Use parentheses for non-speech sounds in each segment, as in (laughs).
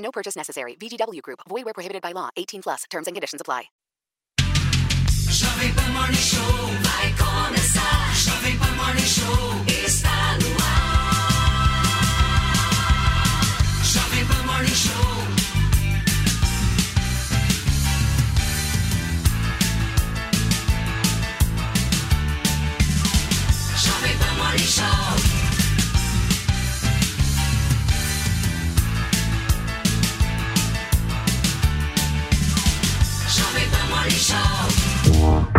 No purchase necessary. VGW Group. Void where prohibited by law. 18 plus. Terms and conditions apply. Jovem Pan Morning Show vai começar. Jovem Pan Morning Show está no ar. Jovem Pan Morning Show. Jovem Pan Morning Show. Show.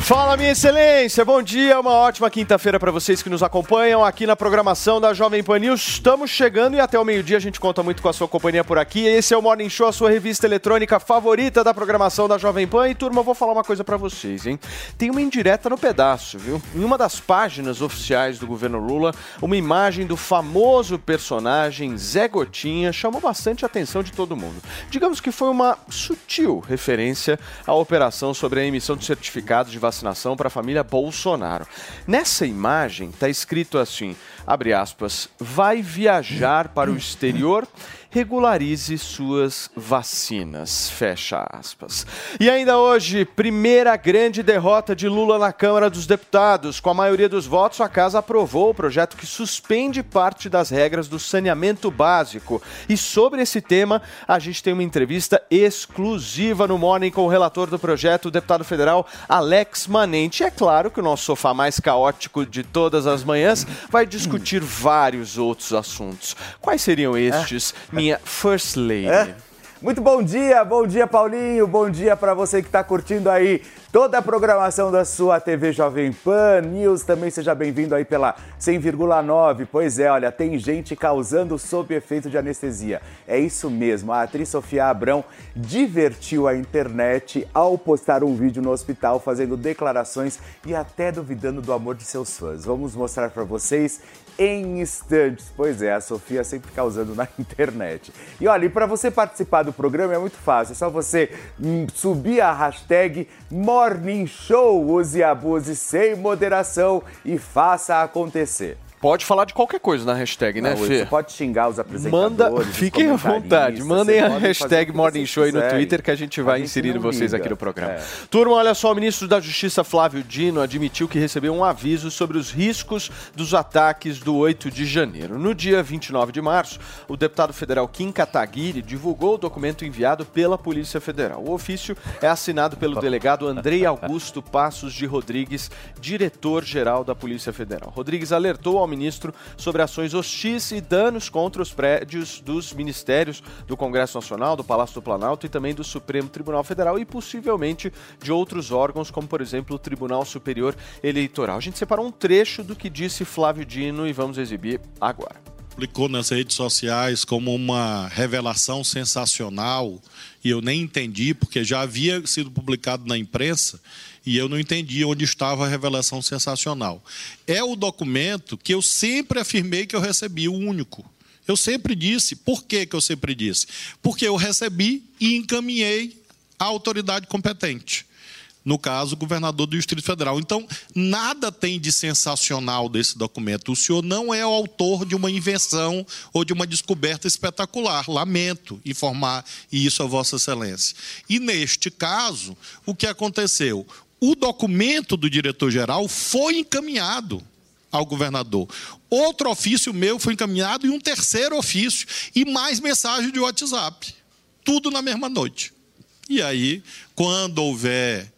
Fala, minha excelência, bom dia, uma ótima quinta-feira para vocês que nos acompanham aqui na programação da Jovem Pan News. Estamos chegando e até o meio-dia a gente conta muito com a sua companhia por aqui. Esse é o Morning Show, a sua revista eletrônica favorita da programação da Jovem Pan. E turma, eu vou falar uma coisa para vocês, hein? Tem uma indireta no pedaço, viu? Em uma das páginas oficiais do governo Lula, uma imagem do famoso personagem Zé Gotinha chamou bastante a atenção de todo mundo. Digamos que foi uma sutil referência à operação sobre a emissão de certificados de vacinação para a família Bolsonaro. Nessa imagem está escrito assim, abre aspas, vai viajar para o exterior, regularize suas vacinas, fecha aspas. E ainda hoje, primeira grande derrota de Lula na Câmara dos Deputados. Com a maioria dos votos, a casa aprovou o projeto que suspende parte das regras do saneamento básico. E sobre esse tema, a gente tem uma entrevista exclusiva no Morning com o relator do projeto, o deputado federal Alex Manente. E é claro que o nosso sofá mais caótico de todas as manhãs vai discutir vários outros assuntos. Quais seriam estes, minha First Lady? É? Muito bom dia, bom dia Paulinho, bom dia para você que está curtindo aí toda a programação da sua TV Jovem Pan News. Também seja bem-vindo aí pela 100,9. Pois é, olha, tem gente causando sob efeito de anestesia. É isso mesmo, a atriz Sofia Abrão divertiu a internet ao postar um vídeo no hospital fazendo declarações e até duvidando do amor de seus fãs. Vamos mostrar para vocês em instantes. Pois é, a Sofia sempre causando na (laughs) internet. E olha, e para você participar do programa é muito fácil, é só você hum, subir a hashtag Morning Show, use abuse sem moderação e faça acontecer. Pode falar de qualquer coisa na hashtag, né, Não, Fê? Você pode xingar os apresentadores. Manda, (laughs) fiquem à vontade. Mandem a hashtag Morning Show aí no. Twitter que a gente vai A gente inserir vocês liga. aqui no programa. É. Turma, olha só, o ministro da Justiça Flávio Dino admitiu que recebeu um aviso sobre os riscos dos ataques do 8 de janeiro. No dia 29 de março, o deputado federal Kim Kataguiri divulgou o documento enviado pela Polícia Federal. O ofício é assinado pelo (laughs) delegado Andrei Augusto Passos de Rodrigues, diretor-geral da Polícia Federal. Rodrigues alertou ao ministro sobre ações hostis e danos contra os prédios dos ministérios do Congresso Nacional, do Palácio do Planalto e também do Supremo Tribunal Federal e possivelmente de outros órgãos, como por exemplo o Tribunal Superior Eleitoral. A gente separou um trecho do que disse Flávio Dino e vamos exibir agora. Publicou nas redes sociais como uma revelação sensacional e eu nem entendi porque já havia sido publicado na imprensa e eu não entendi onde estava a revelação sensacional. É o documento que eu sempre afirmei que eu recebi, o único. Eu sempre disse. Por que, que eu sempre disse? Porque eu recebi e encaminhei à autoridade competente no caso, o governador do Distrito Federal. Então, nada tem de sensacional desse documento. O senhor não é o autor de uma invenção ou de uma descoberta espetacular. Lamento informar isso a Vossa Excelência. E neste caso, o que aconteceu? O documento do diretor-geral foi encaminhado ao governador. Outro ofício meu foi encaminhado e um terceiro ofício e mais mensagem de WhatsApp. Tudo na mesma noite. E aí, quando houver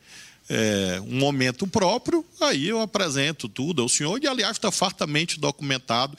é, um momento próprio, aí eu apresento tudo ao senhor, e aliás está fartamente documentado.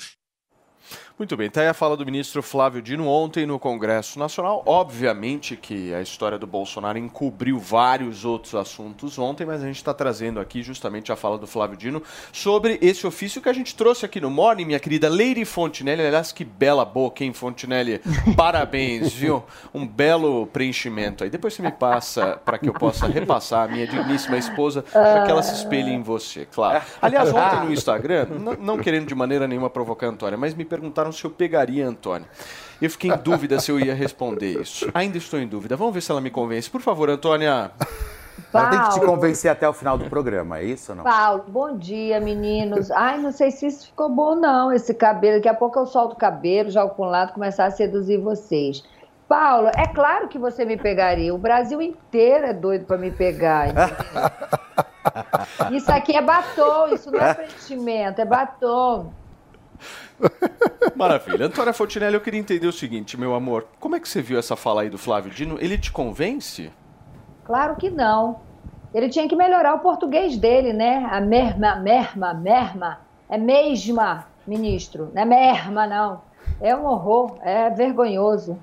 Muito bem, tá aí a fala do ministro Flávio Dino ontem no Congresso Nacional. Obviamente que a história do Bolsonaro encobriu vários outros assuntos ontem, mas a gente está trazendo aqui justamente a fala do Flávio Dino sobre esse ofício que a gente trouxe aqui no Morning, minha querida Lady Fontinelli. Aliás, que bela boca, hein, Fontinelli? (laughs) Parabéns, viu? Um belo preenchimento aí. Depois você me passa para que eu possa repassar a minha digníssima esposa para que ela se espelhe em você, claro. Aliás, ontem no Instagram, não querendo de maneira nenhuma provocar Antônia, mas me perguntaram se eu pegaria a Antônia. Eu fiquei em dúvida se eu ia responder isso. Ainda estou em dúvida. Vamos ver se ela me convence. Por favor, Antônia. Ela tem que te Paulo. convencer até o final do programa, é isso ou não? Paulo, bom dia, meninos. Ai, não sei se isso ficou bom, não, esse cabelo. Daqui a pouco eu solto o cabelo, jogo para um lado, começar a seduzir vocês. Paulo, é claro que você me pegaria. O Brasil inteiro é doido para me pegar. entendeu? (laughs) Isso aqui é batom, isso não é (laughs) preenchimento, é batom. (laughs) Maravilha. Antônia Fontinelli, eu queria entender o seguinte, meu amor. Como é que você viu essa fala aí do Flávio Dino? Ele te convence? Claro que não. Ele tinha que melhorar o português dele, né? A merma, merma, merma. É mesma, ministro. Não é merma, não. É um horror, é vergonhoso.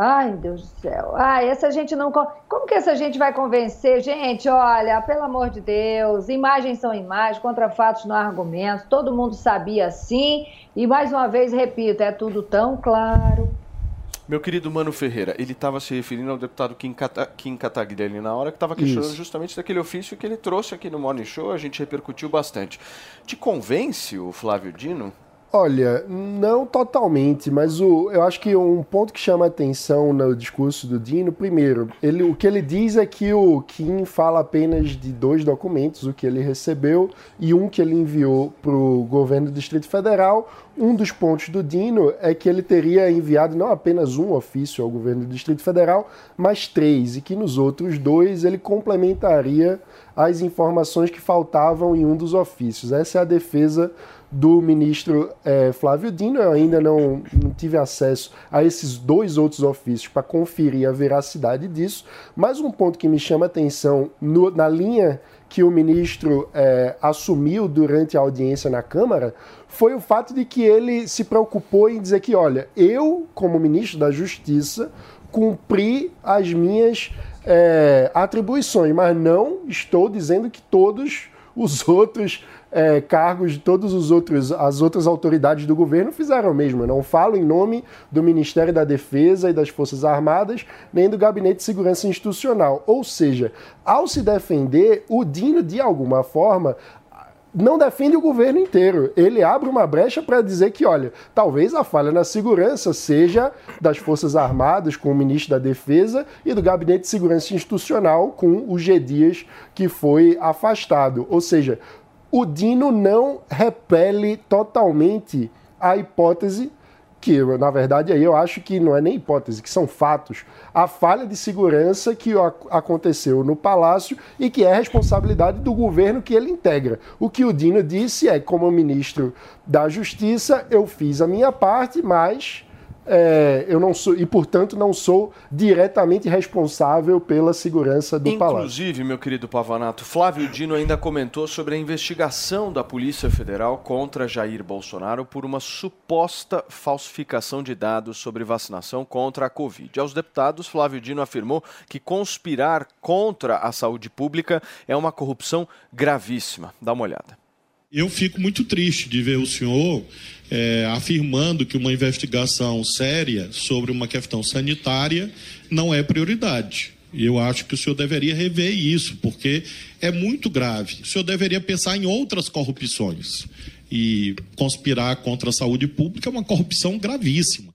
Ai, Deus do céu. Ai, essa gente não. Como que essa gente vai convencer? Gente, olha, pelo amor de Deus, imagens são imagens, contra fatos não há argumentos. Todo mundo sabia assim. E mais uma vez, repito, é tudo tão claro. Meu querido Mano Ferreira, ele estava se referindo ao deputado Kim, Cata Kim Kataguiri na hora que estava questionando Isso. justamente daquele ofício que ele trouxe aqui no Morning Show, a gente repercutiu bastante. Te convence o Flávio Dino? Olha, não totalmente, mas o, eu acho que um ponto que chama atenção no discurso do Dino, primeiro, ele, o que ele diz é que o Kim fala apenas de dois documentos, o que ele recebeu e um que ele enviou para o governo do Distrito Federal. Um dos pontos do Dino é que ele teria enviado não apenas um ofício ao governo do Distrito Federal, mas três, e que nos outros dois ele complementaria as informações que faltavam em um dos ofícios. Essa é a defesa do ministro eh, Flávio Dino. Eu ainda não, não tive acesso a esses dois outros ofícios para conferir a veracidade disso, mas um ponto que me chama atenção no- na linha que o ministro eh, assumiu durante a audiência na Câmara foi o fato de que ele se preocupou em dizer que, olha, eu, como ministro da Justiça, cumpri as minhas eh, atribuições, mas não estou dizendo que todos os outros eh, cargos de outros as outras autoridades do governo fizeram o mesmo. Eu não falo em nome do Ministério da Defesa e das Forças Armadas, nem do Gabinete de Segurança Institucional. Ou seja, ao se defender, o Dino de alguma forma não defende o governo inteiro. Ele abre uma brecha para dizer que, olha, talvez a falha na segurança seja das Forças Armadas com o ministro da Defesa e do Gabinete de Segurança Institucional com o G. Dias, que foi afastado. Ou seja, o Dino não repele totalmente a hipótese que, na verdade, aí eu acho que não é nem hipótese, que são fatos. A falha de segurança que ac- aconteceu no Palácio e que é responsabilidade do governo que ele integra. O que o Dino disse é, como ministro da Justiça, eu fiz a minha parte, mas é, eu não sou, e portanto não sou diretamente responsável pela segurança do Palácio. Inclusive, meu querido Pavanato, Flávio Dino ainda comentou sobre a investigação da Polícia Federal contra Jair Bolsonaro por uma suposta falsificação de dados sobre vacinação contra a Covid. Aos deputados, Flávio Dino afirmou que conspirar contra a saúde pública é uma corrupção gravíssima. Dá uma olhada. Eu fico muito triste de ver o senhor eh, afirmando que uma investigação séria sobre uma questão sanitária não é prioridade. E Eu acho que o senhor deveria rever isso, porque é muito grave. O senhor deveria pensar em outras corrupções. E conspirar contra a saúde pública é uma corrupção gravíssima.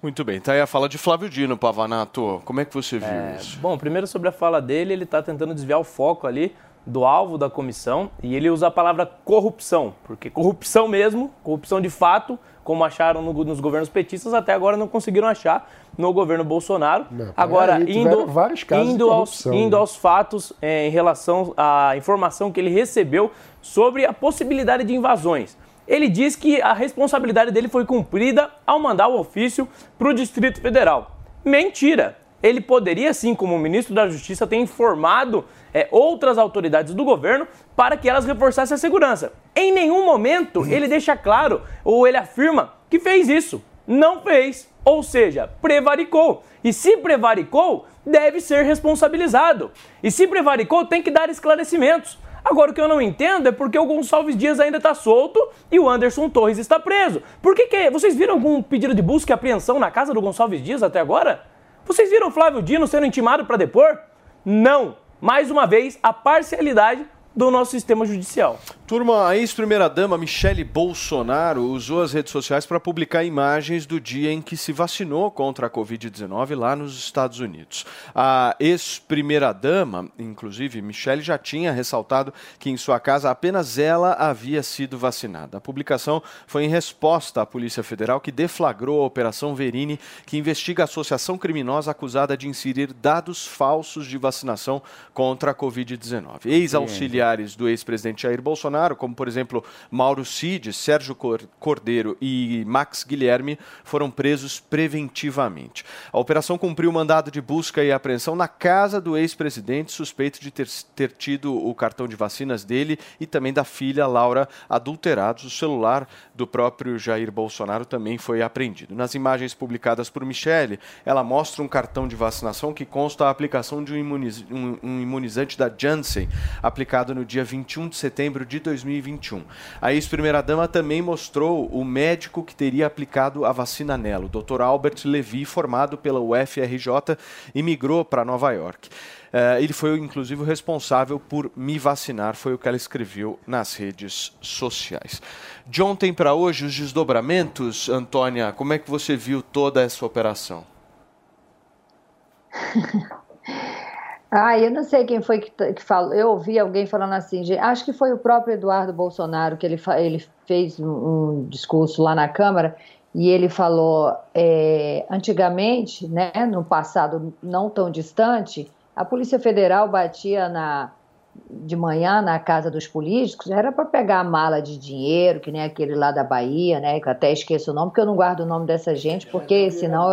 Muito bem, tá aí a fala de Flávio Dino, Pavanato. Como é que você viu isso? Bom, primeiro sobre a fala dele, ele está tentando desviar o foco ali do alvo da comissão e ele usa a palavra corrupção, porque corrupção mesmo, corrupção de fato, como acharam no- nos governos petistas, até agora não conseguiram achar no governo Bolsonaro. Não, agora, peraí, tiveram indo, vários casos de indo, aos, corrupção, indo né? aos fatos eh, em relação à informação que ele recebeu sobre a possibilidade de invasões. Ele diz que a responsabilidade dele foi cumprida ao mandar o ofício para o Distrito Federal. Mentira! Ele poderia, sim, como ministro da Justiça, ter informado eh, outras autoridades do governo para que elas reforçassem a segurança. Em nenhum momento ele deixa claro ou ele afirma que fez isso. Não fez. Ou seja, prevaricou. E se prevaricou, deve ser responsabilizado. E se prevaricou, tem que dar esclarecimentos. Agora, o que eu não entendo é porque o Gonçalves Dias ainda está solto e o Anderson Torres está preso. Por que, que Vocês viram algum pedido de busca e apreensão na casa do Gonçalves Dias até agora? Vocês viram Flávio Dino sendo intimado para depor? Não. Mais uma vez, a parcialidade do nosso sistema judicial. Turma, a ex-primeira-dama Michele Bolsonaro usou as redes sociais para publicar imagens do dia em que se vacinou contra a Covid-19 lá nos Estados Unidos. A ex-primeira-dama, inclusive, Michele, já tinha ressaltado que em sua casa apenas ela havia sido vacinada. A publicação foi em resposta à Polícia Federal que deflagrou a Operação Verini, que investiga a associação criminosa acusada de inserir dados falsos de vacinação contra a Covid-19. Ex-auxiliares do ex-presidente Jair Bolsonaro Bolsonaro, como por exemplo Mauro Cid, Sérgio Cordeiro e Max Guilherme, foram presos preventivamente. A operação cumpriu o mandado de busca e apreensão na casa do ex-presidente, suspeito de ter, ter tido o cartão de vacinas dele e também da filha Laura adulterados. O celular do próprio Jair Bolsonaro também foi apreendido. Nas imagens publicadas por Michele, ela mostra um cartão de vacinação que consta a aplicação de um, imuniz um, um imunizante da Janssen, aplicado no dia 21 de setembro de 2021. A ex-primeira-dama também mostrou o médico que teria aplicado a vacina nela, o Dr. Albert Levy, formado pela UFRJ e migrou para Nova York. Uh, ele foi, inclusive, o responsável por me vacinar, foi o que ela escreveu nas redes sociais. De ontem para hoje, os desdobramentos, Antônia, como é que você viu toda essa operação? (laughs) Ah, eu não sei quem foi que, que falou. Eu ouvi alguém falando assim, acho que foi o próprio Eduardo Bolsonaro que ele, ele fez um, um discurso lá na Câmara e ele falou, é, antigamente, né, no passado não tão distante, a Polícia Federal batia na, de manhã na casa dos políticos era para pegar a mala de dinheiro, que nem aquele lá da Bahia, né? Que eu até esqueço o nome, porque eu não guardo o nome dessa gente, porque senão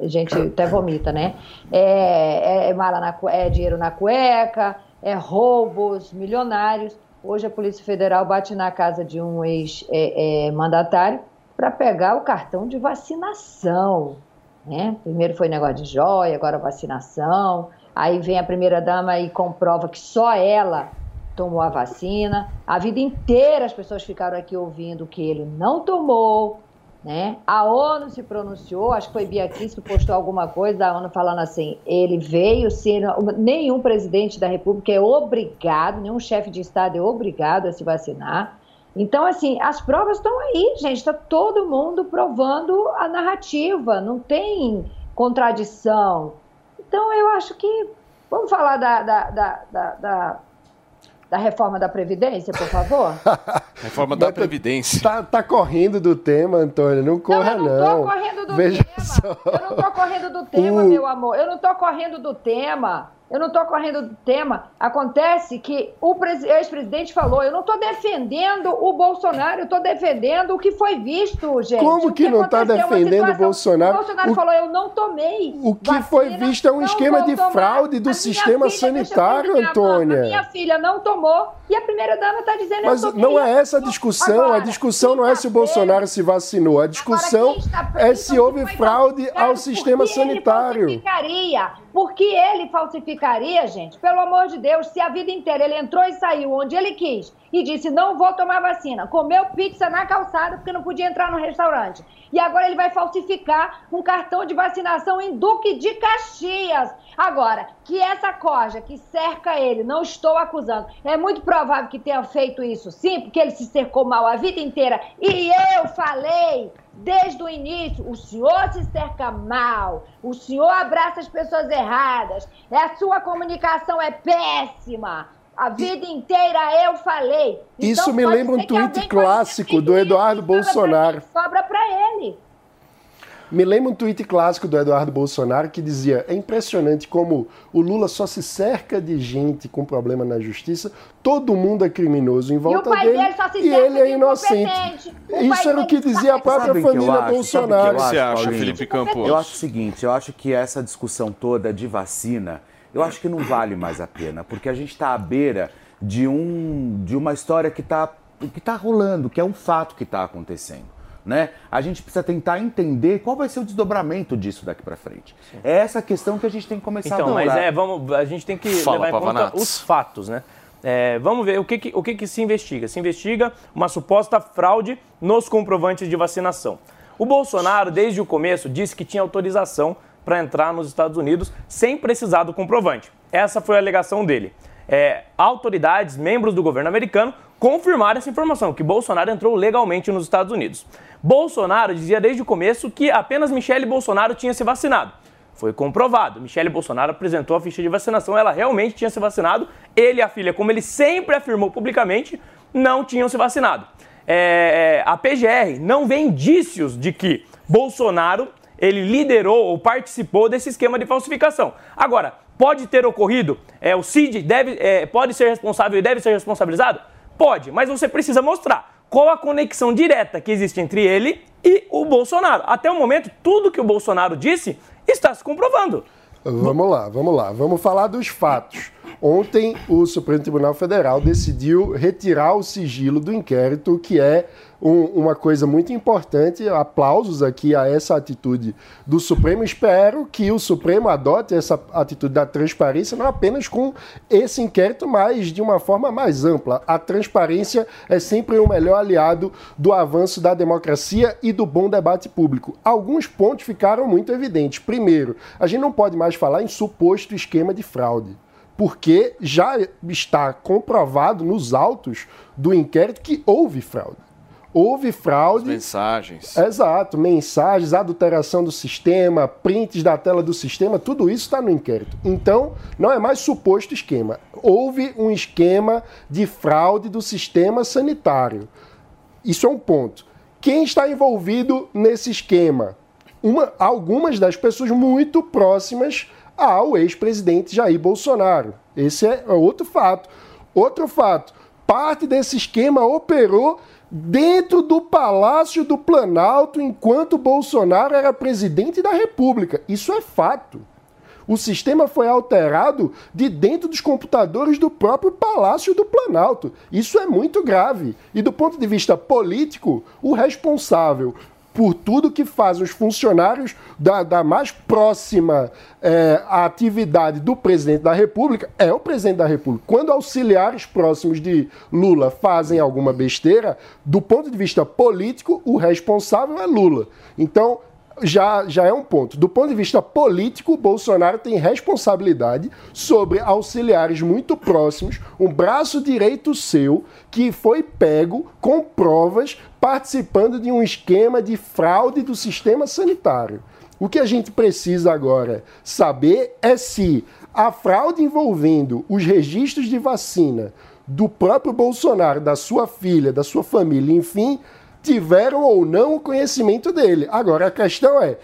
a gente até vomita, né? É, é, é mala na, é dinheiro na cueca, é roubos milionários. Hoje a Polícia Federal bate na casa de um ex-mandatário é, é, para pegar o cartão de vacinação. Né? Primeiro foi negócio de joia, agora vacinação. Aí vem a primeira-dama e comprova que só ela tomou a vacina. A vida inteira as pessoas ficaram aqui ouvindo que ele não tomou. Né? A ONU se pronunciou, acho que foi Bia Kiss que postou alguma coisa da ONU falando assim: ele veio, se nenhum presidente da República é obrigado, nenhum chefe de Estado é obrigado a se vacinar. Então, assim, as provas estão aí, gente, está todo mundo provando a narrativa, não tem contradição. Então, eu acho que. Vamos falar da, da, da, da, da reforma da Previdência, por favor? (laughs) reforma da Previdência. Tá, tá correndo do tema, Antônio. Não corra, não. Eu não tô correndo do Veja tema. Só. Eu não tô correndo do tema, (laughs) o... meu amor. Eu não tô correndo do tema. Eu não estou correndo do tema. Acontece que o ex-presidente falou: eu não estou defendendo o Bolsonaro, eu estou defendendo o que foi visto, gente. Como que, que não está defendendo o Bolsonaro? O Bolsonaro o... falou: eu não tomei. O que vacina, foi visto é um esquema de fraude do sistema filha, sanitário, Antônia. A minha filha não tomou e a primeira-dama está dizendo Mas eu não é essa a discussão. Agora, a discussão não é se o Bolsonaro se vacinou. A discussão está, é se houve fraude ao sistema sanitário. Ele porque ele falsificaria, gente? Pelo amor de Deus, se a vida inteira ele entrou e saiu onde ele quis e disse não vou tomar vacina, comeu pizza na calçada porque não podia entrar no restaurante. E agora ele vai falsificar um cartão de vacinação em Duque de Caxias. Agora, que essa corja que cerca ele, não estou acusando, é muito provável que tenha feito isso sim, porque ele se cercou mal a vida inteira. E eu falei desde o início, o senhor se cerca mal, o senhor abraça as pessoas erradas, a sua comunicação é péssima. A vida inteira eu falei. Então, Isso me lembra um tweet clássico do Eduardo Bolsonaro. Sobra para ele. Me lembra um tweet clássico do Eduardo Bolsonaro que dizia: é impressionante como o Lula só se cerca de gente com problema na justiça, todo mundo é criminoso em volta e dele, dele e ele é inocente. Isso era o que dizia a própria família acho, Bolsonaro. O que você acha, Felipe Campos? Eu acho o seguinte: eu acho que essa discussão toda de vacina, eu acho que não vale mais a pena, porque a gente está à beira de, um, de uma história que está que está rolando, que é um fato que está acontecendo. Né? A gente precisa tentar entender qual vai ser o desdobramento disso daqui para frente. É essa questão que a gente tem que começar Então, a mas explorar. é, vamos, a gente tem que Fala, levar em conta os fatos, né? É, vamos ver o, que, que- o que, que se investiga. Se investiga uma suposta fraude nos comprovantes de vacinação. O Bolsonaro, desde o começo, disse que tinha autorização para entrar nos Estados Unidos sem precisar do comprovante. Essa foi a alegação dele. É, autoridades, membros do governo americano, confirmaram essa informação, que Bolsonaro entrou legalmente nos Estados Unidos. Bolsonaro dizia desde o começo que apenas Michele Bolsonaro tinha se vacinado. Foi comprovado. Michele Bolsonaro apresentou a ficha de vacinação, ela realmente tinha se vacinado. Ele e a filha, como ele sempre afirmou publicamente, não tinham se vacinado. É, é, a PGR não vê indícios de que Bolsonaro ele liderou ou participou desse esquema de falsificação. Agora, pode ter ocorrido, é, o CID deve, é, pode ser responsável e deve ser responsabilizado? Pode, mas você precisa mostrar qual a conexão direta que existe entre ele e o Bolsonaro. Até o momento, tudo que o Bolsonaro disse está se comprovando. Vamos lá, vamos lá. Vamos falar dos fatos. Ontem, o Supremo Tribunal Federal decidiu retirar o sigilo do inquérito, que é um- uma coisa muito importante. Aplausos aqui a essa atitude do Supremo. Espero que o Supremo adote essa atitude da transparência, não apenas com esse inquérito, mas de uma forma mais ampla. A transparência é sempre o melhor aliado do avanço da democracia e do bom debate público. Alguns pontos ficaram muito evidentes. Primeiro, a gente não pode mais falar em suposto esquema de fraude porque já está comprovado nos autos do inquérito que houve fraude. Houve fraude. Mensagens. Exato, mensagens, adulteração do sistema, prints da tela do sistema, tudo isso está no inquérito. Então, não é mais suposto esquema. Houve um esquema de fraude do sistema sanitário. Isso é um ponto. Quem está envolvido nesse esquema? Uma- algumas das pessoas muito próximas ao ex-presidente Jair Bolsonaro. Esse é outro fato. Outro fato: parte desse esquema operou dentro do Palácio do Planalto enquanto Bolsonaro era presidente da República. Isso é fato. O sistema foi alterado de dentro dos computadores do próprio Palácio do Planalto. Isso é muito grave. E do ponto de vista político, o responsável por tudo que fazem os funcionários da, da mais próxima eh, atividade do presidente da República é o presidente da República. Quando auxiliares próximos de Lula fazem alguma besteira, do ponto de vista político, o responsável é Lula. Então, já, já é um ponto. Do ponto de vista político, Bolsonaro tem responsabilidade sobre auxiliares muito próximos, um braço direito seu, que foi pego com provas participando de um esquema de fraude do sistema sanitário. O que a gente precisa agora saber é se a fraude envolvendo os registros de vacina do próprio Bolsonaro, da sua filha, da sua família, enfim, tiveram ou não o conhecimento dele. Agora a questão é: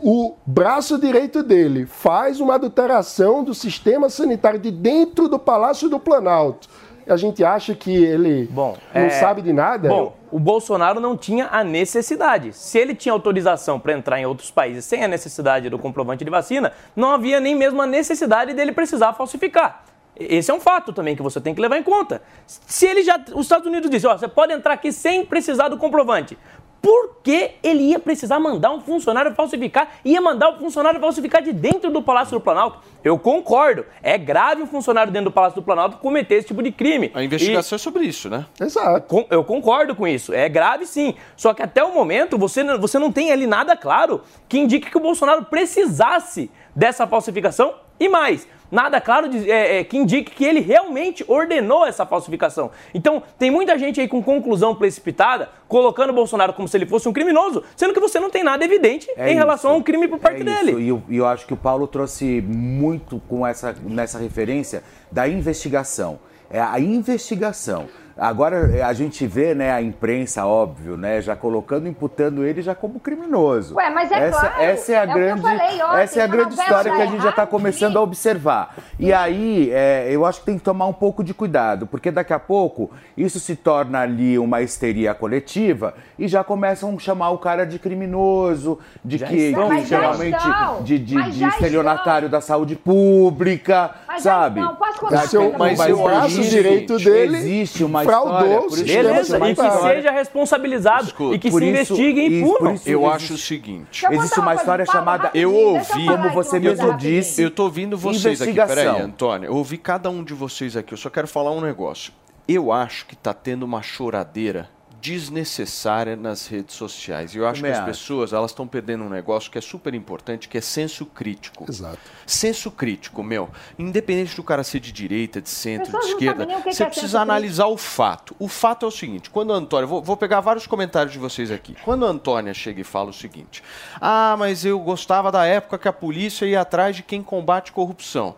o braço direito dele faz uma adulteração do sistema sanitário de dentro do Palácio do Planalto. A gente acha que ele Bom, não é- sabe de nada? Bom, o Bolsonaro não tinha a necessidade. Se ele tinha autorização para entrar em outros países sem a necessidade do comprovante de vacina, não havia nem mesmo a necessidade dele precisar falsificar. Esse é um fato também que você tem que levar em conta. Se ele já. Os Estados Unidos dizem, ó, você pode entrar aqui sem precisar do comprovante. Por que ele ia precisar mandar um funcionário falsificar? Ia mandar o funcionário falsificar de dentro do Palácio do Planalto? Eu concordo. É grave um funcionário dentro do Palácio do Planalto cometer esse tipo de crime. A investigação é sobre isso, né? Exato. Eu concordo com isso. É grave sim. Só que até o momento você, você não tem ali nada claro que indique que o Bolsonaro precisasse dessa falsificação e mais. Nada claro de- é, é, que indique que ele realmente ordenou essa falsificação. Então, tem muita gente aí com conclusão precipitada, colocando o Bolsonaro como se ele fosse um criminoso, sendo que você não tem nada evidente É em relação isso. a um crime por parte é dele. E eu, e eu acho que o Paulo trouxe muito com essa nessa referência da investigação. É a investigação. Agora é, a gente vê, né, a imprensa, óbvio, né, já colocando, imputando ele já como criminoso. Ué, mas é essa, claro, essa é a é o que eu grande, falei ontem, essa é a uma grande história que a gente já está começando a observar. E aí, é, eu acho que tem que tomar um pouco de cuidado, porque daqui a pouco isso se torna ali uma histeria coletiva e já começam a chamar o cara de criminoso, de Já que, estão. geralmente de, de, de estelionatário da saúde pública. Mas sabe? não, posso Mas eu- mas eu existe- direito dele existe uma fraudou o sistema Beleza, e que seja responsabilizado Escuta, e que por se isso- investigue e punam. isso- Eu acho o seguinte. Existe uma história chamada- Eu ouvi- Como você mesmo disse. Eu tô ouvindo vocês aqui. Peraí. Antônio. Eu ouvi cada um de vocês aqui. Eu só quero falar um negócio. Eu acho que tá tendo uma choradeira desnecessária nas redes sociais. E eu acho Também que as acho. pessoas elas estão perdendo um negócio que é super importante, que é senso crítico. Exato. Senso crítico, meu. Independente do cara ser de direita, de centro, de não esquerda, você é precisa analisar o fato. O fato é o seguinte: quando a Antônia, vou, vou pegar vários comentários de vocês aqui. Quando a Antônia chega e fala o seguinte: Ah, mas eu gostava da época que a polícia ia atrás de quem combate corrupção.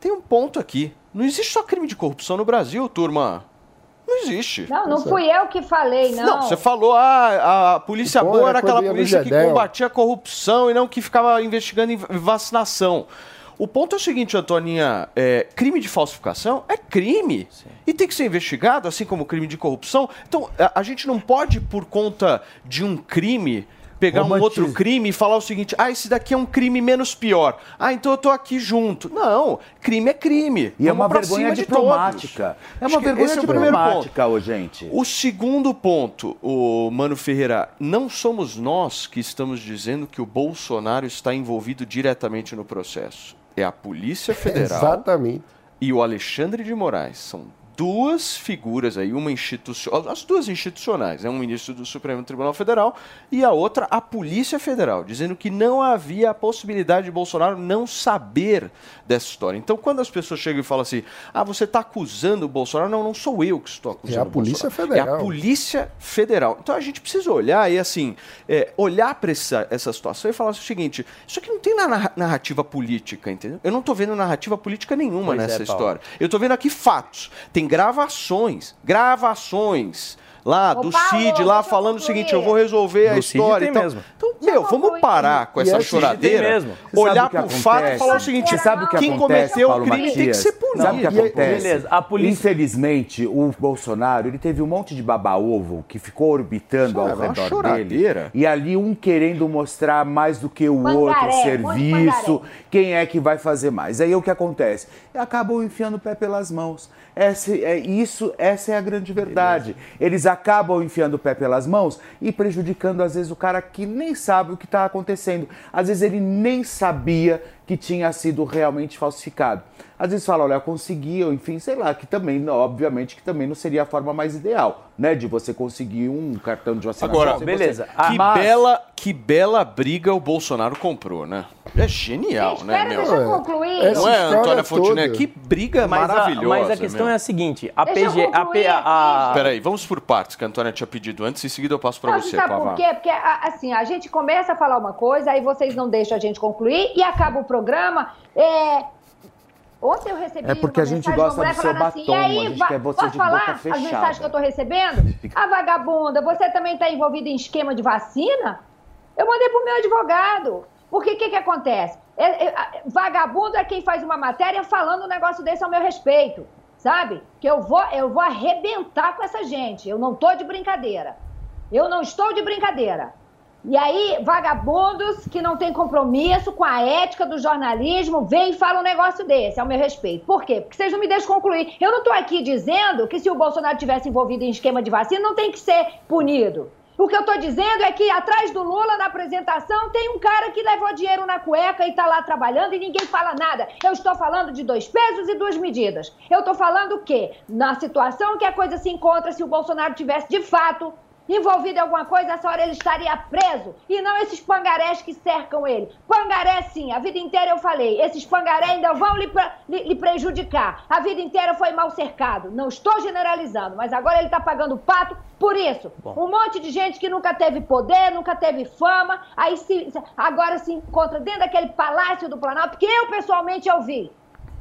Tem um ponto aqui. Não existe só crime de corrupção no Brasil, turma. Não existe. Não, não fui eu que falei, não. Não, você falou, ah, a polícia boa era era aquela polícia que combatia a corrupção e não que ficava investigando vacinação. O ponto é o seguinte, Antoninha, é, crime de falsificação é crime. E tem que ser investigado, assim como crime de corrupção. Então, a, a gente não pode, por conta de um crime, pegar um outro crime e falar o seguinte, ah, esse daqui é um crime menos pior. Ah, então eu tô aqui junto. Não, crime é crime. E é Vamos uma pra vergonha de diplomática. É uma vergonha esse é ponto. diplomática, ô, gente. O segundo ponto, o Mano Ferreira, não somos nós que estamos dizendo que o Bolsonaro está envolvido diretamente no processo. É a Polícia Federal (laughs) Exatamente. e o Alexandre de Moraes. São duas figuras aí, uma institucional, as duas institucionais, né? um ministro do Supremo Tribunal Federal e a outra a Polícia Federal, dizendo que não havia a possibilidade de Bolsonaro não saber dessa história. Então, quando as pessoas chegam e falam assim, ah, você está acusando o Bolsonaro, não, não sou eu que estou acusando É a Polícia Bolsonaro. É Federal. a Polícia Federal. Então a gente precisa olhar e assim, é, olhar para essa, essa situação e falar o seguinte: isso aqui não tem na narra- narrativa política, entendeu? Eu não estou vendo narrativa política nenhuma Pois é, nessa Paulo. história. Eu estou vendo aqui fatos. Tem gravações, gravações lá do Paulo, Cid lá falando o seguinte: eu vou resolver a história. e tal. mesmo. Então, meu, eu vamos parar com E essa choradeira, mesmo. Olhar o que para o fato e acontece? falar o seguinte: Você sabe o que quem acontece, cometeu o crime tem que ser punido. Sabe o que acontece? beleza, a polícia- Infelizmente, o Bolsonaro, ele teve um monte de baba-ovo que ficou orbitando ao é redor dele. choradeira. E ali um querendo mostrar mais do que o outro serviço, quem é que vai fazer mais. Aí o que acontece? Acabam enfiando o pé pelas mãos. Essa, é isso, essa é a grande verdade. Eles acabam enfiando o pé pelas mãos e prejudicando, às vezes, o cara que nem sabe o que está acontecendo. Às vezes ele nem sabia que tinha sido realmente falsificado. Às vezes fala, olha, eu consegui, ou enfim, sei lá, que também, obviamente, que também não seria a forma mais ideal, né? De você conseguir um cartão de vacinação. Agora, beleza. você- Que, Mas- bela, que bela briga o Bolsonaro comprou, né? É genial, Gente, né, espera, meu? deixa eu concluir. Essa Não é, Antônia Fontenay? toda. Que briga Mas a, maravilhosa. mas a questão meu. é a seguinte: a Deixa PG. A, P- a, a- Peraí, vamos por partes, que a Antônia tinha pedido antes, em seguida eu passo pra Não, você, sabe Pavá. por quê? Porque, a- assim, a gente começa a falar uma coisa, aí vocês não deixam a gente concluir e acaba o programa. É... Ontem eu recebi É porque uma a gente de gosta mulher do seu assim, batom, e aí, a gente quer você posso de falar boca as fechada. mensagens que eu tô recebendo? A vagabunda, você também está envolvida em esquema de vacina? Eu mandei pro meu advogado. Porque o que, que acontece? É- é- vagabundo é quem faz uma matéria falando um negócio desse ao meu respeito. Sabe? Que eu vou, eu vou arrebentar com essa gente. Eu não tô de brincadeira. Eu não estou de brincadeira. E aí, vagabundos que não têm compromisso com a ética do jornalismo, vêm e falam um negócio desse, ao meu respeito. Por quê? Porque vocês não me deixam concluir. Eu não estou aqui dizendo que se o Bolsonaro tivesse envolvido em esquema de vacina, não tem que ser punido. O que eu estou dizendo é que atrás do Lula, na apresentação, tem um cara que levou dinheiro na cueca e está lá trabalhando e ninguém fala nada. Eu estou falando de dois pesos e duas medidas. Eu estou falando o quê? Na situação que a coisa se encontra, se o Bolsonaro tivesse de fato envolvido em alguma coisa, essa hora ele estaria preso. E não esses pangarés que cercam ele. Pangaré, sim, a vida inteira eu falei. Esses pangaré ainda vão lhe, lhe- lhe prejudicar. A vida inteira foi mal cercado. Não estou generalizando, mas agora ele está pagando pato por isso. Um monte de gente que nunca teve poder, nunca teve fama, aí se, agora se encontra dentro daquele palácio do Planalto, que eu pessoalmente eu vi.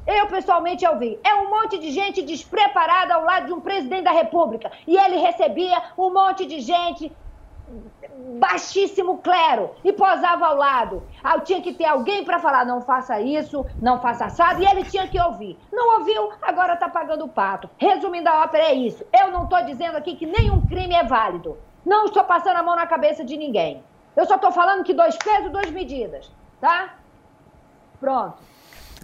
Eu pessoalmente eu vi. É um monte de gente despreparada ao lado de um presidente da República. E ele recebia um monte de gente baixíssimo clero e posava ao lado. Ah, tinha que ter alguém para falar, não faça isso, não faça assado, e ele tinha que ouvir. Não ouviu, agora está pagando o pato. Resumindo a ópera, é isso. Eu não estou dizendo aqui que nenhum crime é válido. Não estou passando a mão na cabeça de ninguém. Eu só estou falando que dois pesos, duas medidas, tá? Pronto.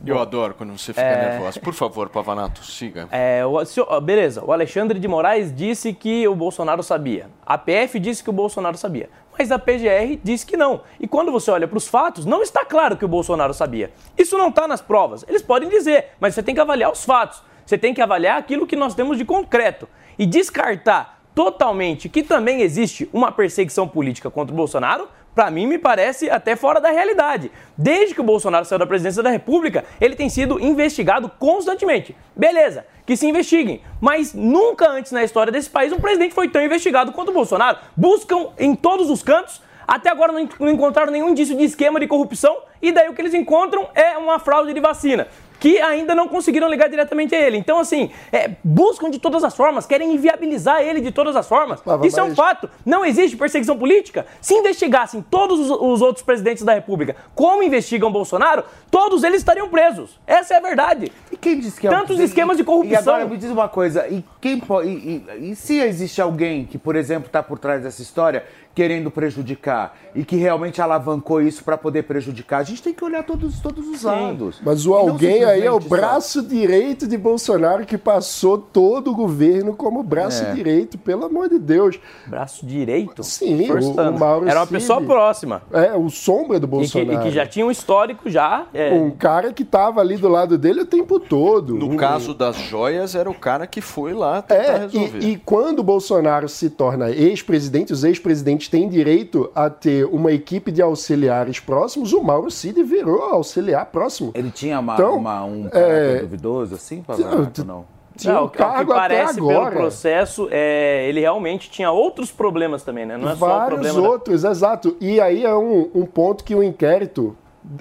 Eu adoro quando você fica É. nervoso. Por favor, Pavanato, siga. (laughs) É, o, se o- beleza, o Alexandre de Moraes disse que o Bolsonaro sabia. A PF disse que o Bolsonaro sabia. Mas a PGR disse que não. E quando você olha para os fatos, não está claro que o Bolsonaro sabia. Isso não está nas provas. Eles podem dizer, mas você tem que avaliar os fatos. Você tem que avaliar aquilo que nós temos de concreto. E descartar totalmente que também existe uma perseguição política contra o Bolsonaro, para mim me parece até fora da realidade. Desde que o Bolsonaro saiu da presidência da República, ele tem sido investigado constantemente. Beleza, que se investiguem, mas nunca antes na história desse país um presidente foi tão investigado quanto o Bolsonaro. Buscam em todos os cantos, até agora não en- não encontraram nenhum indício de esquema de corrupção, e daí o que eles encontram é uma fraude de vacina. Que ainda não conseguiram ligar diretamente a ele. Então, assim, é, buscam de todas as formas, querem inviabilizar ele de todas as formas. Isso é um fato. Não existe perseguição política. Se investigassem todos os, os outros presidentes da República como investigam Bolsonaro, todos eles estariam presos. Essa é a verdade. E quem disse que é Tantos e- esquemas de E corrupção. agora me diz uma coisa, e quem e, e- e se existe alguém que, por exemplo, está por trás dessa história querendo prejudicar e que realmente alavancou isso para poder prejudicar, a gente tem que olhar todos, todos os lados. Mas o alguém aí é o braço direito de Bolsonaro que passou todo o governo como braço É. direito, pelo amor de Deus. Braço direito? Sim, o, o Mauro Era uma Cid. pessoa próxima. É, o sombra do E que, Bolsonaro. e que já tinha um histórico já. é, Um cara que tava ali do lado dele o tempo todo. No Um- caso das joias, era o cara que foi lá tentar É, resolver. e, e quando o Bolsonaro se torna ex-presidente, os ex-presidentes têm direito a ter uma equipe de auxiliares próximos, o Mauro Cid virou auxiliar próximo. Ele tinha uma, Então, uma- um caráter é, duvidoso assim, Pavanato, não? Tinha Não, um o que cargo até parece pelo agora. processo, é, ele realmente tinha outros problemas também, né? Não é só o Vários problema da- outros, exato. E aí é um, um ponto que o inquérito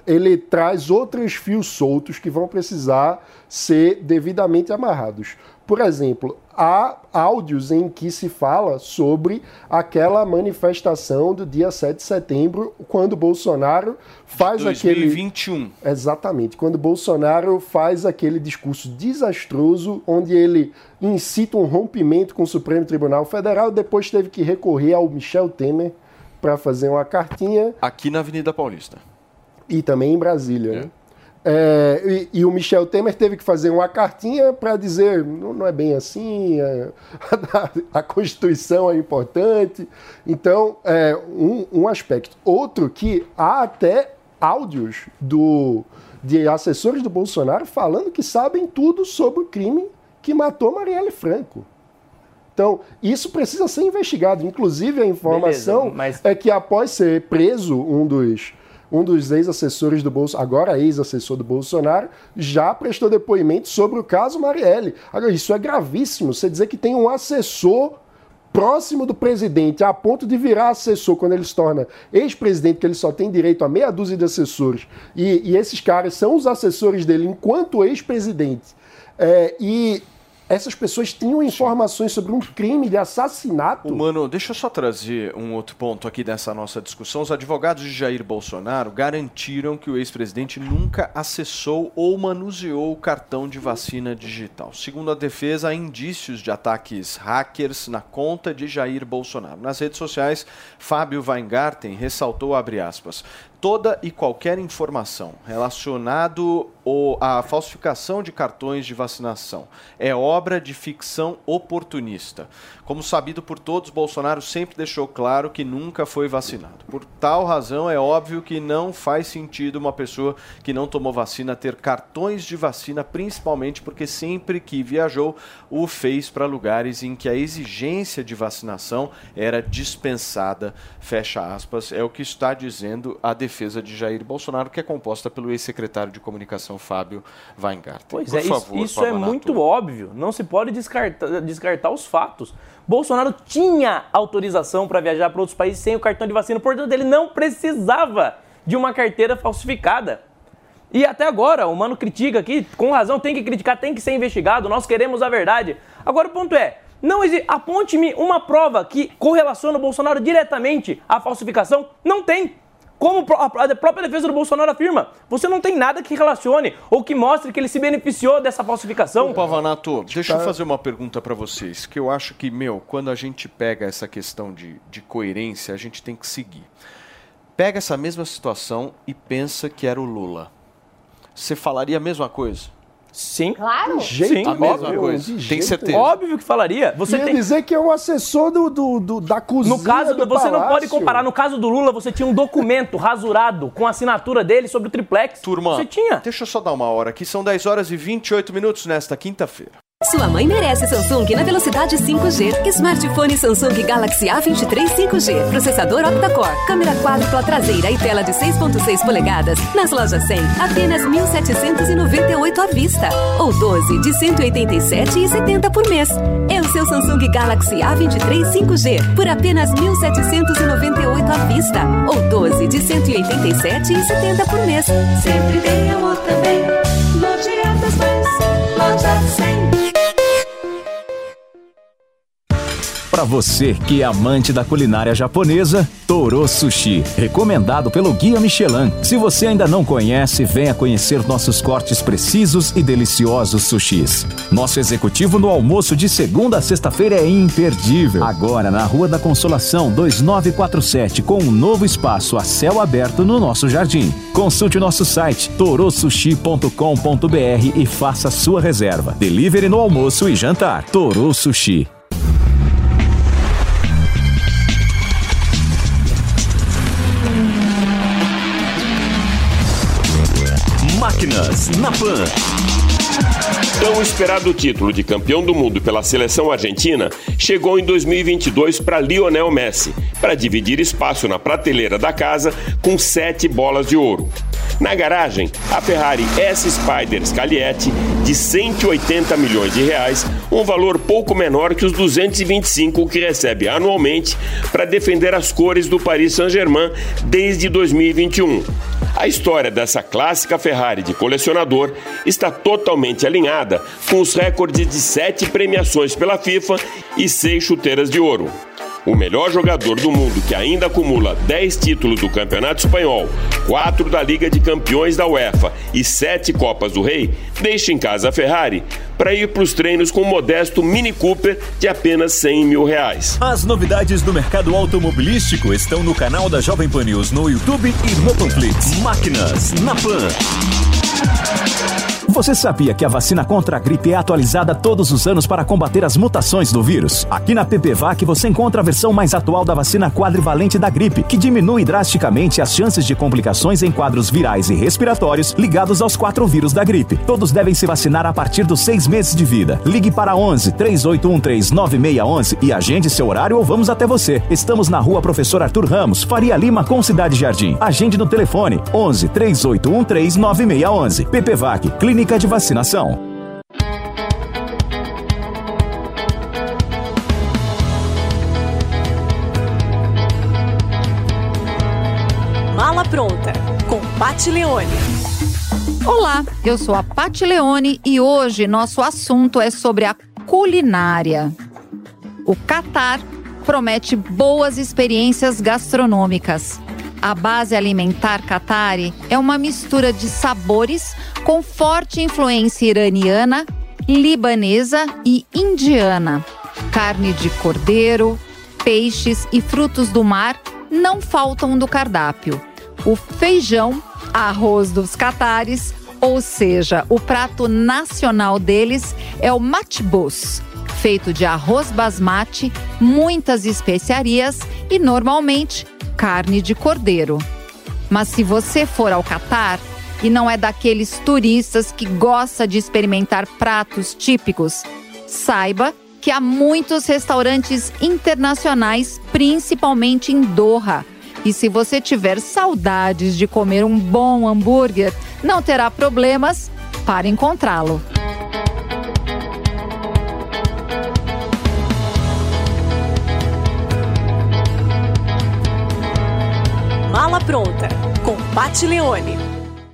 ele traz outros fios soltos que vão precisar ser devidamente amarrados. Por exemplo, há áudios em que se fala sobre aquela manifestação do dia 7 de setembro, quando Bolsonaro faz aquele 2021. Exatamente. Quando Bolsonaro faz aquele discurso desastroso, onde ele incita um rompimento com o Supremo Tribunal Federal, depois teve que recorrer ao Michel Temer para fazer uma cartinha Aqui na Avenida Paulista. E também em Brasília. né? É, e, e o Michel Temer teve que fazer uma cartinha para dizer não, não é bem assim, é, (laughs) a, Constituição é importante. Então, é um, um aspecto. Outro que há até áudios do, de assessores do Bolsonaro falando que sabem tudo sobre o crime que matou Marielle Franco. Então, isso precisa ser investigado. Inclusive, a informação Beleza, mas- é que após ser preso um dos, um dos ex-assessores do Bolsonaro, agora ex-assessor do Bolsonaro, já prestou depoimento sobre o caso Marielle. Agora, isso é gravíssimo. Você dizer que tem um assessor próximo do presidente, a ponto de virar assessor quando ele se torna ex-presidente, que ele só tem direito a meia dúzia de assessores, e, e esses caras são os assessores dele enquanto ex-presidente. É, e essas pessoas tinham informações sobre um crime de assassinato. Mano, deixa eu só trazer um outro ponto aqui dessa nossa discussão. Os advogados de Jair Bolsonaro garantiram que o ex-presidente nunca acessou ou manuseou o cartão de vacina digital. Segundo a defesa, há indícios de ataques hackers na conta de Jair Bolsonaro. Nas redes sociais, Fábio Weingarten ressaltou, aspas, toda e qualquer informação relacionado ou à falsificação de cartões de vacinação é obra de ficção oportunista. Como sabido por todos, Bolsonaro sempre deixou claro que nunca foi vacinado. Por tal razão, é óbvio que não faz sentido uma pessoa que não tomou vacina ter cartões de vacina, principalmente porque sempre que viajou o fez para lugares em que a exigência de vacinação era dispensada. Fecha aspas, é o que está dizendo a defesa de Jair Bolsonaro, que é composta pelo ex-secretário de comunicação Fábio Weingarten. Pois Por é, isso, favor, isso é Pavanato. muito óbvio. Não se pode descartar, descartar os fatos. Bolsonaro tinha autorização para viajar para outros países sem o cartão de vacina, portanto, ele não precisava de uma carteira falsificada. E até agora, o Mano critica aqui, com razão, tem que criticar, tem que ser investigado, nós queremos a verdade. Agora o ponto é, não aponte-me uma prova que correlaciona o Bolsonaro diretamente à falsificação. Não tem. Como a própria defesa do Bolsonaro afirma, você não tem nada que relacione ou que mostre que ele se beneficiou dessa falsificação. Ô, Pavanato, deixa eu fazer uma pergunta pra vocês, que eu acho que, meu, quando a gente pega essa questão de, de coerência, a gente tem que seguir. Pega essa mesma situação e pensa que era o Lula. você falaria a mesma coisa? Sim. Claro. jeito Sim, A mesma nenhum, coisa. de Tem jeito certeza. Óbvio que falaria. Você Ia tem... dizer que é um assessor do, do- do- da cozinha No caso, do você não pode palácio. comparar. No caso do Lula, você tinha um documento rasurado com a assinatura dele sobre o triplex. Turma, Você tinha. deixa eu só dar uma hora aqui. São 10 horas e 28 minutos nesta quinta-feira. Sua mãe merece Samsung na velocidade 5G. Smartphone Samsung Galaxy A23 5G. Processador octa-core. Câmera quádrupla traseira e tela de 6.6 polegadas. Nas lojas 100, apenas 1.798 à vista. Ou 12 de 187,70 por mês. É o seu Samsung Galaxy A23 5G por apenas 1.798 à vista. Ou 12 de 187,70 por mês. Sempre tem amor também. Mães, loja 100. Para você que é amante da culinária japonesa, Toro Sushi, recomendado pelo Guia Michelin. Se você ainda não conhece, venha conhecer nossos cortes precisos e deliciosos sushis. Nosso executivo no almoço de segunda a sexta-feira é imperdível. Agora na Rua da Consolação 2947, com um novo espaço a céu aberto no nosso jardim. Consulte nosso site torosushi.com.br e faça sua reserva. Delivery no almoço e jantar. Toro Sushi. Máquinas na Pan. Tão esperado título de campeão do mundo pela seleção argentina chegou em 2022 para Lionel Messi, para dividir espaço na prateleira da casa com sete bolas de ouro. Na garagem, a Ferrari S Spider Scalietti de 180 milhões de reais, um valor pouco menor que os 225 que recebe anualmente para defender as cores do Paris Saint-Germain desde 2021. A história dessa clássica Ferrari de colecionador está totalmente alinhada com os recordes de sete premiações pela FIFA e seis chuteiras de ouro. O melhor jogador do mundo que ainda acumula 10 títulos do Campeonato Espanhol, 4 da Liga de Campeões da UEFA e 7 Copas do Rei, deixa em casa a Ferrari para ir para os treinos com um modesto Mini Cooper de apenas 100 mil reais. As novidades do mercado automobilístico estão no canal da Jovem Pan News no YouTube e no Panflix. Máquinas na Pan. Você sabia que a vacina contra a gripe é atualizada todos os anos para combater as mutações do vírus? Aqui na PPVAC você encontra a versão mais atual da vacina quadrivalente da gripe, que diminui drasticamente as chances de complicações em quadros virais e respiratórios ligados aos quatro vírus da gripe. Todos devem se vacinar a partir dos seis meses de vida. Ligue para 11 3813 9611 e agende seu horário ou vamos até você. Estamos na rua Professor Arthur Ramos, Faria Lima, com Cidade Jardim. Agende no telefone 11 3813 9611. PPVAC, Clínica de Vacinação. Mala pronta com Pat Leone. Olá, eu sou a Pati Leone e hoje nosso assunto é sobre a culinária. O Catar promete boas experiências gastronômicas. A base alimentar Qatari é uma mistura de sabores com forte influência iraniana, libanesa e indiana. Carne de cordeiro, peixes e frutos do mar não faltam do cardápio. O feijão, arroz dos catares, ou seja, o prato nacional deles é o matbus, feito de arroz basmati, muitas especiarias e normalmente carne de cordeiro. Mas se você for ao Catar e não é daqueles turistas que gosta de experimentar pratos típicos, saiba que há muitos restaurantes internacionais, principalmente em Doha. E se você tiver saudades de comer um bom hambúrguer, não terá problemas para encontrá-lo. Mala pronta com Pat Leone.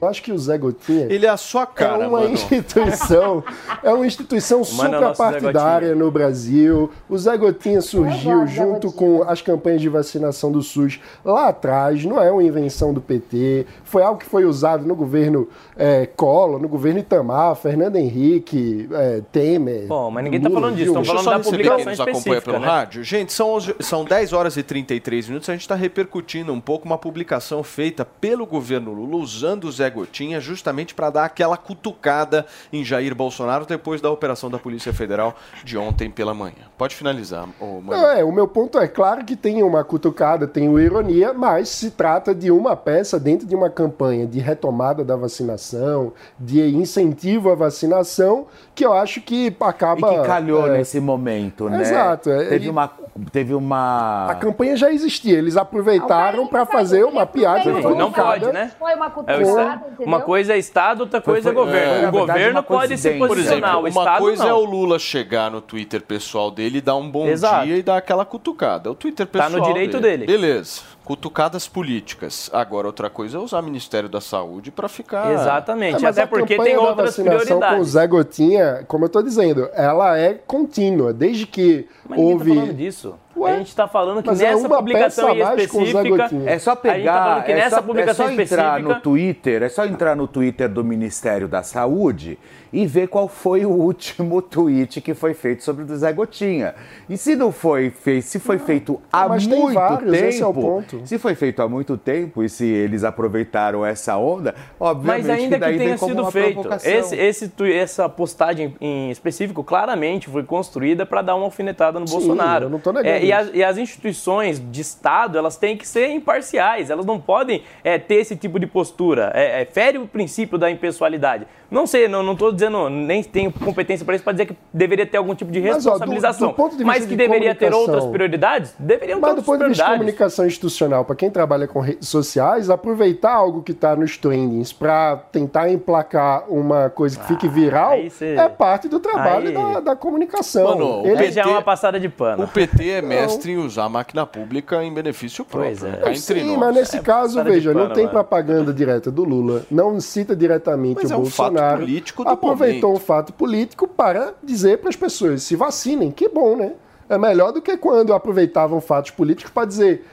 Eu acho que o Zé Gotinha. Ele é a sua cara, é uma mano. instituição. é uma instituição (laughs) é suprapartidária no Brasil. O Zé Gotinha surgiu do Zé junto com as campanhas de vacinação do SUS lá atrás. Não é uma invenção do PT. Foi algo que foi usado no governo é, Collor, no governo Itamar, Fernando Henrique, é, Temer. Bom, mas ninguém tá Lula, falando disso, Dilma. tão Deixa eu falando da publicação nos acompanha específica, pelo né? rádio. Gente, são, são 10 horas e 33 minutos. A gente está repercutindo um pouco uma publicação feita pelo governo Lula usando o Zé Gotinha, justamente para dar aquela cutucada em Jair Bolsonaro depois da operação da Polícia Federal de ontem pela manhã. Pode finalizar, ô. Não, é, o meu ponto é claro que tem uma cutucada, tem uma ironia, mas se trata de uma peça dentro de uma campanha de retomada da vacinação, de incentivo à vacinação, que eu acho que acaba. E que calhou é, nesse momento, né? Exato. é, Teve e- uma. Teve uma. A campanha já existia, eles aproveitaram para fazer uma piada. Não pode, né? Foi uma É cutucada, entendeu? uma coisa é Estado, outra coisa é foi- governo. é, o verdade, governo uma pode se Por posicionar, exemplo, o uma Estado coisa não. é o Lula chegar no Twitter pessoal dele e dar um bom Exato. dia e dar aquela cutucada. É o Twitter Tá pessoal no direito dele. Beleza. Cutucadas políticas. Agora, outra coisa é usar o Ministério da Saúde para ficar... Exatamente, É, mas até a porque tem outras vacinação com o prioridades. Zé Gotinha, como eu tô dizendo, ela é contínua. Desde que Mas ninguém houve. tá falando disso. a gente tá falando que mas é nessa uma publicação peça em a mais com o Zé específica. Gotinha. É só tá pegar, falando que é nessa só, publicação é só entrar específica. no Twitter, é só entrar no Twitter do Ministério da Saúde e ver qual foi o último (laughs) tweet que foi feito sobre o Zé Gotinha. E se não foi feito, se foi feito há mas tem muito vários, tempo, esse é o ponto. se foi feito há muito tempo e se eles aproveitaram essa onda, obviamente Mas ainda que, daí tenha vem como sido uma feito, esse, esse essa postagem em específico claramente foi construída para dar uma alfinetada no Sim, Bolsonaro. eu não tô negando É, e, e as instituições de Estado elas têm que ser imparciais, elas não podem é, ter esse tipo de postura. É, é, fere o princípio da impessoalidade. Não sei, não, não tô dizendo, nem tenho competência para isso para dizer que deveria ter algum tipo de Mas, ó, do- responsabilização. do ponto de vista mas que de deveria ter outras prioridades, deveriam ter Mas do outras ponto de vista de prioridades. comunicação institucional, para quem trabalha com redes sociais, aproveitar algo que está nos trendings para tentar emplacar uma coisa que fique viral cê- é parte do trabalho aí- da, da comunicação. Mano, o Ele- já é uma passada de pano. O PT é mestre em usar a máquina pública em benefício próprio. Pois é. entre Sim, nós. mas nesse É caso, veja, não pano, tem mano. propaganda direta do Lula, não cita diretamente Mas o é um fato Bolsonaro. político do aproveitou um fato político para dizer para as pessoas se vacinem. Que bom, né? É melhor do que quando aproveitavam fatos políticos para dizer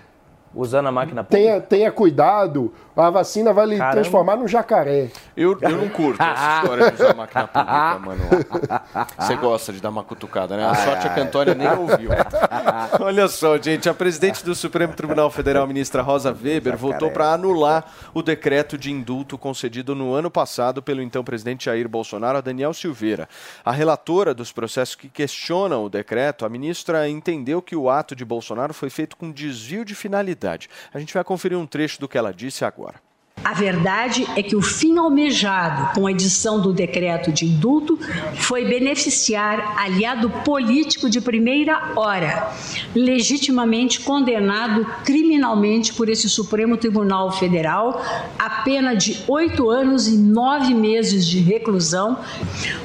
Usando a máquina pública. tenha, tenha cuidado, a vacina vai lhe Caramba. transformar num jacaré. Eu, eu não curto essa (laughs) história de usar máquina pública, mano. Você gosta de dar uma cutucada, né? A sorte é que a Antônia nem ouviu. (laughs) Olha só, gente, a presidente do Supremo Tribunal Federal, ministra Rosa Weber, votou para anular o decreto de indulto concedido no ano passado pelo então presidente Jair Bolsonaro a Daniel Silveira. A relatora dos processos que questionam o decreto, a ministra entendeu que o ato de Bolsonaro foi feito com desvio de finalidade. A gente vai conferir um trecho do que ela disse agora. A verdade é que o fim almejado com a edição do decreto de indulto foi beneficiar aliado político de primeira hora, legitimamente condenado criminalmente por esse Supremo Tribunal Federal a pena de oito anos e nove meses de reclusão,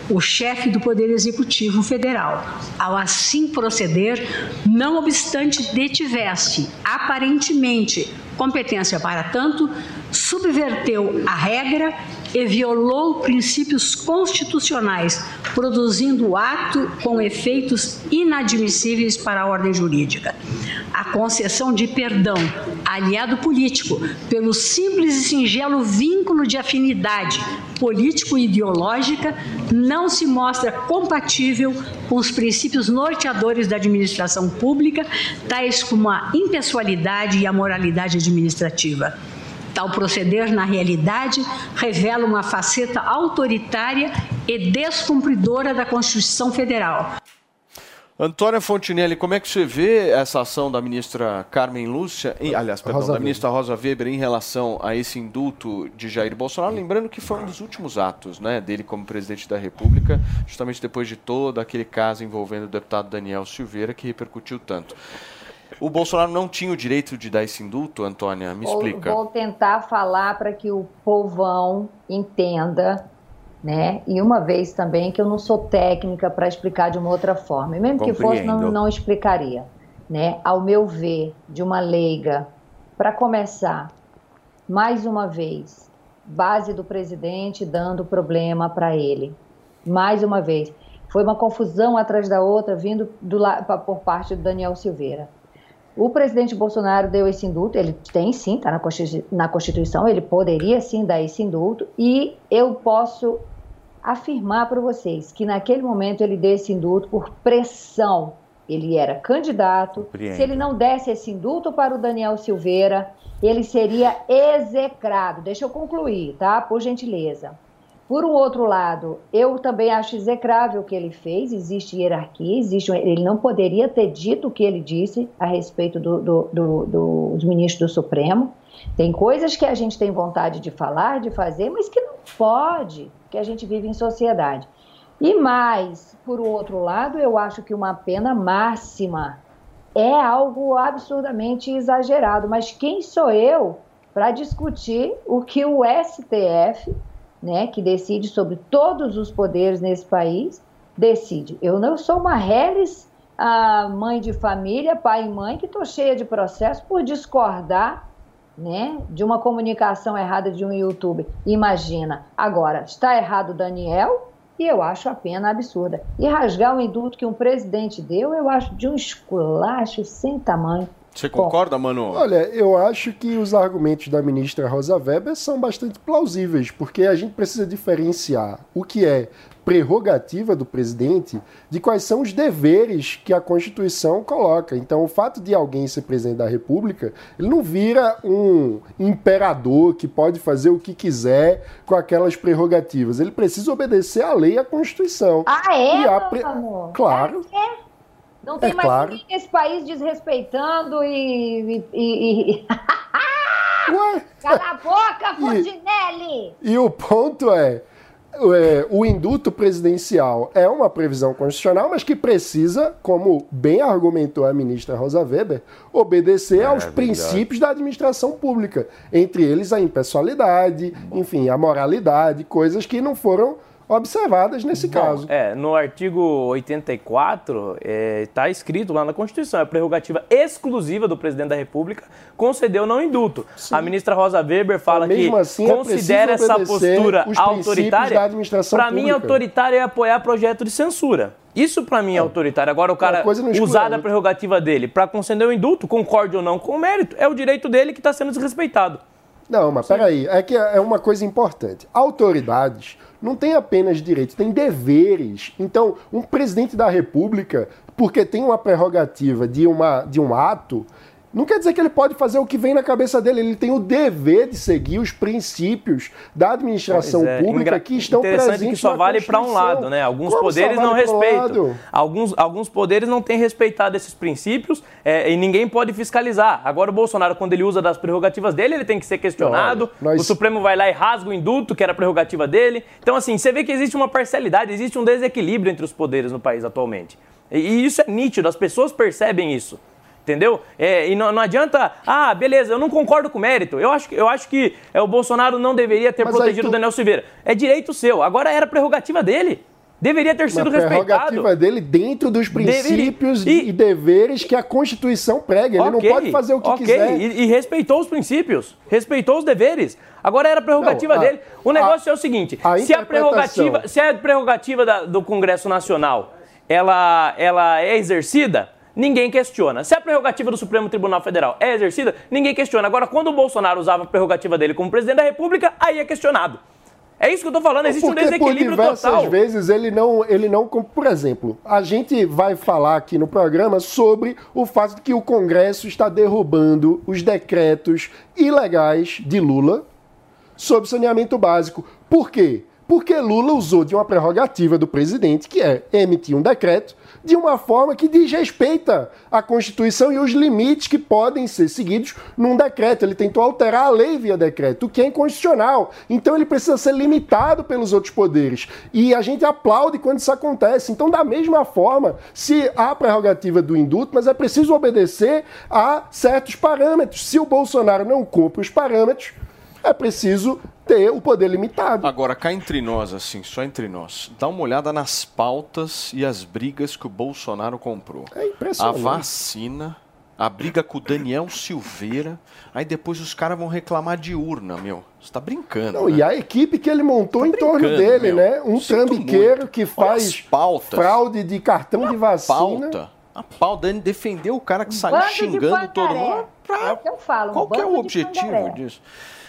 o chefe do Poder Executivo Federal. Ao assim proceder, não obstante detivesse, aparentemente, competência para tanto, subverteu a regra e violou princípios constitucionais, produzindo ato com efeitos inadmissíveis para a ordem jurídica. A concessão de perdão, aliado político, pelo simples e singelo vínculo de afinidade político-ideológica, não se mostra compatível com os princípios norteadores da administração pública, tais como a impessoalidade e a moralidade administrativa. Tal proceder, na realidade, revela uma faceta autoritária e descumpridora da Constituição Federal. Antônia Fontinelli, como é que você vê essa ação da ministra Carmen Lúcia, em- aliás, perdão, Rosa da ministra Rosa Weber em relação a esse indulto de Jair Bolsonaro? Lembrando que foi um dos últimos atos né, dele como presidente da República, justamente depois de todo aquele caso envolvendo o deputado Daniel Silveira, que repercutiu tanto. O Bolsonaro não tinha o direito de dar esse indulto, Antônia? Me Vou- explica. Vou tentar falar para que o povão entenda, né? E uma vez também que eu não sou técnica para explicar de uma outra forma. E mesmo que fosse, não, Compreendo. não explicaria, né? Ao meu ver, de uma leiga, para começar, mais uma vez, base do presidente dando problema para ele. Mais uma vez. Foi uma confusão atrás da outra vindo do, por parte do Daniel Silveira. O presidente Bolsonaro deu esse indulto, ele tem sim, está na, Constitu- na Constituição, ele poderia sim dar esse indulto, e eu posso afirmar para vocês que naquele momento ele deu esse indulto por pressão. Ele era candidato. Compreendo. Se ele não desse esse indulto para o Daniel Silveira, ele seria execrado. Deixa eu concluir, tá? Por gentileza. Por um outro lado, eu também acho execrável o que ele fez, existe hierarquia, existe, ele não poderia ter dito o que ele disse a respeito do, do, do, do, dos ministros do Supremo. Tem coisas que a gente tem vontade de falar, de fazer, mas que não pode, que a gente vive em sociedade. E mais, por outro lado, eu acho que uma pena máxima é algo absurdamente exagerado. Mas quem sou eu para discutir o que o STF, né, que decide sobre todos os poderes nesse país, decide? Eu não sou uma Harris, a mãe de família, pai e mãe, que estou cheia de processo por discordar né, de uma comunicação errada de um YouTube. Imagina. Agora, está errado Daniel e eu acho a pena absurda. E rasgar o indulto que um presidente deu, eu acho de um esculacho sem tamanho. Você concorda, Mano? Olha, eu acho que os argumentos da ministra Rosa Weber são bastante plausíveis, porque a gente precisa diferenciar o que é prerrogativa do presidente de quais são os deveres que a Constituição coloca. Então, o fato de alguém ser presidente da República, ele não vira um imperador que pode fazer o que quiser com aquelas prerrogativas. Ele precisa obedecer à lei e à Constituição. Ah, é, e a pre... Claro. É. Não tem É mais claro. ninguém nesse país desrespeitando e. e, e- e- (laughs) Cala a boca, Fontinelli! E o ponto é, é, o indulto presidencial é uma previsão constitucional, mas que precisa, como bem argumentou a ministra Rosa Weber, obedecer aos princípios da administração pública, entre eles a impessoalidade, enfim, a moralidade, coisas que não foram observadas nesse caso. É, no artigo 84, está escrito lá na Constituição, é a prerrogativa exclusiva do presidente da República conceder ou não indulto. A ministra Rosa Weber fala Mas mesmo que assim, é considera essa postura autoritária. Para mim, autoritária é apoiar projeto de censura. Isso para mim é autoritário. Agora o cara usar a outra. prerrogativa dele para conceder o indulto, concorde ou não com o mérito, é o direito dele que está sendo desrespeitado. Não, mas peraí, é que é uma coisa importante. Autoridades não têm apenas direitos, têm deveres. Então, um presidente da República, porque tem uma prerrogativa de, uma, de um ato, não quer dizer que ele pode fazer o que vem na cabeça dele. Ele tem o dever de seguir os princípios da administração é, pública engra- que estão Interessante presentes que só vale para um lado, né? Alguns Como poderes não vale um respeitam. Alguns, alguns poderes não têm respeitado esses princípios é, e ninguém pode fiscalizar. Agora o Bolsonaro, quando ele usa das prerrogativas dele, ele tem que ser questionado. Olha, nós- O Supremo vai lá e rasga o indulto, que era a prerrogativa dele. Então, assim, você vê que existe uma parcialidade, existe um desequilíbrio entre os poderes no país atualmente. E, e isso é nítido, as pessoas percebem isso. Entendeu? É, e não, não adianta, ah, beleza, eu não concordo com o mérito. Eu acho que, eu acho que é, o Bolsonaro não deveria ter Mas protegido tu- o Daniel Silveira. É direito seu. Agora era prerrogativa dele. Deveria ter sido Uma respeitado. prerrogativa dele dentro dos princípios E- e... deveres que a Constituição prega. Ele Ok, não pode fazer o que ok, quiser. E, e respeitou os princípios, respeitou os deveres. Agora era prerrogativa Não, a- dele. O negócio é o seguinte: a se a prerrogativa, se a prerrogativa da- do Congresso Nacional ela, ela é exercida, ninguém questiona. Se a prerrogativa do Supremo Tribunal Federal é exercida, ninguém questiona. Agora, quando o Bolsonaro usava a prerrogativa dele como presidente da República, aí é questionado. É isso que eu tô falando, existe um Porque por desequilíbrio diversas total. vezes ele não, ele não, por exemplo, a gente vai falar aqui no programa sobre o fato de que o Congresso está derrubando os decretos ilegais de Lula sobre saneamento básico. Por quê? Porque Lula usou de uma prerrogativa do presidente, que é emitir um decreto, de uma forma que desrespeita a Constituição e os limites que podem ser seguidos num decreto. Ele tentou alterar a lei via decreto, o que é inconstitucional. Então ele precisa ser limitado pelos outros poderes. E a gente aplaude quando isso acontece. Então, da mesma forma, se há a prerrogativa do indulto, mas é preciso obedecer a certos parâmetros. Se o Bolsonaro não cumpre os parâmetros, é preciso ter o poder limitado. Agora, cá entre nós, assim, só entre nós, dá uma olhada nas pautas e as brigas que o Bolsonaro comprou. É A impressionante. vacina, a briga com o Daniel Silveira, aí depois os caras vão reclamar de urna, meu. Você tá brincando. Não, né? e a equipe que ele montou em torno dele, meu. né? Um Sinto trambiqueiro muito. que faz fraude de cartão de vacina. Pauta. A pauta, ele defendeu o cara que saiu Bando de xingando todo mundo. É o que eu falo. um Qual que é o de objetivo pangaré. disso?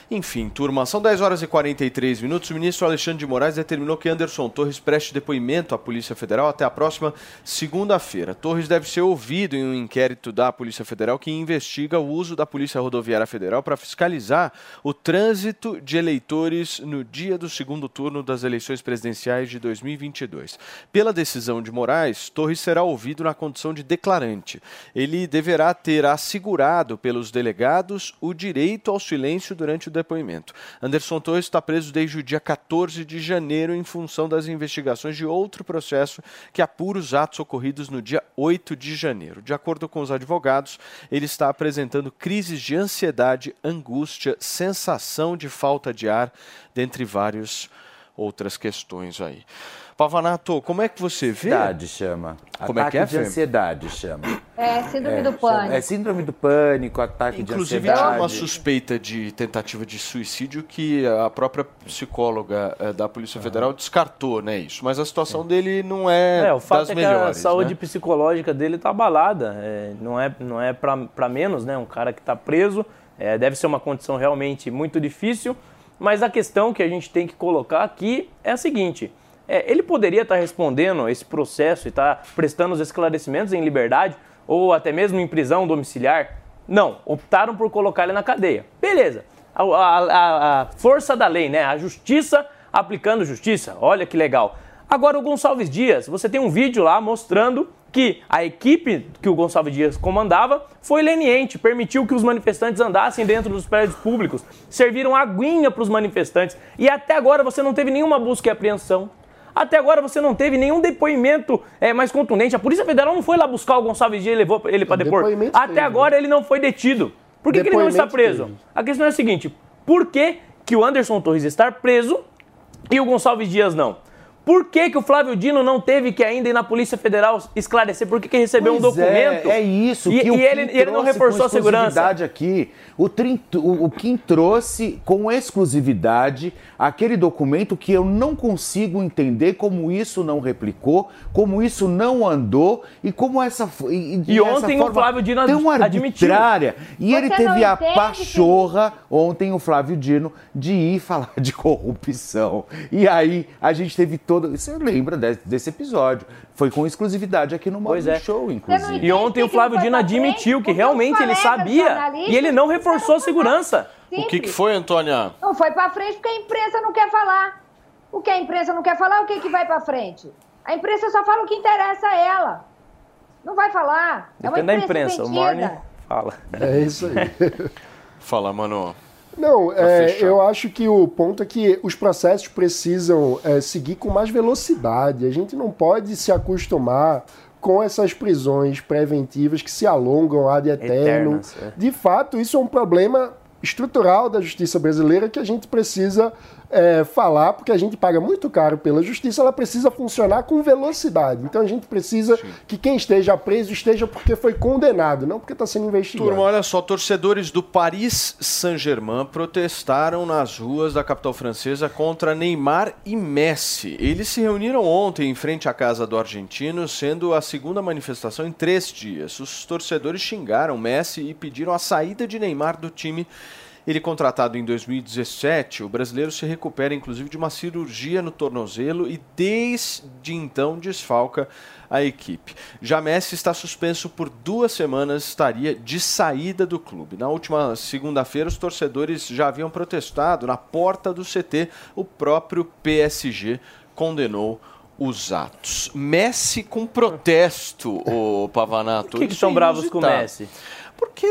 Enfim, turma, são 10 horas e 43 minutos. O ministro Alexandre de Moraes determinou que Anderson Torres preste depoimento à Polícia Federal até a próxima segunda-feira. Torres deve ser ouvido em um inquérito da Polícia Federal que investiga o uso da Polícia Rodoviária Federal para fiscalizar o trânsito de eleitores no dia do segundo turno das eleições presidenciais de 2022. Pela decisão de Moraes, Torres será ouvido na condição de declarante. Ele deverá ter assegurado pelos delegados o direito ao silêncio durante o depoimento. Anderson Torres está preso desde o dia 14 de janeiro em função das investigações de outro processo que apura os atos ocorridos no dia 8 de janeiro. De acordo com os advogados, ele está apresentando crises de ansiedade, angústia, sensação de falta de ar, dentre várias outras questões aí. Pavanato, como é que você vê? Ansiedade chama. Como é ataque que é, de ansiedade chama. É, síndrome É, do chama- pânico. É síndrome do pânico, ataque Inclusive, de tinha ansiedade. uma suspeita de tentativa de suicídio que a própria psicóloga eh, da Polícia Federal descartou, né, isso. Mas a situação dele não é, É, o fato das é que melhores. a saúde né? psicológica dele tá abalada. É, não é, não é para menos, né? Um cara que está preso. é, deve ser uma condição realmente muito difícil. Mas a questão que a gente tem que colocar aqui é a seguinte: é, ele poderia estar respondendo esse processo e estar prestando os esclarecimentos em liberdade ou até mesmo em prisão domiciliar? Não, optaram por colocar ele na cadeia. Beleza. A- a- a força da lei, né? A justiça aplicando justiça. Olha que legal. Agora o Gonçalves Dias, você tem um vídeo lá mostrando que a equipe que o Gonçalves Dias comandava foi leniente, permitiu que os manifestantes andassem dentro dos prédios públicos, serviram aguinha para os manifestantes e até agora você não teve nenhuma busca e apreensão. Até agora você não teve nenhum depoimento é, mais contundente. A Polícia Federal não foi lá buscar o Gonçalves Dias e levou ele para depor. Depoimento Até teve, agora ele não foi detido. Por que, que ele não está preso? teve. A questão é a seguinte: por que, que o Anderson Torres está preso e o Gonçalves Dias não? Por que, que o Flávio Dino não teve que ainda ir na Polícia Federal esclarecer por que, que recebeu um Pois documento? É, é isso E, que e o ele, ele não reforçou com a segurança. exclusividade aqui. O, Trin- o, o Kim trouxe com exclusividade aquele documento que eu não consigo entender como isso não replicou, como isso não andou e como essa e, E ontem o forma Flávio Dino tão admitiu. arbitrária. E Você ele teve a que- pachorra ontem o Flávio Dino de ir (laughs) falar de corrupção. E aí a gente teve todo, você lembra desse, desse episódio? Foi com exclusividade aqui no Morning é. Show, inclusive. E ontem o Flávio Dino admitiu que realmente ele sabia e ele não reforçou a segurança. O que, que foi, Antônia? Não foi pra frente porque a imprensa não quer falar. O que a imprensa não quer falar, o que, que vai pra frente? A imprensa só fala o que interessa a ela. Não vai falar. É uma Depende da imprensa imprensa. O. Morning fala. É isso aí. (laughs) Fala, mano. Não, é, fechar. eu acho que o ponto é que os processos precisam é, seguir com mais velocidade. A gente não pode se acostumar com essas prisões preventivas que se alongam ad eterno. Eternas, é. De fato, isso é um problema estrutural da justiça brasileira que a gente precisa é, falar, porque a gente paga muito caro pela justiça, ela precisa funcionar com velocidade. Então a gente precisa que quem esteja preso esteja porque foi condenado, não porque está sendo investigado. Turma, olha só, torcedores do Paris Saint-Germain protestaram nas ruas da capital francesa contra Neymar e Messi. Eles se reuniram ontem em frente à casa do argentino, sendo a segunda manifestação em três dias. Os torcedores xingaram Messi e pediram a saída de Neymar do time. Ele contratado em 2017, o brasileiro se recupera inclusive de uma cirurgia no tornozelo e desde então desfalca a equipe. Já Messi está suspenso por duas semanas, estaria de saída do clube. Na última segunda-feira, os torcedores já haviam protestado na porta do CT. O próprio PSG condenou os atos. Messi com protesto, o Pavanato. Por que, que Isso é bravos com o. Messi? Porque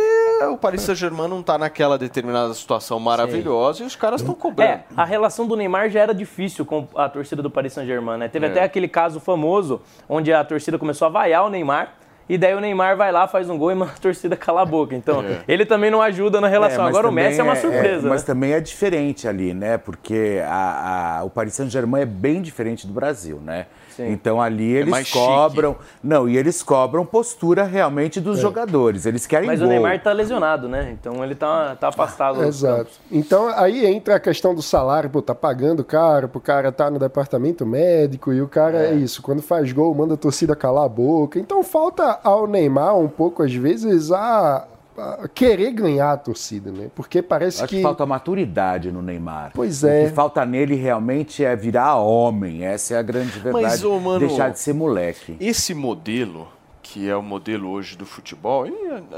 o Paris Saint-Germain não está naquela determinada situação maravilhosa e os caras estão cobrando. É, a relação do Neymar já era difícil com a torcida do Paris Saint-Germain, né? Teve É. até aquele caso famoso onde a torcida começou a vaiar o Neymar. E daí o Neymar vai lá, faz um gol e (laughs) manda a torcida calar a boca. Então, É. ele também não ajuda na relação. É, Agora o Messi é uma surpresa. mas né? também é diferente ali, né? Porque a- a- o Paris Saint-Germain é bem diferente do Brasil, né? Sim. Então ali eles mais chique. cobram. Não, e eles cobram postura realmente dos jogadores. Eles querem Mas gol. o Neymar tá lesionado, né? Então ele tá, tá afastado. dos Exato. campos. Então aí entra a questão do salário, pô, tá pagando caro, pro cara tá no departamento médico e o cara é, isso, quando faz gol, manda a torcida calar a boca. Então falta ao Neymar um pouco, às vezes, a querer ganhar a torcida, né? Porque parece Acho que... que falta maturidade no Neymar. Pois O é. que falta nele realmente é virar homem. Essa é a grande verdade. Mas, ô, mano, Deixar de ser moleque. Esse modelo, que é o modelo hoje do futebol, e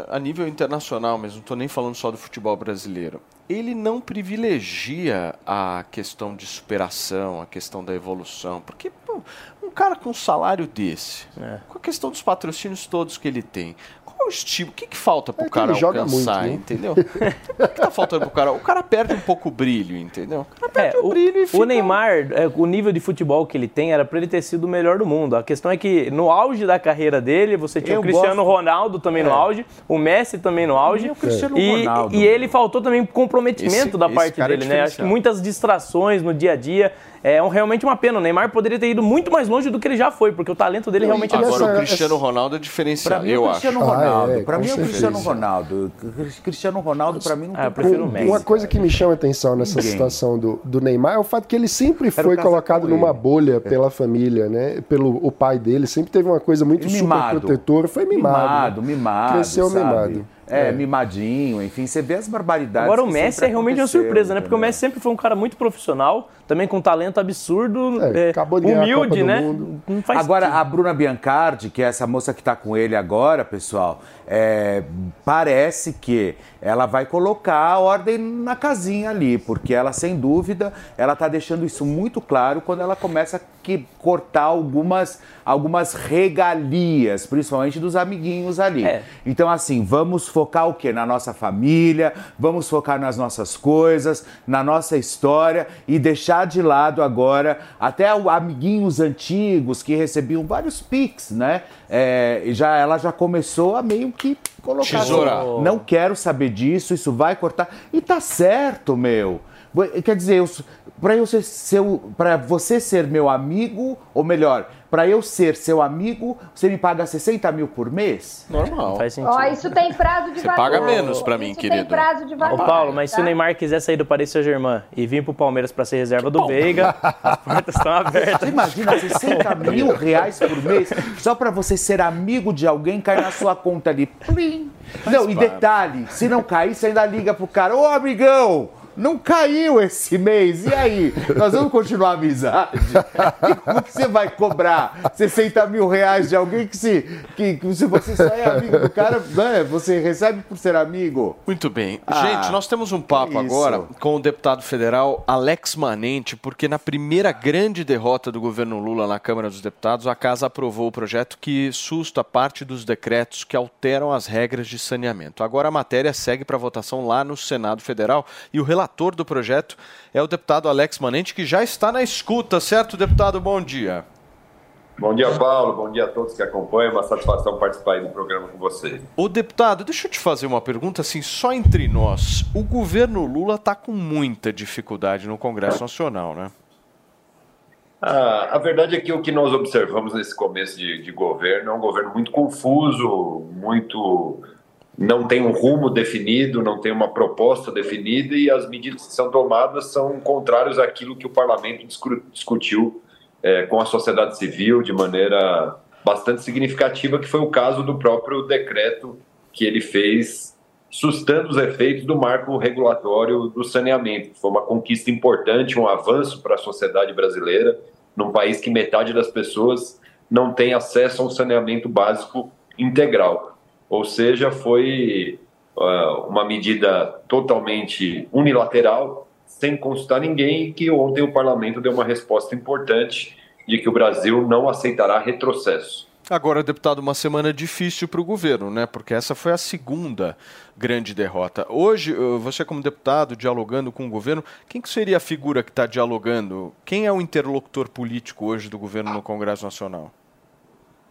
a nível internacional, mas não estou nem falando só do futebol brasileiro, ele não privilegia a questão de superação, a questão da evolução. Porque pô, um cara com um salário desse, com a questão dos patrocínios todos que ele tem, qual é o estilo? O que, que falta pro É cara ele joga alcançar, muito, né? entendeu? (laughs) o que, tá faltando pro cara? O cara perde um pouco o brilho, entendeu? O cara perde o, brilho e É, O Neymar, é, o nível de futebol que ele tem era pra ele ter sido o melhor do mundo. A questão é que no auge da carreira dele, você tinha Eu o Cristiano gosto- Ronaldo também no É. auge, o Messi também no auge. E o Cristiano e, Ronaldo. e ele faltou também comprometimento Esse- da parte é dele, né? Acho que muitas distrações no dia a dia. É um- realmente uma pena. O Neymar poderia ter ido muito mais longe do que ele já foi, porque o talento dele realmente é Agora o Cristiano Ronaldo é diferenciado, mim, eu o acho. Cristiano Ah, Ronaldo. é, pra com mim, é o certeza. Cristiano Ronaldo. Cristiano Ronaldo, pra mim, não Ah, eu tem prefiro o. Messi. Uma coisa que me chama a atenção nessa Ninguém. situação do, do Neymar é o fato que ele sempre foi colocado numa bolha pela família, né? Pelo o pai dele, sempre teve uma coisa muito E super mimado. protetora, foi mimado. Mimado, né? mimado. Cresceu sabe? mimado. É, É. mimadinho, enfim, você vê as barbaridades. Agora o Messi é realmente uma surpresa, né? Porque o? Messi sempre foi um cara muito profissional, também com um talento absurdo, É, é, acabou de ganhar a humilde, né? Mundo. Não faz Agora, sentido. a Bruna Biancardi, que é essa moça que está com ele agora, pessoal, é, parece que ela vai colocar a ordem na casinha ali, porque ela, sem dúvida, ela está deixando isso muito claro quando ela começa a que, cortar algumas, algumas regalias, principalmente dos amiguinhos ali. É. Então, assim, vamos focar o quê? Na nossa família, vamos focar nas nossas coisas, na nossa história e deixar de lado agora até amiguinhos antigos que recebiam vários pics, né? É, e já, ela já começou a meio que colocar. Tesourar. assim, Não quero saber disso, isso vai cortar. E tá certo, meu. Quer dizer, eu, para eu ser seu, para você ser meu amigo, ou melhor, para eu ser seu amigo, você me paga 60 mil por mês? Normal. Faz sentido. Ó, isso tem prazo de Você paga menos pra mim, isso querido. Tem prazo de Ô. Paulo, mas se tá? o Neymar quiser sair do Paris Saint-Germain e vir pro Palmeiras pra ser reserva do Veiga, (laughs) as portas estão abertas. Você imagina 60 (laughs) mil reais por mês só pra você ser amigo de alguém, cai na sua conta ali. Plim. Não, e detalhe, se não cair, você ainda liga pro cara, ô amigão, não caiu esse mês, e aí? Nós vamos continuar a amizade? (laughs) E como que você vai cobrar 60 mil reais de alguém que se, que, que se você só é amigo do cara, né, você recebe por ser amigo? Muito bem. Ah, Gente, nós temos um papo agora com o deputado federal Alex Manente, porque na primeira grande derrota do governo Lula na Câmara dos Deputados, a casa aprovou o projeto que susta parte dos decretos que alteram as regras de saneamento. Agora a matéria segue para votação lá no Senado Federal e o relator do projeto é o deputado Alex Manente, que já está na escuta, certo, deputado? Bom dia. Bom dia, Paulo. Bom dia a todos que acompanham. Uma satisfação participar aí do programa com vocês. Ô deputado, deixa eu te fazer uma pergunta assim, só entre nós. O governo Lula está com muita dificuldade no Congresso Nacional, né? Ah, a verdade é que o que nós observamos nesse começo de, de governo é um governo muito confuso, muito não tem um rumo definido, não tem uma proposta definida e as medidas que são tomadas são contrários àquilo que o parlamento discu- discutiu eh, com a sociedade civil de maneira bastante significativa, que foi o caso do próprio decreto que ele fez sustando os efeitos do marco regulatório do saneamento. Foi uma conquista importante, um avanço para a sociedade brasileira, num país que metade das pessoas não tem acesso a um saneamento básico integral. Ou seja, foi ah, uma medida totalmente unilateral, sem consultar ninguém, que ontem o parlamento deu uma resposta importante de que o Brasil não aceitará retrocesso. Agora, deputado, uma semana difícil para o governo, né? Porque essa foi a segunda grande derrota. Hoje, eh, você como deputado, dialogando com o governo, quem que seria a figura que está dialogando? Quem é o interlocutor político hoje do governo no Congresso Nacional?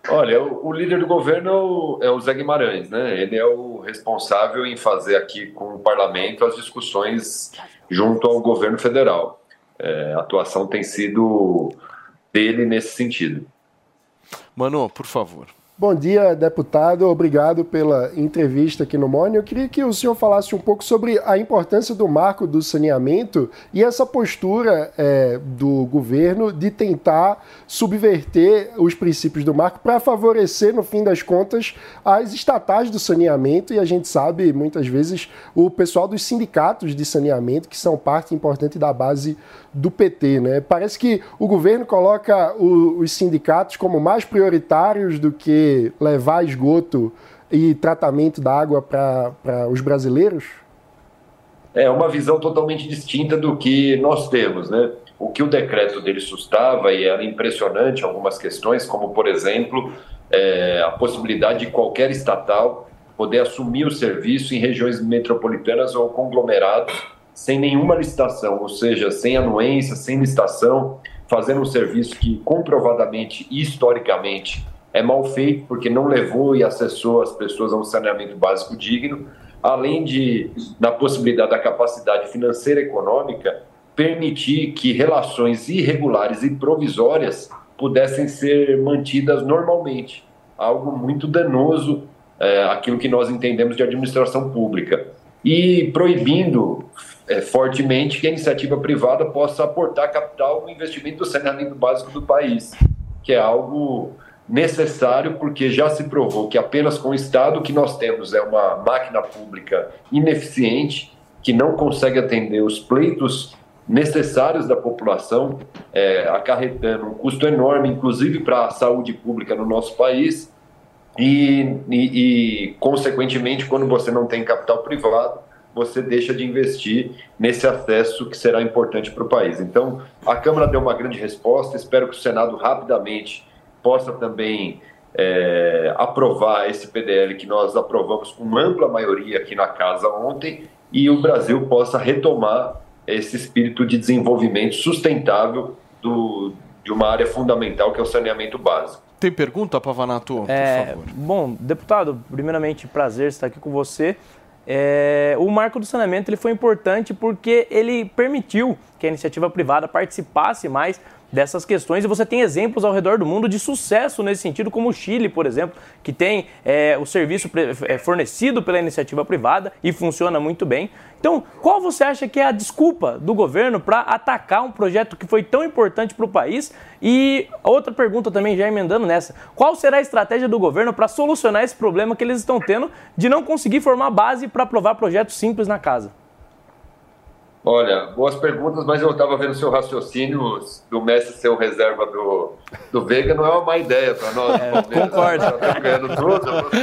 Olha, o, o líder do governo é o, é o Zé Guimarães, né? Ele é o responsável em fazer aqui com o parlamento as discussões junto ao governo federal. É, a atuação tem sido dele nesse sentido. Mano, por favor. Bom dia, deputado. Obrigado pela entrevista aqui no Morning. Eu queria que o senhor falasse um pouco sobre a importância do marco do saneamento e essa postura é, do governo de tentar subverter os princípios do marco para favorecer, no fim das contas, as estatais do saneamento. E a gente sabe, muitas vezes, o pessoal dos sindicatos de saneamento, que são parte importante da base do PT. Né? Parece que o governo coloca o, os sindicatos como mais prioritários do que levar esgoto e tratamento da água para os brasileiros? É uma visão totalmente distinta do que nós temos, né? O que o decreto dele sustava e era impressionante algumas questões, como por exemplo é, a possibilidade de qualquer estatal poder assumir o serviço em regiões metropolitanas ou conglomerados sem nenhuma licitação, ou seja, sem anuência, sem licitação, fazendo um serviço que comprovadamente e historicamente é mal feito porque não levou e acessou as pessoas a um saneamento básico digno, além de, na possibilidade da capacidade financeira e econômica, permitir que relações irregulares e provisórias pudessem ser mantidas normalmente, algo muito danoso é, aquilo que nós entendemos de administração pública. E proibindo é, fortemente que a iniciativa privada possa aportar capital no investimento do saneamento básico do país, que é algo necessário porque já se provou que apenas com o Estado que nós temos é uma máquina pública ineficiente que não consegue atender os pleitos necessários da população, é, acarretando um custo enorme, inclusive para a saúde pública no nosso país, e, e, e, consequentemente, quando você não tem capital privado, você deixa de investir nesse acesso que será importante para o país. Então, a Câmara deu uma grande resposta, espero que o Senado rapidamente possa também é, aprovar esse PDL que nós aprovamos com ampla maioria aqui na casa ontem e o Brasil possa retomar esse espírito de desenvolvimento sustentável do, de uma área fundamental que é o saneamento básico. Tem pergunta, Pavanato? Por é, favor. Bom, deputado, primeiramente, prazer estar aqui com você. É, o marco do saneamento ele foi importante porque ele permitiu que a iniciativa privada participasse mais dessas questões e você tem exemplos ao redor do mundo de sucesso nesse sentido, como o Chile, por exemplo, que tem é, o serviço é, fornecido pela iniciativa privada e funciona muito bem. Então, qual você acha que é a desculpa do governo para atacar um projeto que foi tão importante para o país? E outra pergunta também, já emendando nessa: qual será a estratégia do governo para solucionar esse problema que eles estão tendo de não conseguir formar base para aprovar projetos simples na casa? Olha, boas perguntas, mas eu estava vendo seu raciocínio do Messi ser o reserva do, do Veiga, não é uma má ideia para nós. É, concordo. Estamos ganhando tudo,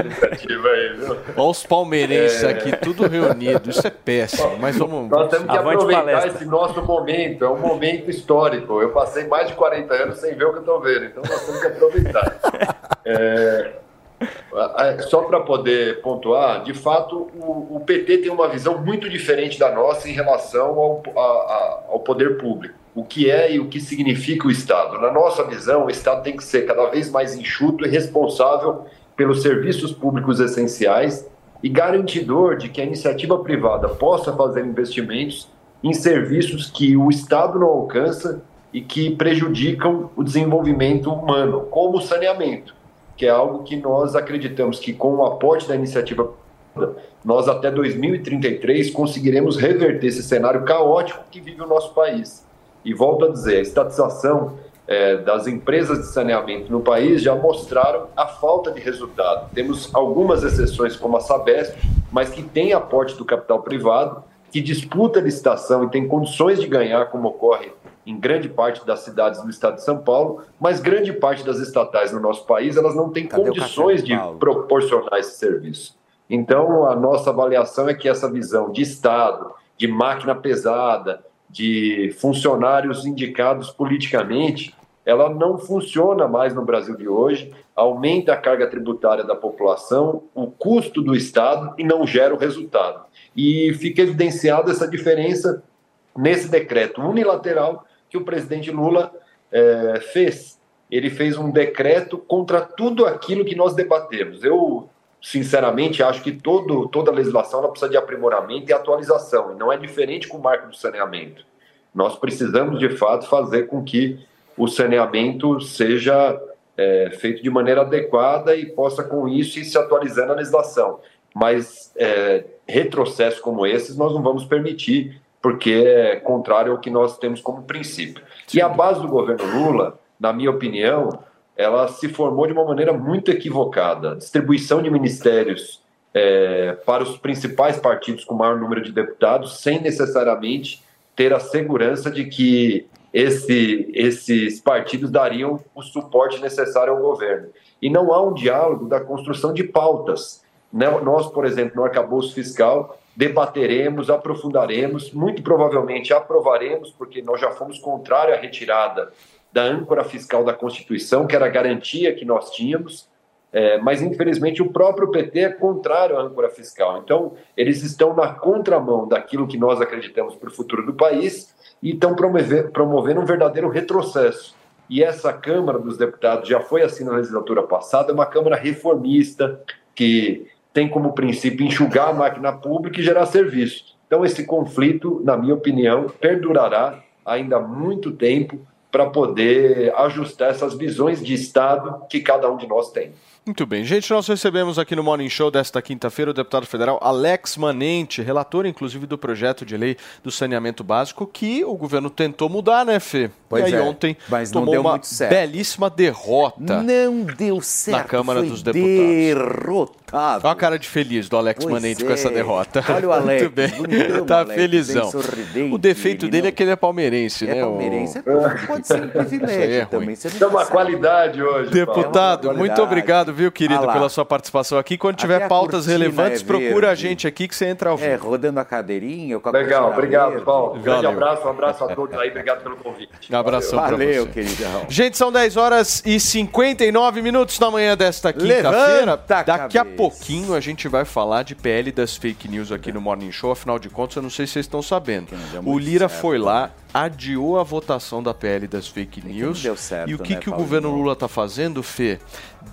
iniciativa aí, viu? Olha os palmeirenses é... aqui, tudo reunido, isso é péssimo, mas vamos... Nós temos que aproveitar palestra. esse nosso momento, é um momento histórico. Eu passei mais de 40 anos sem ver o que eu estou vendo, então nós temos que aproveitar. (laughs) É... Só para poder pontuar, de fato, o, o, PT tem uma visão muito diferente da nossa em relação ao, a, a, ao poder público. O que é e o que significa o Estado. Na nossa visão, o Estado tem que ser cada vez mais enxuto e responsável pelos serviços públicos essenciais e garantidor de que a iniciativa privada possa fazer investimentos em serviços que o Estado não alcança e que prejudicam o desenvolvimento humano, como o saneamento que é algo que nós acreditamos que com o aporte da iniciativa nós até 2033 conseguiremos reverter esse cenário caótico que vive o nosso país. E volto a dizer, a estatização é, das empresas de saneamento no país já mostraram a falta de resultado. Temos algumas exceções, como a Sabesp, mas que tem aporte do capital privado, que disputa a licitação e tem condições de ganhar, como ocorre em grande parte das cidades do estado de São Paulo, mas grande parte das estatais no nosso país, elas não têm Cadê condições de proporcionar esse serviço. Então, a nossa avaliação é que essa visão de Estado, de máquina pesada, de funcionários indicados politicamente, ela não funciona mais no Brasil de hoje, aumenta a carga tributária da população, o custo do Estado e não gera o resultado. E fica evidenciada essa diferença nesse decreto unilateral que o presidente Lula é, fez. Ele fez um decreto contra tudo aquilo que nós debatemos. Eu, sinceramente, acho que todo, toda legislação ela precisa de aprimoramento e atualização, e não é diferente com o marco do saneamento. Nós precisamos, de fato, fazer com que o saneamento seja é, feito de maneira adequada e possa, com isso, ir se atualizando a legislação. Mas é, retrocessos como esses nós não vamos permitir, porque é contrário ao que nós temos como princípio. E a base do governo Lula, na minha opinião, ela se formou de uma maneira muito equivocada. Distribuição de ministérios é, para os principais partidos com maior número de deputados, sem necessariamente ter a segurança de que esse, esses partidos dariam o suporte necessário ao governo. E não há um diálogo da construção de pautas. Né? Nós, por exemplo, no arcabouço fiscal, debateremos, aprofundaremos, muito provavelmente aprovaremos, porque nós já fomos contrário à retirada da âncora fiscal da Constituição, que era a garantia que nós tínhamos, é, mas infelizmente o próprio PT é contrário à âncora fiscal. Então, eles estão na contramão daquilo que nós acreditamos para o futuro do país e estão promover, promovendo um verdadeiro retrocesso. E essa Câmara dos Deputados já foi assim na legislatura passada, é uma Câmara reformista, que tem como princípio enxugar a máquina pública e gerar serviço. Então, esse conflito, na minha opinião, perdurará ainda muito tempo para poder ajustar essas visões de Estado que cada um de nós tem. Muito bem. Gente, nós recebemos aqui no Morning Show desta quinta-feira o deputado federal Alex Manente, relator inclusive do projeto de lei do saneamento básico que o governo tentou mudar, né, Fê? Pois e aí é, ontem mas não tomou deu uma muito certo. belíssima derrota. Não deu certo. Na Câmara foi dos Deputados. Derrotado. Olha a cara de feliz do Alex Pois Manente com é. essa derrota. Olha o (laughs) Alex, Muito bem. tá Alex, felizão. O defeito dele é que ele é palmeirense, É né? palmeirense, o... é- pode ser um (laughs) aí privilégio é ruim. também. Você Isso é uma qualidade hoje. Deputado, Paulo. muito obrigado, viu, querido, Ah pela sua participação aqui. Quando Até tiver a pautas cortina relevantes, é procura a gente aqui que você entra ao vivo. É, rodando a cadeirinha. Com a Legal, obrigado, verde. Paulo. Um grande Valeu. abraço, um abraço a todos aí, obrigado pelo convite. Um abração pra Valeu, você. queridão. Gente, são 10 horas e 59 minutos da manhã desta quinta-feira. A Daqui a cabeça. pouquinho a gente vai falar de PL das fake news aqui no Morning Show. Afinal de contas, eu não sei se vocês estão sabendo. deu O Lira certo, foi lá, né? Adiou a votação da PL das fake não news. deu certo, e o que, né, que o Paulinho? governo Lula tá fazendo, Fê?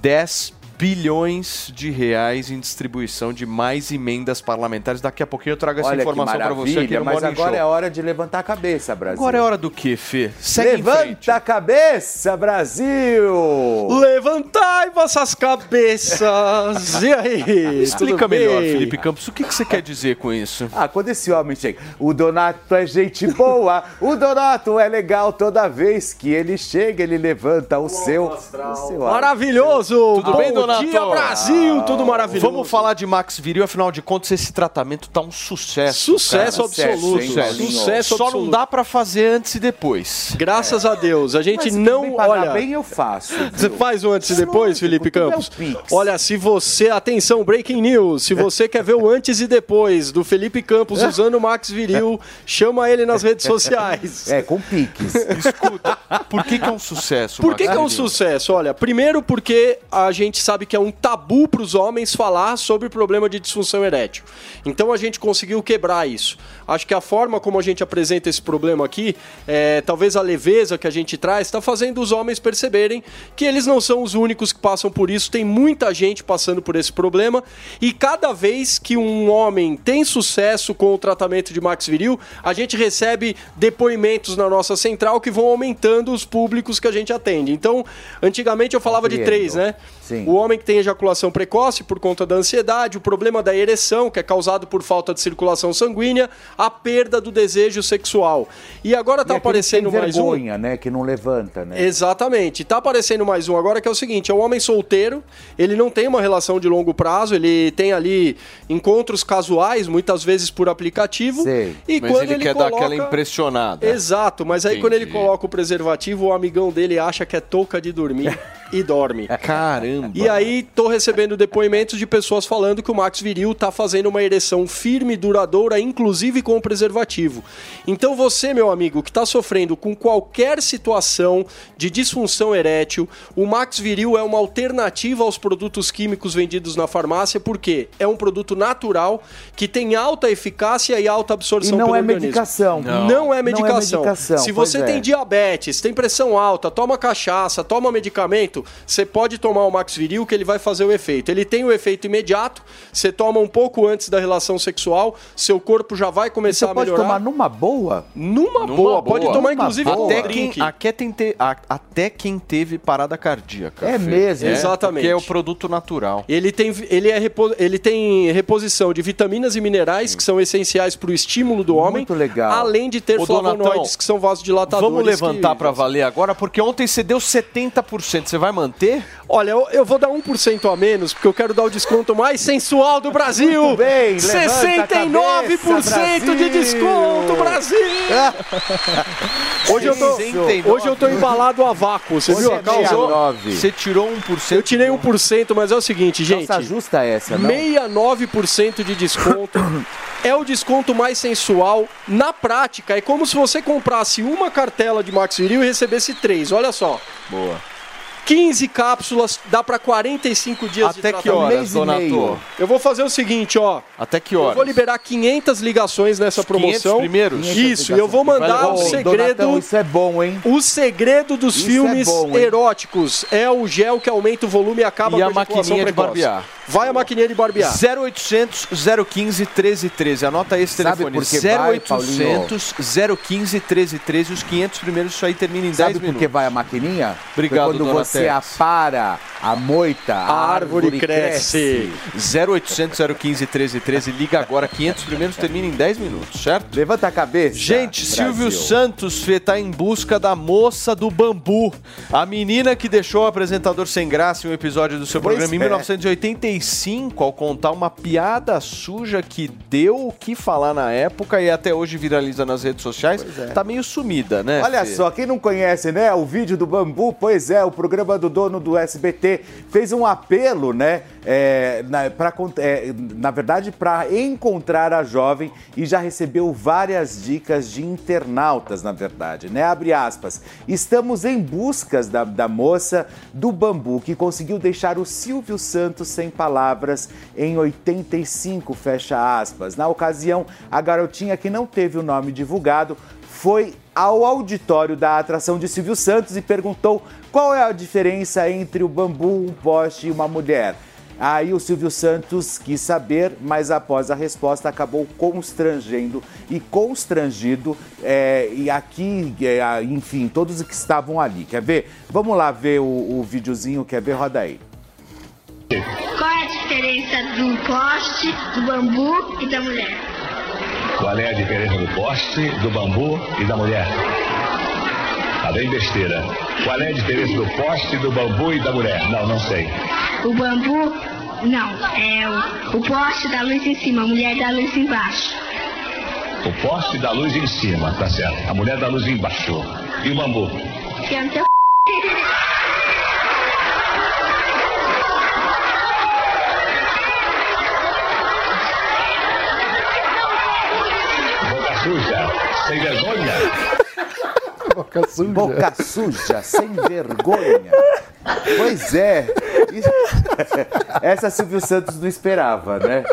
10 bilhões de reais em distribuição de mais emendas parlamentares. Daqui a pouquinho eu trago essa Olha informação para você aqui no mas Morning agora Show. é hora de levantar a cabeça, Brasil. Agora é hora do quê, Fê? Segue. Levanta a cabeça, Brasil! Levantai vossas cabeças! (laughs) E aí? Explica melhor, Felipe Campos, o que, que você quer dizer com isso? Ah, quando esse homem chega, o Donato é gente boa, o Donato é legal toda vez que ele chega, ele levanta o seu, o seu Maravilhoso! Tudo Bom bem, Donato? Dia, Brasil! Tudo maravilhoso! Vamos falar de Max Viril, afinal de contas, esse tratamento tá um sucesso. Sucesso cara. absoluto, hein, Sucesso. Paulinho? Sucesso Só não absoluto. dá pra fazer antes e depois. Graças a Deus. A gente Mas não. pagar Olha. bem, eu faço. (laughs) Você faz o antes e depois, Felipe é Campos? Olha, se você. Atenção, breaking news. Se você quer ver o antes e depois do Felipe Campos usando o Max Viril, chama ele nas redes sociais. É, com piques. Escuta, por que, que é um sucesso? Por que, que é um sucesso? Olha, primeiro porque a gente sabe que é um tabu para os homens falar sobre o problema de disfunção erétil. Então a gente conseguiu quebrar isso. Acho que a forma como a gente apresenta esse problema aqui, é, talvez a leveza que a gente traz, está fazendo os homens perceberem que eles não são os únicos que passam por isso. Tem muita gente passando por esse problema. E cada vez que um homem tem sucesso com o tratamento de Max Viril, a gente recebe depoimentos na nossa central que vão aumentando os públicos que a gente atende. Então, antigamente eu falava de três, né? Sim. O homem que tem ejaculação precoce por conta da ansiedade, o problema da ereção, que é causado por falta de circulação sanguínea, a perda do desejo sexual. E agora E tá aquele que aparecendo tem mais um. vergonha, né? Que não levanta, né? Exatamente. Tá aparecendo mais um agora que é o seguinte: é um homem solteiro, ele não tem uma relação de longo prazo, ele tem ali encontros casuais, muitas vezes por aplicativo. Sei. E Mas quando ele, ele, quer coloca... dar aquela impressionada. Exato, mas aí quando ele Entendi. coloca o preservativo, o amigão dele acha que é touca de dormir (laughs) e dorme. Caramba. E aí, tô recebendo depoimentos de pessoas falando que o Max Viril tá fazendo uma ereção firme e duradoura, inclusive com o preservativo. Então você, meu amigo, que tá sofrendo com qualquer situação de disfunção erétil, o Max Viril é uma alternativa aos produtos químicos vendidos na farmácia, porque é um produto natural que tem alta eficácia e alta absorção E não pelo é organismo. medicação. Não, Não. é medicação. medicação, Se você é. tem diabetes, tem pressão alta, toma cachaça, toma medicamento, você pode tomar o Max Viril que ele vai fazer o efeito. Ele tem o efeito imediato, você toma um pouco antes da relação sexual, seu corpo já vai começar Você a pode melhorar. tomar numa boa? Numa, boa, pode tomar inclusive com até quem, até, quem te- a- até quem teve parada cardíaca. É mesmo? Exatamente. Porque é o produto natural. Ele tem, ele, é repo- ele tem reposição de vitaminas e minerais que são essenciais para o estímulo do homem. Muito legal. Além de ter Ô, flavonoides Donatão, que são vasodilatadores. Vamos levantar que- pra valer agora, porque ontem você deu 70%. Você vai manter? Olha, eu, eu vou dar 1% a menos, porque eu quero dar o desconto mais sensual do Brasil. Muito bem, levanta a 69% de cabeça, desconto, Brasil! (laughs) hoje, eu tô, 69. hoje eu tô embalado a vácuo, você Hoje viu é a causa? 69. Você tirou 1%. Eu tirei 1%, mas é o seguinte, gente. Calça justa essa, não? 69% de desconto. É o desconto mais sensual. Na prática, é como se você comprasse uma cartela de Max Viril e recebesse três. Olha só. Boa. 15 cápsulas, dá pra 45 dias Até de que tratamento. horas, Donato? Eu vou fazer o seguinte, ó. Até que Eu horas? vou liberar 500 ligações nessa Os 500 promoção. primeiros? Isso, e eu vou mandar o segredo. Donatão, isso é bom, hein? O segredo dos Isso filmes é bom, eróticos é o gel que aumenta o volume e acaba E com a ejaculação maquininha de precoce. barbear. Vai a maquininha de barbear. 0800 015 1313. Anota esse telefone. Por 0800 vai, 015 1313. Os 500 primeiros, isso aí termina em Sabe 10 minutos. Sabe por que vai a maquininha? Obrigado, Foi Quando Dona você Tex. apara a moita, a, a árvore, árvore cresce. cresce. 0800 015 1313. Liga agora. 500 primeiros termina em 10 minutos, certo? Levanta a cabeça. Gente, Brasil. Silvio Santos está em busca da moça do bambu. A menina que deixou o apresentador sem graça em um episódio do seu pois programa é. em 1983 35 ao contar uma piada suja que deu o que falar na época e até hoje viraliza nas redes sociais, é. tá meio sumida, né? Olha Fê? só, quem não conhece, né, o vídeo do Bambu, pois é, o programa do dono do SBT fez um apelo, né, é, na, pra, é, na verdade, para encontrar a jovem e já recebeu várias dicas de internautas, na verdade, né? Abre aspas. Estamos em buscas da, da moça do Bambu que conseguiu deixar o Silvio Santos sem parar palavras em 85, fecha aspas. Na ocasião, a garotinha que não teve o nome divulgado foi ao auditório da atração de Silvio Santos e perguntou qual é a diferença entre o bambu, um poste e uma mulher. Aí o Silvio Santos quis saber, mas após a resposta acabou constrangendo e constrangido. é, e aqui, é, enfim, todos que estavam ali. Quer ver? Vamos lá ver o, o videozinho, quer ver? Roda aí. Qual é a diferença do poste, do bambu e da mulher? Qual é a diferença do poste, do bambu e da mulher? Tá bem besteira. Qual é a diferença do poste, do bambu e da mulher? Não, não sei. O bambu, não, é o, o poste da luz em cima, a mulher da luz embaixo. O poste da luz em cima, tá certo. A mulher da luz embaixo. E o bambu? Que é no teu (laughs) (laughs) suja, sem vergonha. Boca suja. Boca suja, sem vergonha. Pois é. Essa Silvio Santos não esperava, né?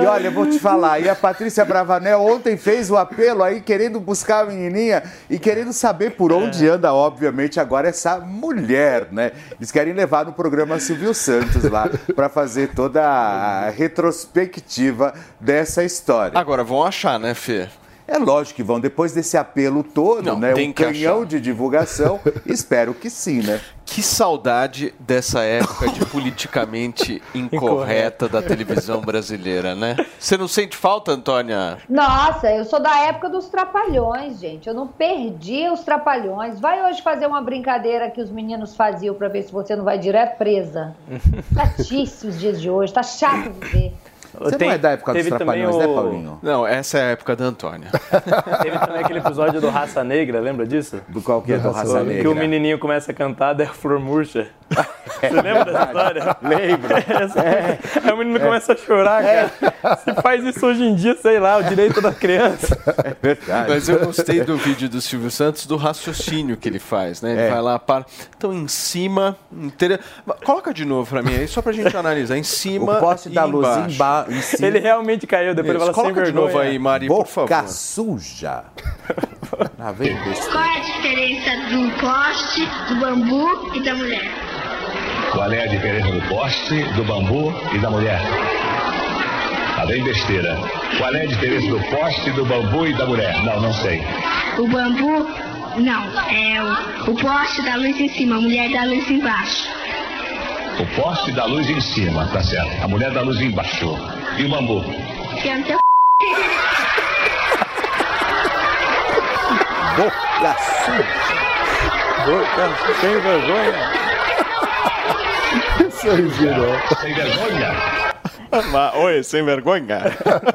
E olha, eu vou te falar, e a Patrícia Bravanel ontem fez o apelo aí, querendo buscar a menininha e querendo saber por onde anda, obviamente, agora essa mulher, né? Eles querem levar no programa Silvio Santos lá para fazer toda a retrospectiva dessa história. Agora vão achar, né, Fê? É lógico que vão, depois desse apelo todo, Não, né? Um canhão achar. de divulgação, (laughs) espero que sim, né? Que saudade dessa época de politicamente (laughs) incorreta da televisão brasileira, né? Você não sente falta, Antônia? Nossa, eu sou da época dos trapalhões, gente. Eu não perdi os trapalhões. Vai hoje fazer uma brincadeira que os meninos faziam pra ver se você não vai direto presa. (laughs) Chatice os dias de hoje, tá chato viver. Você não é da época dos teve também trapalhões, né, o- Paulinho? Não, essa é a época da Antônia. (laughs) Teve também aquele episódio do Raça Negra, lembra disso? Do qual que é do Raça O- Negra? Que o menininho começa a cantar, a flor murcha. Você lembra dessa história? Lembro. (laughs) Essa- Aí o menino começa a chorar, cara. Se faz isso hoje em dia, sei lá, o direito da criança. É verdade. Mas eu gostei do vídeo do Silvio Santos, do raciocínio que ele faz, né? Ele É. vai lá para. Então, em cima. Inter... Coloca de novo pra mim aí, só pra gente analisar. Em cima. O poste e da luz embaixo. Em cima. Ele realmente caiu, depois Isso, ele fala sem de vergonha. novo aí, Mari, por favor. Boca suja. (laughs) Vem besteira. Qual é a diferença do poste, do bambu e da mulher? Qual é a diferença do poste, do bambu e da mulher? Tá bem besteira. Qual é a diferença do poste, do bambu e da mulher? Não, não sei. O bambu, não, é o, o poste da luz em cima, a mulher da luz embaixo. O poste da luz em cima, tá certo. A mulher da luz embaixo. E o bambu? É (laughs) Boca suja. Boca sem vergonha. Sorrisinho, Sem vergonha? Oi, sem vergonha?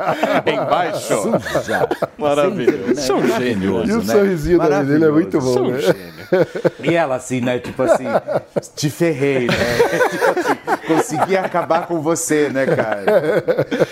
(laughs) Embaixo. Suja. Maravilhoso. Vergonha, né? E o né? sorrisinho da dele é muito bom, né? gênio. E ela assim, né? Tipo assim, te ferrei, né? (laughs) Consegui acabar com você, né, cara?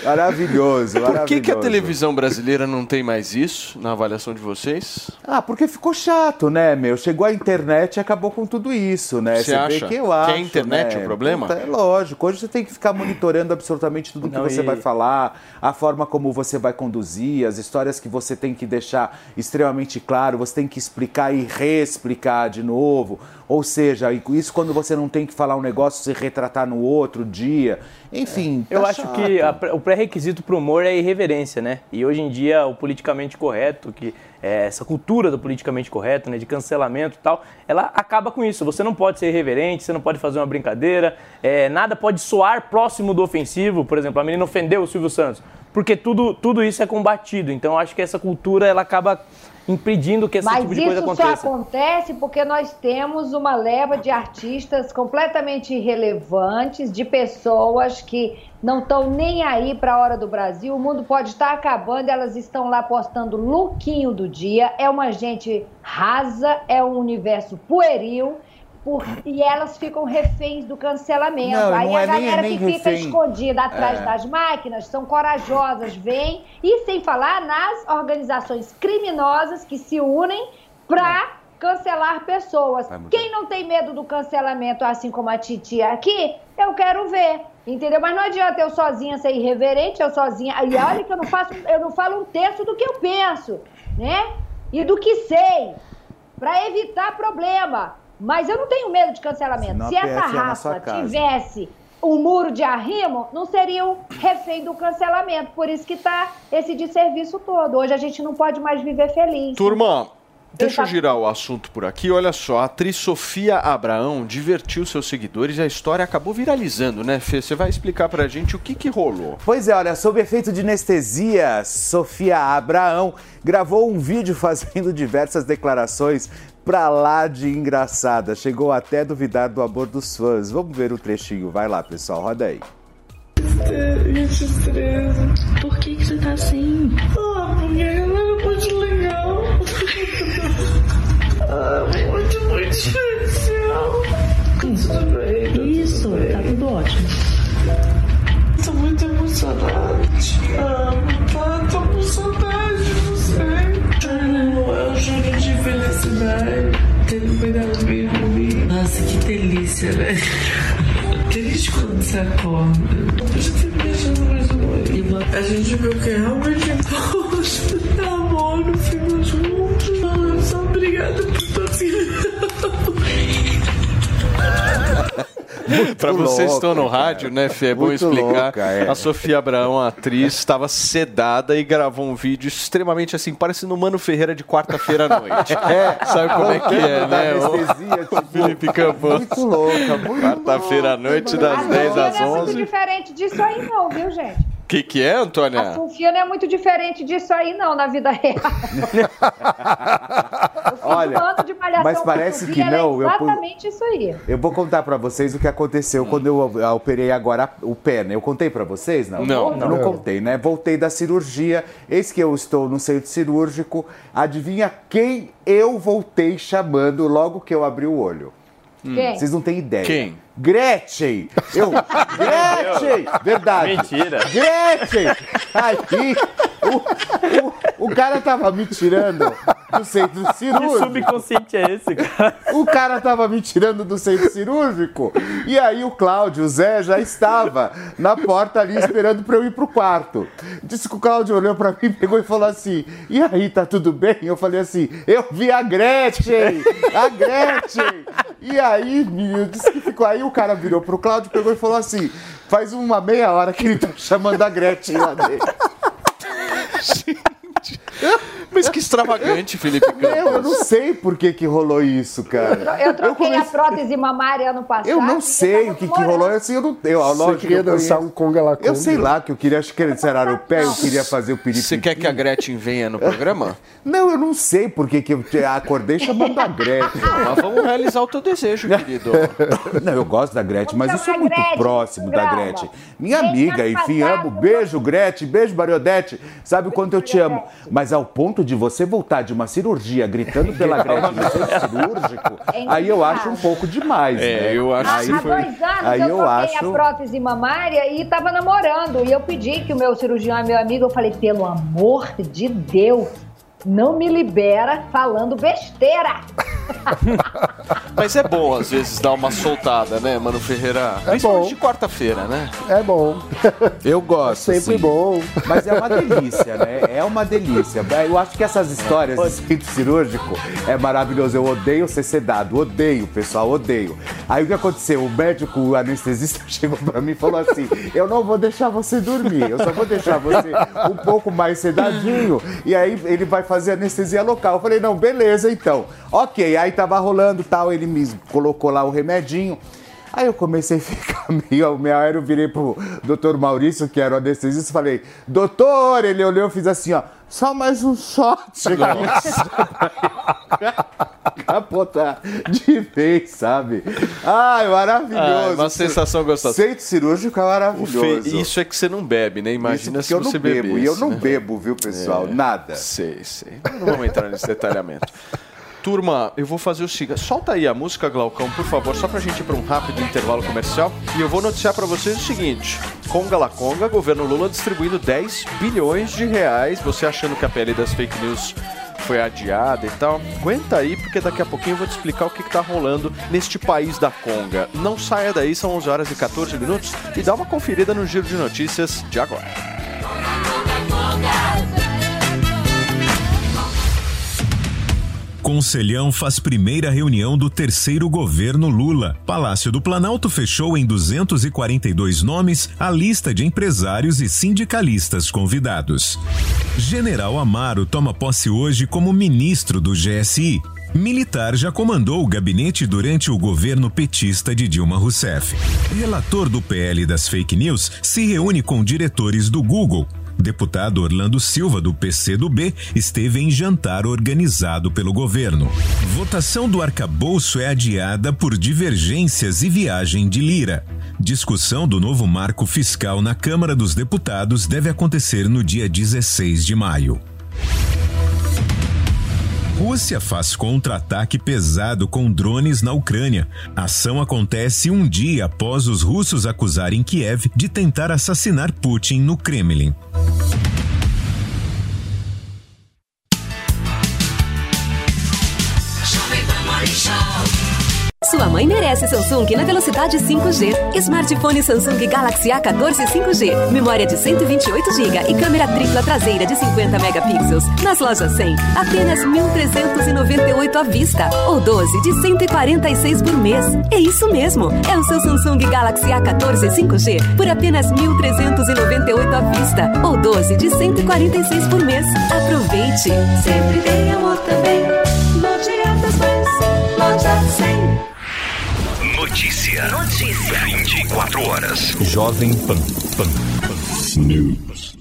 Maravilhoso, Por que, maravilhoso. que a televisão brasileira não tem mais isso na avaliação de vocês? Ah, porque ficou chato, né, meu? Chegou a internet e acabou com tudo isso, né? Você acha vê que eu que acho. é a internet né? o problema? Puta, é lógico. Hoje você tem que ficar monitorando absolutamente tudo que Não, você e- vai falar, a forma como você vai conduzir, as histórias que você tem que deixar extremamente claro, você tem que explicar e reexplicar de novo. Ou seja, isso quando você não tem que falar um negócio, se retratar no outro dia. Enfim, Eu tá acho chato. que a o pré-requisito para o humor é a irreverência, né? E hoje em dia o politicamente correto, que é essa cultura do politicamente correto, né, de cancelamento e tal, ela acaba com isso. Você não pode ser irreverente, você não pode fazer uma brincadeira, é, nada pode soar próximo do ofensivo. Por exemplo, a menina ofendeu o Silvio Santos, porque tudo, tudo isso é combatido. Então eu acho que essa cultura ela acaba impedindo que esse Mas tipo de coisa isso só aconteça. acontece porque nós temos uma leva de artistas completamente irrelevantes, de pessoas que não estão nem aí para a hora do Brasil. O mundo pode estar acabando, elas estão lá postando lookinho do dia. É uma gente rasa, é um universo pueril. Por- e elas ficam reféns do cancelamento. Não, Aí não a é nem- galera é nem que fica refém. escondida atrás É. das máquinas são corajosas, vêm, e sem falar nas organizações criminosas que se unem para cancelar pessoas. Quem não tem medo do cancelamento, assim como a titia aqui, eu quero ver. Entendeu? Mas não adianta eu sozinha ser irreverente, eu sozinha. E olha que eu não faço, eu não falo um terço do que eu penso, né? E do que sei, para evitar problema. Mas eu não tenho medo de cancelamento. Senão Se essa é raça tivesse um muro de arrimo, não seria o refém do cancelamento. Por isso que tá esse desserviço todo. Hoje a gente não pode mais viver feliz. Turma, deixa eu girar o assunto por aqui. Olha só, a atriz Sofia Abraão divertiu seus seguidores e a história acabou viralizando, né, Fê? Você vai explicar pra gente o que que rolou. Pois é, olha, sob efeito de anestesia, Sofia Abraão gravou um vídeo (laughs) fazendo diversas declarações pra lá de engraçada. Chegou até a duvidar do amor dos fãs. Vamos ver o trechinho. Vai lá, pessoal, roda aí. Gente, estressa. Por que, que você tá assim? Ah, vez. A gente viu que realmente gosta. Amor, não fico juntos. Ah, Só obrigada por tudo. Pra vocês que estão no rádio, né, Fê? É bom Muito explicar. louca, é. A Sofia Abraão, a atriz, estava sedada e gravou um vídeo extremamente assim, parecendo o Mano Ferreira de quarta-feira à noite. (laughs) É. Sabe como é que é, né? O- tipo, Felipe Campos. Muito louca, muito Quarta-feira à noite, das 10 Não às é muito 11. diferente disso aí, não, viu, gente? O que, que é, A Antônia? Sofia não é muito diferente disso aí, não, na vida real. (laughs) Olha, mas parece Sofia, que ela não, É eu exatamente isso aí. Eu vou contar pra vocês o que aconteceu quando eu ah, operei agora o pé, né? Eu contei pra vocês, não? Não. Eu não, Não. contei, né? Voltei da cirurgia, eis que eu estou no centro cirúrgico. Adivinha quem eu voltei chamando logo que eu abri o olho? Quem? Vocês não têm ideia. Quem? Gretchen! Eu, (laughs) Gretchen! Verdade. Mentira. Gretchen! Aí, o, o, o cara tava me tirando do centro Que cirúrgico. subconsciente é esse, cara? O cara tava me tirando do centro cirúrgico. E aí o Cláudio, o Zé, já estava na porta ali esperando pra eu ir pro quarto. Disse que o Cláudio olhou pra mim, pegou e falou assim: E aí, tá tudo bem? Eu falei assim: Eu vi a Gretchen! A Gretchen! E aí, menino, disse que ficou. Aí o cara virou pro Cláudio, pegou e falou assim: faz uma meia hora que ele tá chamando a Gretchen lá dentro. (laughs) (laughs) Mas que extravagante, Felipe Campos. Meu, eu não sei por que, que rolou isso, cara. Eu troquei a prótese mamária ano passado. Eu não sei o que, que rolou. Assim, eu não eu, Você queria eu dançar conheço. um conga lá Eu sei lá que eu queria, acho que eles era o pé, eu queria fazer o perigo. Você quer que a Gretchen venha no programa? Não, eu não sei por que que eu te- acordei chamando a Gretchen. Mas vamos realizar o teu desejo, querido. Não, eu gosto da Gretchen, mas eu sou muito Gretchen, próximo da. Gretchen. Minha amiga, enfim, amo. Beijo, Gretchen, beijo, Mariodete. Sabe o quanto eu te amo. Mas ao ponto de você voltar de uma cirurgia gritando pela Gretchen no centro cirúrgico, (laughs) aí eu acho um pouco demais, É, né? eu acho aí, Há dois anos aí eu eu acho... a prótese mamária e tava namorando. E eu pedi que o meu cirurgião é meu amigo. Eu falei, pelo amor de Deus, não me libera falando besteira. (laughs) Mas é bom, às vezes, dar uma soltada, né, Mano Ferreira? É bom. de quarta-feira, né? É bom. Eu gosto. Sempre sim. bom. Mas é uma delícia, né? É uma delícia. Eu acho que essas histórias de centro cirúrgico é maravilhoso. Eu odeio ser sedado, odeio, pessoal, odeio. Aí o que aconteceu? O médico, o anestesista, (laughs) chegou pra mim e falou assim: Eu não vou deixar você dormir, eu só vou deixar você um pouco mais sedadinho. E aí ele vai fazer anestesia local. Eu falei: Não, beleza então. Ok, aí tava rolando tal, ele me colocou lá o remedinho. Aí eu comecei a (laughs) ficar meio, meio aí eu virei pro doutor Maurício, que era o anestesista, falei, doutor, ele olhou e fiz assim, ó, só mais um shot. Capotar (laughs) de vez, sabe? Ai, maravilhoso. Ah, uma sensação gostosa. Centro cirúrgico é maravilhoso. Fe- Isso é que você não bebe, né? Imagina Isso se eu você não bebo. bebesse, E eu não né? bebo, viu, pessoal? É, Nada. Sei, sei. Não vamos entrar nesse detalhamento. Turma, eu vou fazer o seguinte. Solta aí a música, Glaucão, por favor, só pra gente ir pra um rápido intervalo comercial. E eu vou noticiar pra vocês o seguinte: Conga la Conga, governo Lula distribuindo 10 bilhões de reais. Você achando que a pele das fake news foi adiada e tal. Aguenta aí, porque daqui a pouquinho eu vou te explicar o que, que tá rolando neste país da Conga. Não saia daí, são 11 horas e 14 minutos. E dá uma conferida no giro de notícias de agora. Conselhão faz primeira reunião do terceiro governo Lula. Palácio do Planalto fechou em 242 nomes a lista de empresários e sindicalistas convidados. General Amaro toma posse hoje como ministro do GSI. Militar já comandou o gabinete durante o governo petista de Dilma Rousseff. Relator do PL das fake news se reúne com diretores do Google. Deputado Orlando Silva, do PCdoB, esteve em jantar organizado pelo governo. Votação do arcabouço é adiada por divergências e viagem de Lira. Discussão do novo marco fiscal na Câmara dos Deputados deve acontecer no dia 16 de maio. Rússia faz contra-ataque pesado com drones na Ucrânia. A ação acontece um dia após os russos acusarem Kiev de tentar assassinar Putin no Kremlin. Sua mãe merece Samsung na velocidade 5G. Smartphone Samsung Galaxy A14 5G. Memória de 128GB e câmera tripla traseira de 50 megapixels. Nas lojas 100, apenas 1.398 à vista. Ou 12 de 146 por mês. É isso mesmo. É o seu Samsung Galaxy A14 5G por apenas 1.398 à vista. Ou 12 de 146 por mês. Aproveite. Sempre tem amor também. Loja das Mães. Loja 100. Notícia. Notícia. 24 horas. Jovem Pan. Pan. Pan. News.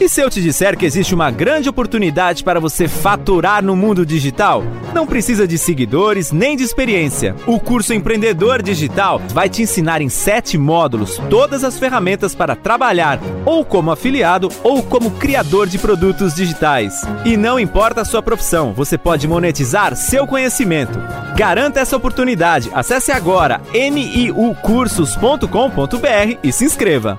E se eu te disser que existe uma grande oportunidade para você faturar no mundo digital? Não precisa de seguidores nem de experiência. O curso Empreendedor Digital vai te ensinar em sete módulos todas as ferramentas para trabalhar ou como afiliado ou como criador de produtos digitais. E não importa a sua profissão, você pode monetizar seu conhecimento. Garanta essa oportunidade. Acesse agora niucursos.com.br e se inscreva.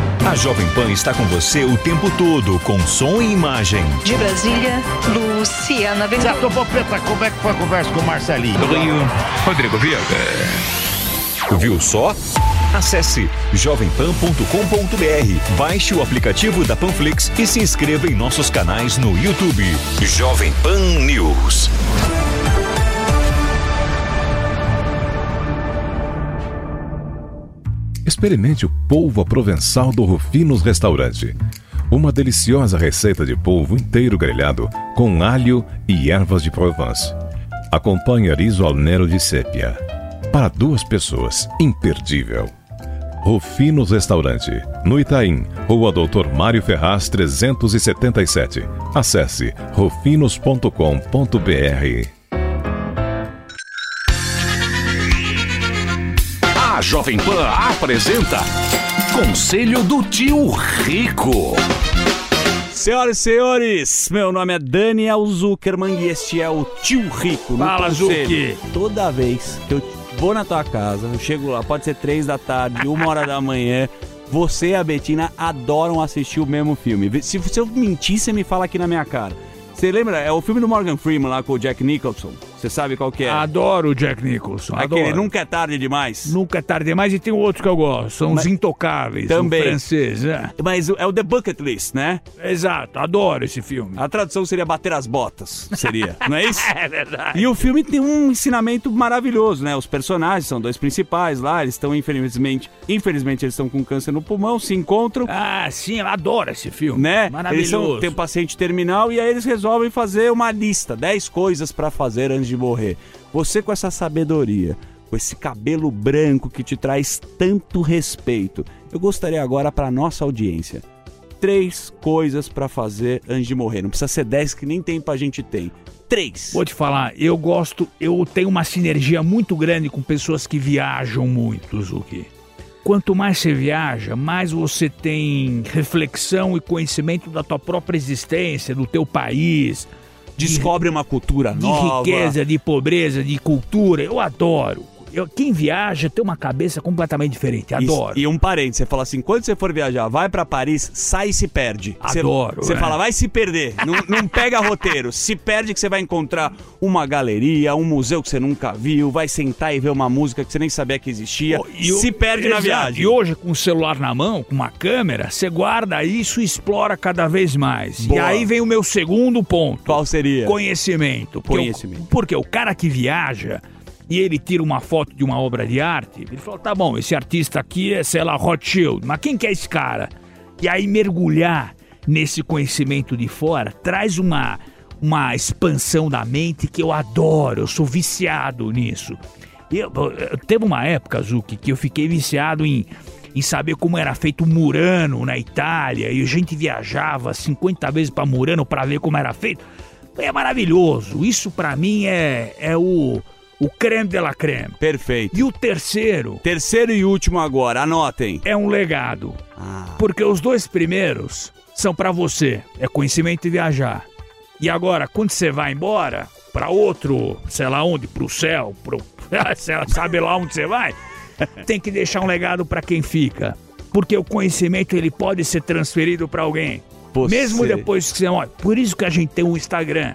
A Jovem Pan está com você o tempo todo, com som e imagem. De Brasília, Luciana Ventura. Certo, Popeta, como é que foi a conversa com o Marcelinho? Do Rio, Rodrigo Viega. Viu só? Acesse jovempan.com.br, baixe o aplicativo da Panflix e se inscreva em nossos canais no YouTube. Jovem Pan News. Experimente o polvo provençal do Rufinos Restaurante. Uma deliciosa receita de polvo inteiro grelhado com alho e ervas de Provence. Acompanhe riso al nero de sépia. Para duas pessoas, imperdível. Rufinos Restaurante, no Itaim, Rua Doutor Mário Ferraz 377. Acesse rufinos.com.br. A Jovem Pan apresenta Conselho do Tio Rico. Senhoras e senhores, meu nome é Daniel Zuckerman e este é o Tio Rico. no Fala. Zuki. Toda vez que eu vou na tua casa, eu chego lá, pode ser três da tarde, uma hora da manhã, você e a Betina adoram assistir o mesmo filme. Se, se eu mentir, você me fala aqui na minha cara. Você lembra? É o filme do Morgan Freeman lá com o Jack Nicholson. Você sabe qual que é? Adoro o Jack Nicholson. Aquele adoro. Nunca é Tarde Demais. Nunca é tarde demais e tem outro que eu gosto. São Mas- os intocáveis. Também. Francês, é. Mas é o The Bucket List, né? Exato, adoro esse filme. A tradução seria bater as botas, seria, (laughs) não é isso? É verdade. E o filme tem um ensinamento maravilhoso, né? Os personagens são dois principais lá, eles estão infelizmente, infelizmente eles estão com câncer no pulmão, se encontram, Ah, sim, eu adoro esse filme. né? Eles Maravilhoso. são, tem um paciente terminal e aí eles resolvem fazer uma lista, 10 coisas pra fazer antes de morrer. Você com essa sabedoria, com esse cabelo branco que te traz tanto respeito, eu gostaria agora pra nossa audiência três coisas pra fazer antes de morrer. Não precisa ser 10 que nem tempo a gente tem. Três. Vou te falar, eu gosto, eu tenho uma sinergia muito grande com pessoas que viajam muito, Zuki. Quanto mais você viaja, mais você tem reflexão e conhecimento da tua própria existência, do teu país. Descobre uma cultura de nova. riqueza, de pobreza, de cultura. Eu adoro. Eu, quem viaja tem uma cabeça completamente diferente. Adoro. E, e um parente, você fala assim, quando você for viajar, vai pra Paris, sai e se perde. Você- Adoro, Você é. fala, vai se perder. não, não pega roteiro. Se perde que você vai encontrar uma galeria, um museu que você nunca viu, vai sentar e ver uma música que você nem sabia que existia. E o- se perde na Exato. viagem. E hoje, com o celular na mão, com uma câmera, você guarda isso e explora cada vez mais. E Boa. aí vem o meu segundo ponto. Qual seria? Conhecimento. Porque Conhecimento. O, porque o cara que viaja e ele tira uma foto de uma obra de arte, ele fala, tá bom, esse artista aqui é, sei lá, Rothschild, mas quem que é esse cara? E aí mergulhar nesse conhecimento de fora traz uma, uma expansão da mente que eu adoro, eu sou viciado nisso. Eu, eu- teve uma época, Zuki, que eu fiquei viciado em, em saber como era feito Murano na Itália, e a gente viajava 50 vezes para Murano para ver como era feito. É maravilhoso. Isso para mim é, é o, o creme de la creme. Perfeito. E o terceiro Terceiro e último agora, anotem. é um legado. Porque os dois primeiros são para você, é conhecimento e viajar. E agora, quando você vai embora para outro, sei lá onde, pro céu, pro, (laughs) sabe lá onde você vai, (laughs) tem que deixar um legado para quem fica. Porque o conhecimento ele pode ser transferido para alguém. Você- Mesmo depois que você morre. Por isso que a gente tem um Instagram.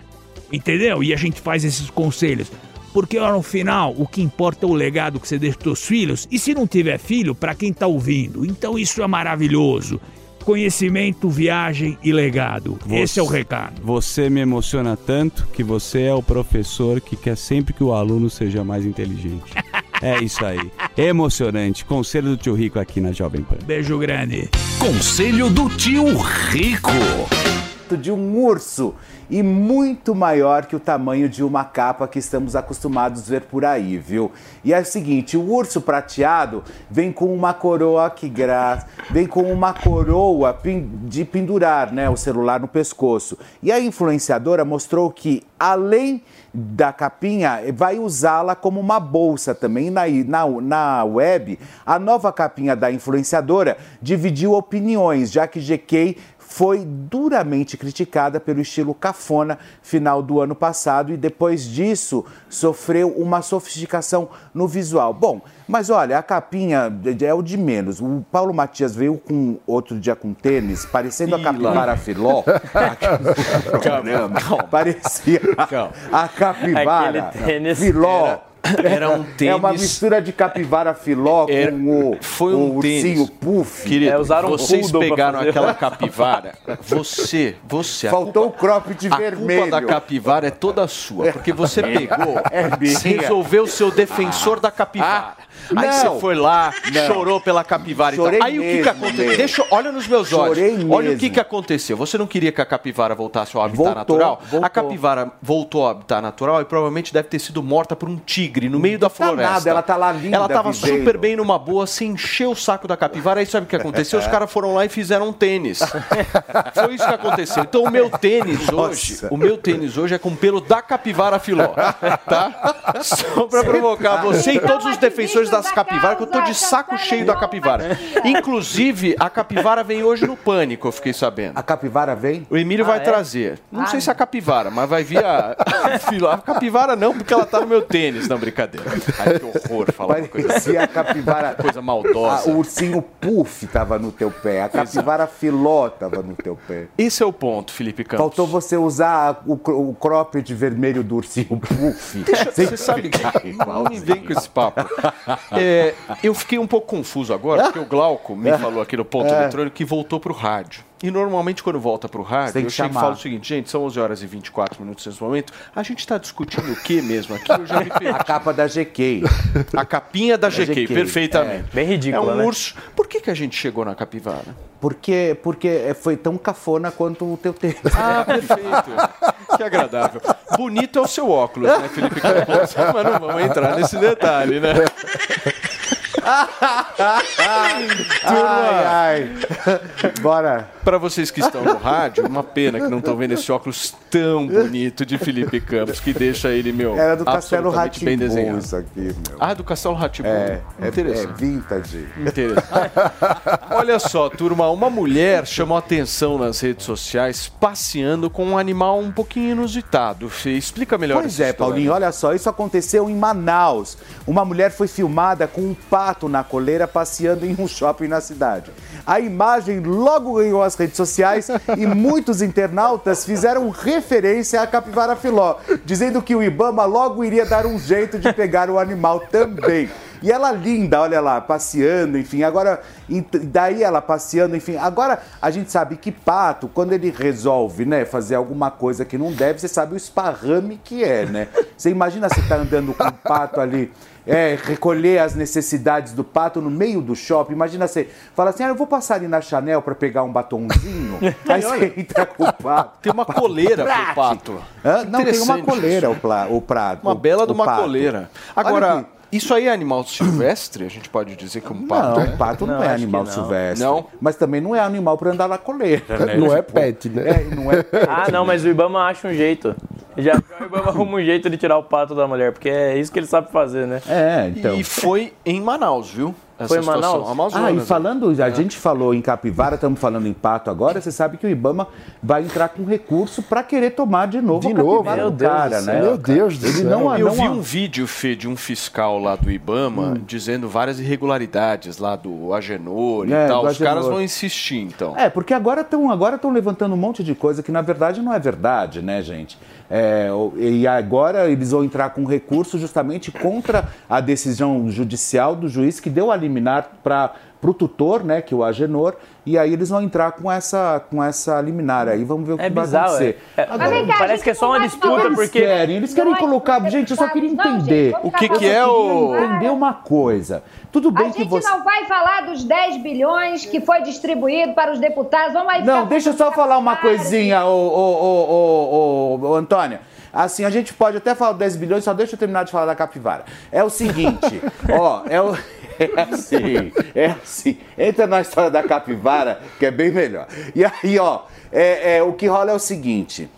Entendeu? E a gente faz esses conselhos. Porque ó, no final, o que importa é o legado que você deixa pros seus filhos. E se não tiver filho, para quem tá ouvindo. Então isso é maravilhoso. Conhecimento, viagem e legado. Esse é o recado. Você me emociona tanto que você é o professor que quer sempre que o aluno seja mais inteligente. (laughs) é isso aí. Emocionante. Conselho do tio Rico aqui na Jovem Pan. Beijo grande. Conselho do Tio Rico. de um urso e muito maior que o tamanho de uma capa que estamos acostumados a ver por aí, viu? E é o seguinte, o urso prateado vem com uma coroa que graça, vem com uma coroa de pendurar, né, o celular no pescoço. E a influenciadora mostrou que além da capinha, vai usá-la como uma bolsa também. Na, na, na web, a nova capinha da influenciadora dividiu opiniões, já que GK foi duramente criticada pelo estilo cafona final do ano passado e depois disso sofreu uma sofisticação no visual. Bom, mas olha, a capinha é o de menos. O Paulo Matias veio com outro dia com tênis, parecendo a capivara filó. (laughs) Caramba, parecia a capivara Aquele tênis filó. era- (laughs) Era um É uma tênis- mistura de capivara filó Era- com o, foi o um ursinho tênis. puff. Querido, É, usaram um vocês pra pegaram aquela capivara. Você, você. a Faltou o cropped A vermelho. culpa da capivara é toda sua, porque você pegou, É resolveu ser o defensor da capivara. Aí não. você foi lá, Não. chorou pela capivara e tal. Chorei Aí o que, que mesmo, aconteceu? mesmo. Deixa, olha nos meus olhos. Chorei olha o mesmo. que, que aconteceu. Você não queria que a capivara voltasse ao habitat Voltou, natural? voltou. A capivara voltou ao habitat natural e provavelmente deve ter sido morta por um tigre no meio da tá floresta. nada, ela tá lá linda, Ela tava vivendo. super bem numa boa, se encheu o saco da capivara. Aí sabe o que aconteceu? Os (laughs) caras foram lá e fizeram um tênis. Foi isso que aconteceu. Então o meu tênis hoje, Nossa. o meu tênis hoje é com pelo da capivara filó, tá? Só pra provocar você e todos os defensores das capivaras, que eu tô de saco cheio da capivara. Inclusive, a capivara vem hoje no pânico, eu fiquei sabendo. A capivara vem? O Emílio vai é? trazer. Não sei se é a capivara, mas vai vir a, a (laughs) filó. A capivara não, porque ela tá no meu tênis. Não, brincadeira. Ai, que horror falar uma coisa assim. A capivara. Coisa maldosa. Ah, o ursinho puff tava no teu pé. A capivara filó tava no teu pé. Esse é o ponto, Felipe Campos. Faltou você usar o, o cropped vermelho do ursinho puff. (laughs) Você sabe que não me vem com esse papo. É, eu fiquei um pouco confuso agora, porque o Glauco me falou aqui no ponto É. eletrônico que voltou pro rádio. E normalmente quando volta pro Você rádio, eu chego e falo o seguinte, gente, são 11 horas e 24 minutos nesse momento. A gente está discutindo o que mesmo aqui? Eu já me perdi. A capa da GK. A capinha da Da GK, GK, perfeitamente. Bem É ridícula, um né? urso. Por que, que a gente chegou na capivara? Porque, porque foi tão cafona quanto o teu tênis. Ah, perfeito. Que agradável. Bonito é o seu óculos, né, Felipe? Mas não vamos entrar nesse detalhe, né? (laughs) Ai, ai. Bora. Para vocês que estão no rádio, uma pena que não estão vendo esse óculos tão bonito de Felipe Campos, que deixa ele, meu, Era do Castelo absolutamente bem Ratimbun desenhado. isso aqui, meu. Ah, do Castelo Ratibum. É, é, é vintage. Interessante. (laughs) Olha só, turma, uma mulher chamou atenção nas redes sociais passeando com um animal um pouquinho inusitado. Explica melhor Pois é, história. Paulinho, olha só, isso aconteceu em Manaus. Uma mulher foi filmada com um pato na coleira passeando em um shopping na cidade. A imagem logo ganhou as redes sociais e muitos internautas fizeram referência à capivara filó, dizendo que o Ibama logo iria dar um jeito de pegar o animal também. E ela linda, olha lá, passeando, enfim. Agora, daí ela passeando, enfim. Agora, a gente sabe que pato, quando ele resolve, né, fazer alguma coisa que não deve, você sabe o esparrame que é, né? Você imagina você tá andando com o pato ali, é, recolher as necessidades do pato no meio do shopping. Imagina você fala assim: ah, eu vou passar ali na Chanel para pegar um batonzinho. Aí você entra com o pato. Tem uma coleira pro pato. Hã? Não, tem uma coleira isso. o, pla, o prato. Uma bela de uma pato. coleira. Agora, isso aí é animal silvestre? A gente pode dizer que um pato Não, é? pato não, Não, é animal não. silvestre. Não? Mas também não é animal para andar na coleira, né? Não é Tipo, pet, né? É, não é pet. Ah, não, mas o Ibama acha um jeito. Já, (laughs) o Ibama arruma um jeito de tirar o pato da mulher, porque é isso que ele sabe fazer, né? É, então. E foi em Manaus, viu? Essa Foi em. Manaus? Amazonas, Ah, e né? falando, a gente falou em capivara, estamos falando em pato agora, você sabe que o Ibama vai entrar com recurso para querer tomar de novo De a novo? capivara Meu do Deus cara, né? Meu Deus do Ele céu. não, Eu não vi um vídeo, Fê, de um fiscal lá do Ibama Hum. dizendo várias irregularidades lá do Agenor e É, tal. Os caras Agenor. vão insistir, então. É, porque agora estão agora tão levantando um monte de coisa que na verdade não é verdade, né, gente? É, e agora eles vão entrar com recurso justamente contra a decisão judicial do juiz que deu a liminar para o tutor, né, que é o Agenor, e aí eles vão entrar com essa, com essa liminar aí, vamos ver o que É vai bizarro, acontecer. é. É, Agora, cá, a parece gente que é só não uma disputa, eles porque... querem, eles querem Nós, colocar. Gente, eu só queria deputados- Não, gente, entender. O que que é o-. Entender uma coisa. Tudo bem A que gente você. não vai falar dos 10 bilhões que foi distribuído para os deputados. Vamos aí Não, ficar deixa eu só falar uma coisinha, ô, ô, ô, ô, ô, ô, Antônia. Assim, a gente pode até falar 10 bilhões, só deixa eu terminar de falar da capivara. É o seguinte, (laughs) ó, é o. É assim, é assim. Entra na história da capivara, que é bem melhor. E aí, ó, é, é, o que rola é o seguinte.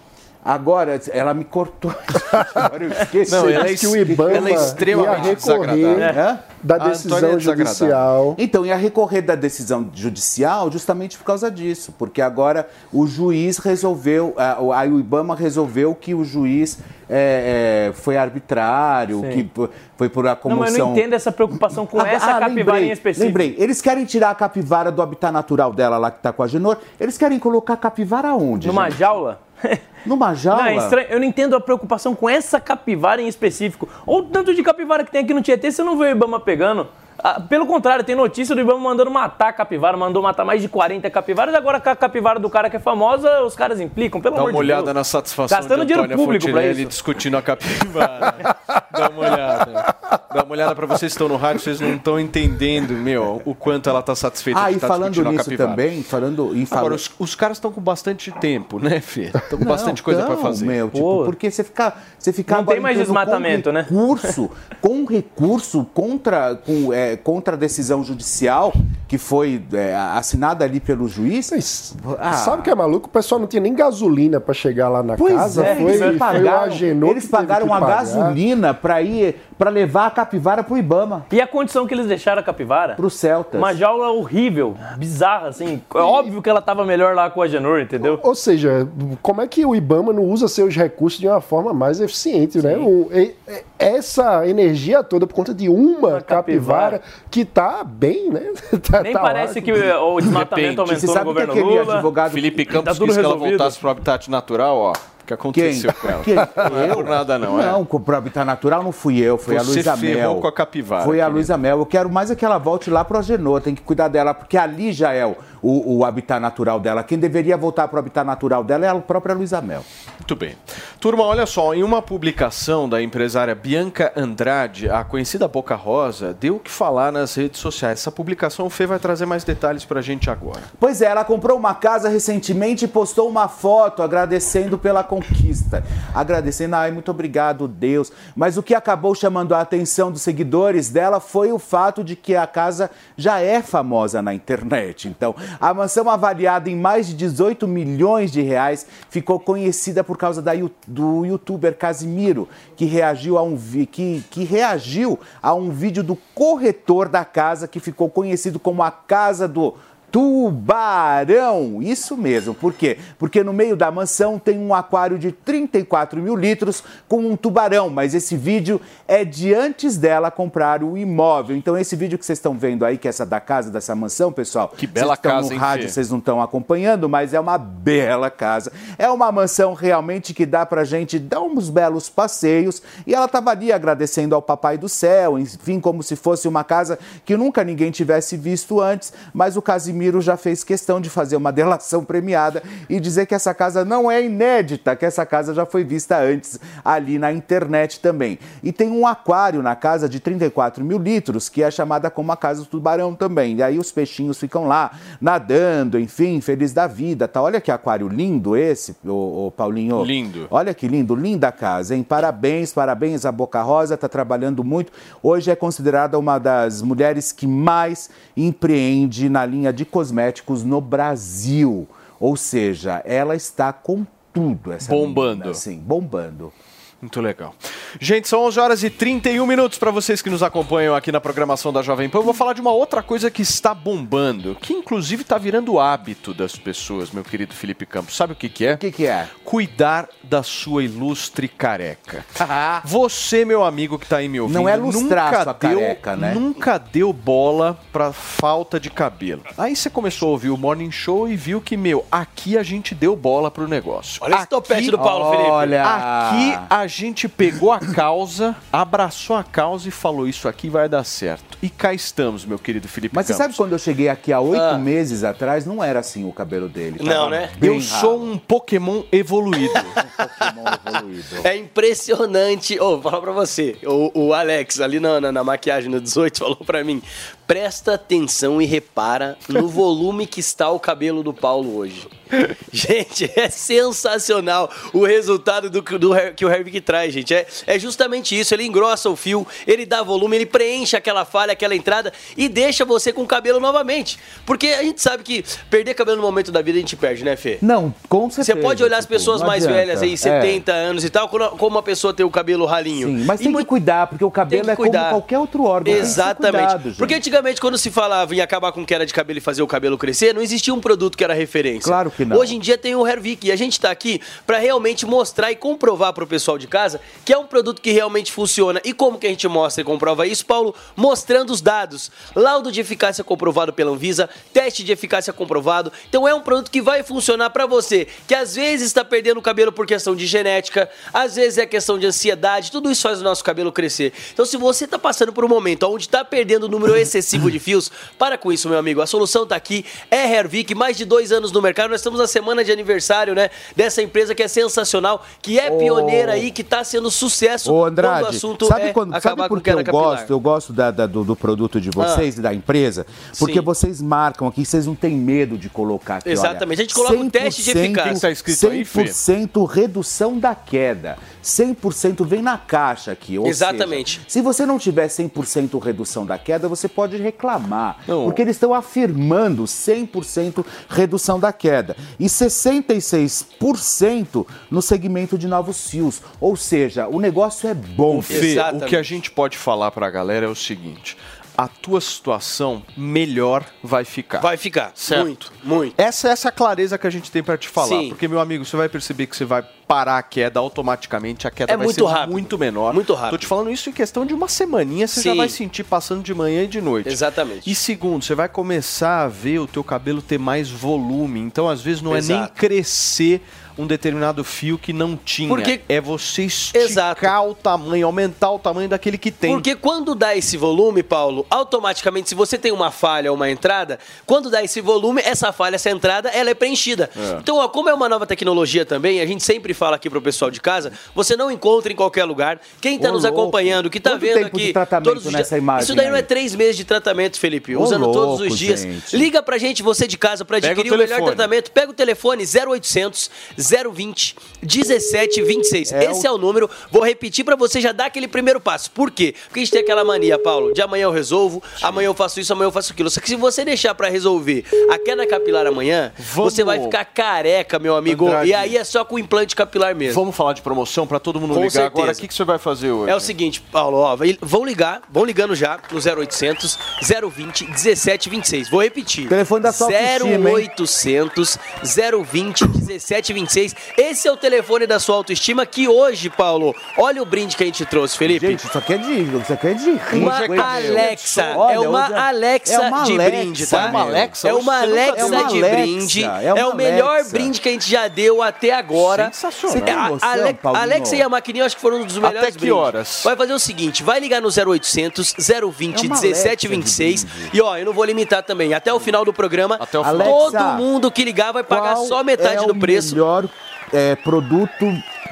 Agora, ela me cortou. (laughs) Agora eu esqueci. Não, ela é que o Ibama ela é extremamente ia recorrer desagradável. da A decisão é judicial. Então, ia recorrer da decisão judicial justamente por causa disso, porque agora o juiz resolveu, a- aí o Ibama resolveu que o juiz é, é, foi arbitrário, Sim. que foi por a Não, mas eu não entendo essa preocupação com Ah, essa ah, capivara lembrei, em específico. Lembrei, eles querem tirar a capivara do habitat natural dela lá que tá com a Genor. Eles querem colocar a capivara onde? Numa gente? jaula? (laughs) Numa jaula? Não, é estranho. Eu não entendo a preocupação com essa capivara em específico. Ou o tanto de capivara que tem aqui no Tietê, você não vê o Ibama pegando. Ah, pelo contrário, tem notícia do Ibama mandando matar a capivara, mandou matar mais de 40 capivaras. Agora com a capivara do cara que é famosa, os caras implicam, pelo Dá amor uma de Deus. olhada na satisfação Gastando de dinheiro público Fontinelli isso. discutindo a capivara. (laughs) Dá uma olhada. Dá uma olhada pra vocês que estão no rádio, vocês não estão entendendo, meu, o quanto ela tá satisfeita Ah, de e estar falando discutindo a capivara. também, falando em Agora, os, os caras estão com bastante tempo, né, Fê? Estão com bastante coisa pra Não, fazer. Meu, tipo, porque você fica, você fica Não tem mais desmatamento, com né? recurso, com recurso contra, com, é, contra a decisão judicial que foi é, assinada ali pelo juiz. Ah, Sabe o que é maluco? O pessoal não tinha nem gasolina pra chegar lá na Pois casa. é, foi, eles foi pagaram, Agenor eles pagaram uma pagar. gasolina para ir para levar a capivara pro Ibama. E a condição que eles deixaram a capivara? Pro Celtas. Uma jaula horrível, bizarra, assim. É óbvio que ela tava melhor lá com a Genor, entendeu? Ou seja, como é que o Ibama não usa seus recursos de uma forma mais eficiente, né? O- e- e- essa energia toda por conta de uma, capivara, que tá bem, né? (laughs) Tá- Nem tá parece lá. que o desmatamento Depende. aumentou Você no sabe governo que Lula. advogado Felipe Campos Tá quis que ela resolvido. voltasse pro habitat natural, ó. O que aconteceu Quem? com ela? Quem? Não é Eu? por nada, não, é? Não, com o habitat natural não fui eu, foi a Você Luísa ferrou Mel. com a capivara, Foi a. Luísa Mel. Eu quero mais é que ela volte lá pro Agenor, tem que cuidar dela, porque ali já é o, o, o habitat natural dela. Quem deveria voltar pro habitat natural dela é a própria Luísa Mel. Muito bem. Turma, olha só, em uma publicação da empresária Bianca Andrade, a conhecida Boca Rosa, deu o que falar nas redes sociais. Essa publicação, o Fê vai trazer mais detalhes pra gente agora. Pois é, ela comprou uma casa recentemente e postou uma foto agradecendo pela conquista. Agradecendo, ai, muito obrigado, Deus. Mas o que acabou chamando a atenção dos seguidores dela foi o fato de que a casa já é famosa na internet. Então, a mansão avaliada em mais de 18 milhões de reais ficou conhecida por causa da, do youtuber Casimiro, que reagiu a um que, que reagiu a um vídeo do corretor da casa que ficou conhecido como a casa do Tubarão, isso mesmo. Por quê? Porque no meio da mansão tem um aquário de 34 mil litros com um tubarão, mas esse vídeo é de antes dela comprar o imóvel. Então esse vídeo que vocês estão vendo aí, que é essa da casa, dessa mansão, pessoal, que bela casa, no hein, rádio, vocês não estão acompanhando, mas é uma bela casa. É uma mansão realmente que dá pra gente dar uns belos passeios e ela estava ali agradecendo ao papai do céu, enfim, como se fosse uma casa que nunca ninguém tivesse visto antes, mas o Casimiro já fez questão de fazer uma delação premiada e dizer que essa casa não é inédita, que essa casa já foi vista antes ali na internet também. E tem um aquário na casa de 34 mil litros, que é chamada como a Casa do Tubarão também. E aí os peixinhos ficam lá nadando, enfim, feliz da vida. Tá? Olha que aquário lindo esse, ô, ô Paulinho. Lindo. Olha que lindo, linda casa, hein? Parabéns, parabéns a Boca Rosa, está trabalhando muito. Hoje é considerada uma das mulheres que mais empreende na linha de cosméticos no Brasil. Ou seja, ela está com tudo essa Bombando. menina, assim, bombando. Muito legal. Gente, são 11 horas e 31 minutos para vocês que nos acompanham aqui na programação da Jovem Pan. Eu vou falar de uma outra coisa que está bombando, que inclusive está virando hábito das pessoas, meu querido Felipe Campos. Sabe o que, que é? O que, que é? Cuidar da sua ilustre careca. Você, meu amigo que está aí me ouvindo, Não é lustrar nunca sua deu, careca, né? Nunca deu bola pra falta de cabelo. Aí você começou a ouvir o Morning Show e viu que, meu, aqui a gente deu bola pro negócio. Olha esse topete do Paulo, Felipe. Olha, aqui a gente pegou a causa, abraçou a causa e falou: Isso aqui vai dar certo. E cá estamos, meu querido Felipe Mas você Campos. sabe quando eu cheguei aqui há oito Ah. meses atrás, não era assim o cabelo dele. Não, né? Eu sou (laughs) um Pokémon evoluído. É impressionante. Ô, vou falar pra você. O, o Alex, ali na, na, na maquiagem no 18, falou pra mim: presta atenção e repara no volume que está o cabelo do Paulo hoje. Gente, é sensacional o resultado do, que- do que o Harvick que traz, gente. É, é justamente isso. Ele engrossa o fio, ele dá volume, ele preenche aquela falha, aquela entrada e deixa você com o cabelo novamente. Porque a gente sabe que perder cabelo no momento da vida a gente perde, né, Fê? Não, com certeza. Você pode olhar as pessoas não mais adianta. velhas aí, É. 70 anos e tal, como uma pessoa tem o cabelo ralinho. Sim, mas tem que cuidar, porque o cabelo é como qualquer outro órgão. Exatamente. cuidado, gente. Porque antigamente, quando se falava em acabar com queda de cabelo e fazer o cabelo crescer, não existia um produto que era referência. Claro que não. Hoje em dia tem o Hervik e a gente está aqui para realmente mostrar e comprovar para o pessoal de casa que é um produto que realmente funciona. E como que a gente mostra e comprova isso, Paulo? Mostrando os dados. Laudo de eficácia comprovado pela Anvisa, teste de eficácia comprovado. Então é um produto que vai funcionar para você, que às vezes está perdendo o cabelo por questão de genética, às vezes é questão de ansiedade, tudo isso faz o nosso cabelo crescer. Então se você está passando por um momento onde está perdendo o número (coughs) excessivo de fios, para com isso, meu amigo. A solução está aqui, é Hervik, mais de dois anos no mercado. Nós estamos na semana de aniversário, né? Dessa empresa que é sensacional, que é Ô. pioneira aí, que está sendo sucesso Ô, quando Andrade, o assunto sabe, é quando, acabar sabe com por que queda eu capilar. gosto? Eu gosto da- da- do, do produto de vocês Ah. e da empresa, porque Sim. vocês marcam aqui, vocês não têm medo de colocar aqui. Exatamente, olha, a gente coloca um teste de 100%, eficácia. Quem tá escrito aí? 100% redução da queda. 100% vem na caixa aqui. Exatamente. seja, se você não tiver 100% redução da queda, você pode reclamar. Porque eles estão afirmando 100% redução da queda. E 66% no segmento de novos fios. Ou seja, o negócio é bom. O Fê, o que a gente pode falar pra galera é o seguinte: a tua situação melhor vai ficar. Vai ficar, certo? muito, muito. Essa, essa é a clareza que a gente tem pra te falar. Sim. Porque, meu amigo, você vai perceber que você vai parar a queda automaticamente, a queda É vai muito ser rápido. muito menor. Muito rápido. Tô te falando isso em questão de uma semaninha, você já Sim. vai sentir passando de manhã e de noite. Exatamente. E segundo, você vai começar a ver o teu cabelo ter mais volume. Então, às vezes, não é nem Exato. crescer um determinado fio que não tinha. Porque- É você esticar o tamanho, aumentar o tamanho daquele que tem. Porque quando dá esse volume, Paulo, automaticamente, se você tem uma falha ou uma entrada, quando dá esse volume, essa falha, essa entrada, ela é preenchida. É. Então, ó, como é uma nova tecnologia também, a gente sempre fala aqui pro pessoal de casa, você não encontra em qualquer lugar. Quem tá Ô, nos louco. acompanhando, que tá Quanto vendo aqui todos os nessa dias. imagem Isso daí não é aí? três meses de tratamento, Felipe, Ô, usando todos louco, os dias. gente. Liga pra gente, você de casa, pra Pega adquirir o o, melhor tratamento. Pega o telefone 0800 020 1726. É Esse é o número. Vou repetir pra você já dar aquele primeiro passo. Por quê? Porque a gente tem aquela mania, Paulo, de amanhã eu resolvo, amanhã eu faço isso, amanhã eu faço aquilo. Só que se você deixar pra resolver a queda capilar amanhã, Vamos- você vai ficar careca, meu amigo. Andrade. E aí é só com implante capilar mesmo. Vamos falar de promoção pra todo mundo Com ligar certeza. agora. O que, que você vai fazer hoje? É o seguinte, Paulo, ó, vão ligar, vão ligando já no 0800 020 1726. Vou repetir. Telefone da sua autoestima, hein? 0800 020 1726. Esse é o telefone da sua autoestima que hoje, Paulo, olha o brinde que a gente trouxe, Felipe. Gente, isso aqui é de, isso aqui é de rico, Uma? Alexa, Olha, é uma é- Alexa é uma de Alexa, brinde, tá? é uma Alexa? É uma Alexa é uma de Alexa, brinde. é É, o melhor Alexa. brinde que a gente já deu até agora. Sensacional. Você tem A- noção, Ale- Paulinho? Alexa e a maquininha eu acho que foram um dos melhores que brindes. horas? Vai fazer o seguinte, vai ligar no 0800 020 É uma 1726 Alexa e ó, eu não vou limitar também, até o final do programa, Até o final. todo Alexa, mundo que ligar vai pagar só metade é do o preço. melhor é, produto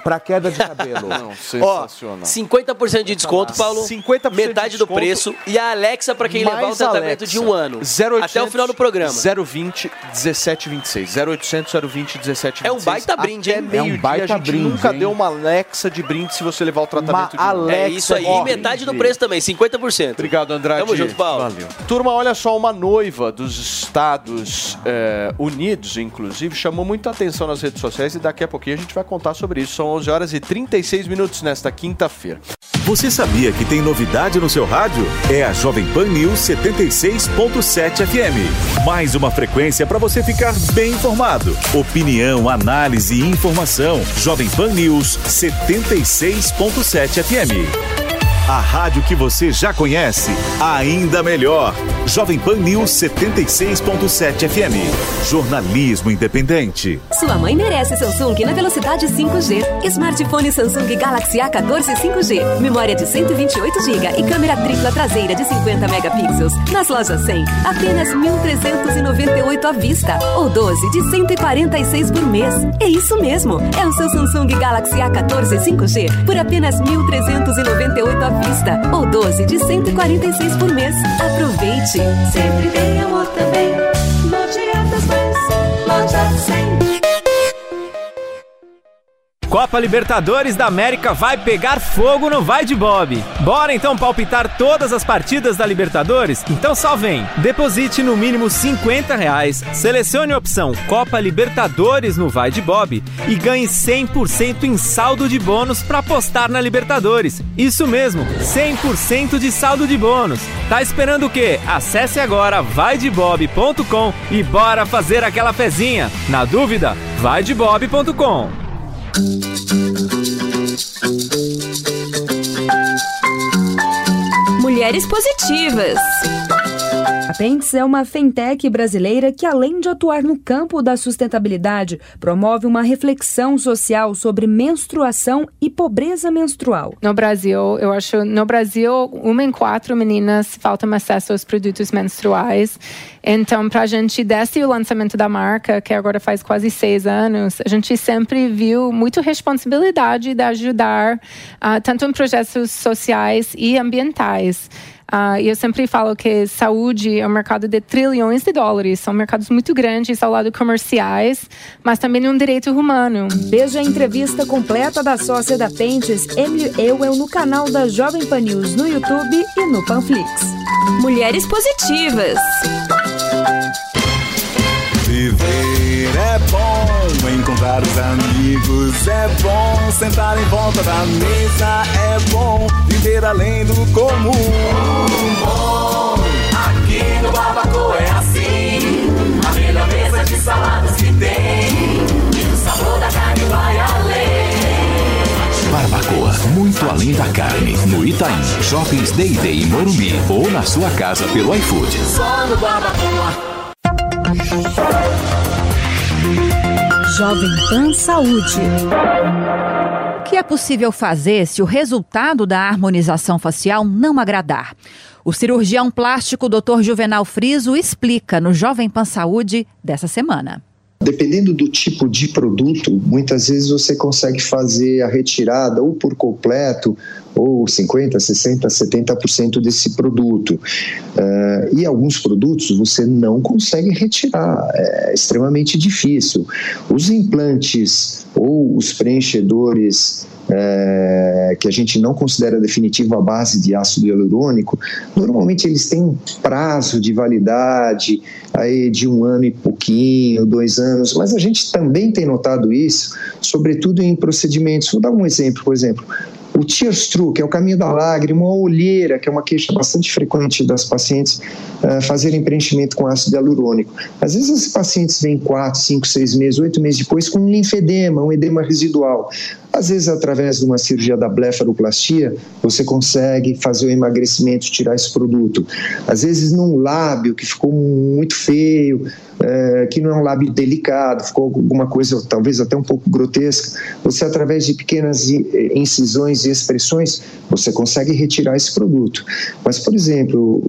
para queda de cabelo? (laughs) Não, Ó, sensacional. 50% de desconto, Paulo. 50% de metade do desconto. preço. E a Alexa para quem levar o tratamento Alexa. de um ano. 0800 até o final do programa. 020 1726. 0800 020 1726. É um baita brinde, Até hein? meio É um baita a gente brinde, nunca hein? deu uma Alexa de brinde se você levar o tratamento de um ano. Alexa É isso aí. ó, E metade do preço também, 50%. Obrigado, Andrade. Tamo junto, Paulo. Valeu. Turma, olha só, uma noiva dos Estados eh, Unidos, inclusive, chamou muita atenção nas redes sociais e daqui a pouquinho a gente vai contar sobre isso. São 11 horas e 36 minutos nesta quinta-feira. Você sabia que tem novidade no seu rádio? É a Jovem Pan News 76.7 FM. Mais uma frequência para você ficar bem informado. Opinião, análise e informação. Jovem Pan News 76.7 FM. A rádio que você já conhece, ainda melhor. Jovem Pan News 76.7 FM. Jornalismo independente. Sua mãe merece Samsung na velocidade 5G. Smartphone Samsung Galaxy A14 5G. Memória de 128 GB e câmera tripla traseira de 50 megapixels. Nas lojas 100, apenas 1.398 à vista. Ou 12 de 146 por mês. É isso mesmo. É o seu Samsung Galaxy A14 5G por apenas 1.398 à vista. Ou 12 de 146 por mês. Aproveite. Sempre tem amor também. Loja das Mães, loja 100. Copa Libertadores da América vai pegar fogo no Vai de Bob. Bora então palpitar todas as partidas da Libertadores? Então só vem. Deposite no mínimo 50 reais, selecione a opção Copa Libertadores no Vai de Bob e ganhe 100% em saldo de bônus para apostar na Libertadores. Isso mesmo, 100% de saldo de bônus. Tá esperando o quê? Acesse agora vaidebob.com e bora fazer aquela fezinha. Na dúvida, vaidebob.com. Mulheres Positivas. A Pentes é uma fintech brasileira que, além de atuar no campo da sustentabilidade, promove uma reflexão social sobre menstruação e pobreza menstrual. No Brasil, eu acho, no Brasil, uma em quatro meninas faltam acesso aos produtos menstruais. Então, para a gente, desde o lançamento da marca, que agora faz quase seis anos, a gente sempre viu muito responsabilidade de ajudar, uh, tanto em projetos sociais e ambientais. Uh, e eu sempre falo que saúde é um mercado de trilhões de dólares. São mercados muito grandes ao lado comerciais, mas também um direito humano. Veja a entrevista completa da sócia da Pentes, Emily Ewell, no canal da Jovem Pan News no YouTube e no Panflix. Mulheres Positivas. Viver é bom, encontrar os amigos é bom, sentar em volta da mesa é bom, viver além do comum. Bom, aqui no Barbacoa é assim, a melhor mesa de saladas que tem, e o sabor da carne vai além. Barbacoa, muito além da carne. No Itaim, Shoppings Day Day em Morumbi ou na sua casa pelo iFood. Só no Barbacoa. Jovem Pan Saúde. O que é possível fazer se o resultado da harmonização facial não agradar? O cirurgião plástico Dr. Juvenal Friso explica no Jovem Pan Saúde dessa semana. Dependendo do tipo de produto, muitas vezes você consegue fazer a retirada ou por completo ou 50%, 60%, 70% desse produto. Uh, e alguns produtos você não consegue retirar, é extremamente difícil. Os implantes ou os preenchedores é, que a gente não considera definitivo a base de ácido hialurônico, normalmente eles têm prazo de validade aí de um ano e pouquinho, dois anos, mas a gente também tem notado isso, sobretudo em procedimentos. Vou dar um exemplo, por exemplo, o tears through, que é o caminho da lágrima, a olheira, que é uma queixa bastante frequente das pacientes uh, fazerem preenchimento com ácido hialurônico. Às vezes esses pacientes vêm 4, 5, 6 meses, 8 meses depois com um linfedema, um edema residual. Às vezes, através de uma cirurgia da blefaroplastia, você consegue fazer o emagrecimento, tirar esse produto. Às vezes, num lábio que ficou muito feio, é, que não é um lábio delicado, ficou alguma coisa talvez até um pouco grotesca, você, através de pequenas incisões e expressões, você consegue retirar esse produto. Mas, por exemplo,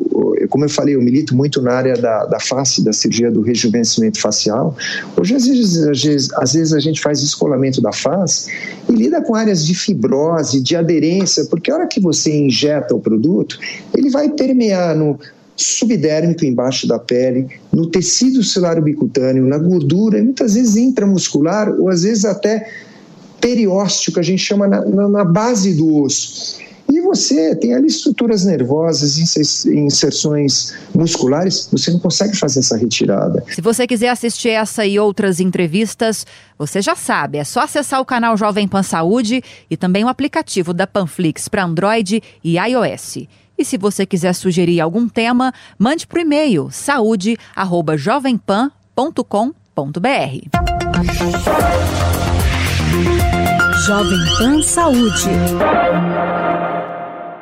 como eu falei, eu milito muito na área da, da face, da cirurgia do rejuvenescimento facial. Hoje, às vezes, às vezes, às vezes a gente faz escolamento da face e lida com áreas de fibrose, de aderência, porque a hora que você injeta o produto, ele vai permear no subdérmico embaixo da pele, no tecido celular bicutâneo, na gordura, muitas vezes intramuscular ou às vezes até periósteo, que a gente chama na, na, na base do osso. E você tem ali estruturas nervosas, inserções musculares, você não consegue fazer essa retirada. Se você quiser assistir essa e outras entrevistas, você já sabe, é só acessar o canal Jovem Pan Saúde e também o aplicativo da Panflix para Android e iOS. E se você quiser sugerir algum tema, mande para o e-mail saúde@jovempan.com.br. Jovem Pan Saúde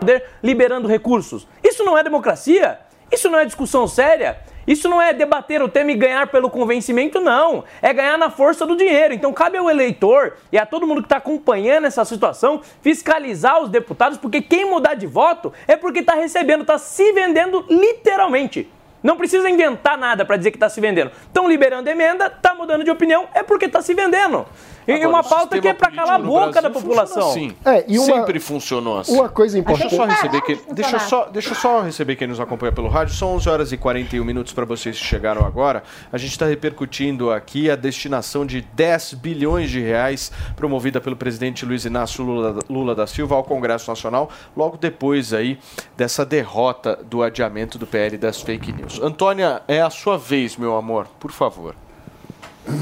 poder liberando recursos. Isso não é democracia? Isso não é discussão séria? Isso não é debater o tema e ganhar pelo convencimento, não. É ganhar na força do dinheiro. Então cabe ao eleitor e a todo mundo que está acompanhando essa situação fiscalizar os deputados, porque quem mudar de voto é porque está recebendo, está se vendendo literalmente. Não precisa inventar nada para dizer que está se vendendo. Estão liberando emenda, está mudando de opinião, é porque está se vendendo. E Agora, uma o pauta que é para calar a boca da população. Assim. É, e uma- Sempre funcionou assim. uma coisa Deixa eu importante- só receber quem, deixa eu só, deixa só receber quem nos acompanha pelo rádio. São 11 horas e 41 minutos para vocês que chegaram agora. A gente está repercutindo aqui a destinação de 10 bilhões de reais promovida pelo presidente Luiz Inácio Lula, Lula da Silva ao Congresso Nacional, logo depois aí dessa derrota do adiamento do PL das fake news. Antônia, é a sua vez, meu amor, por favor.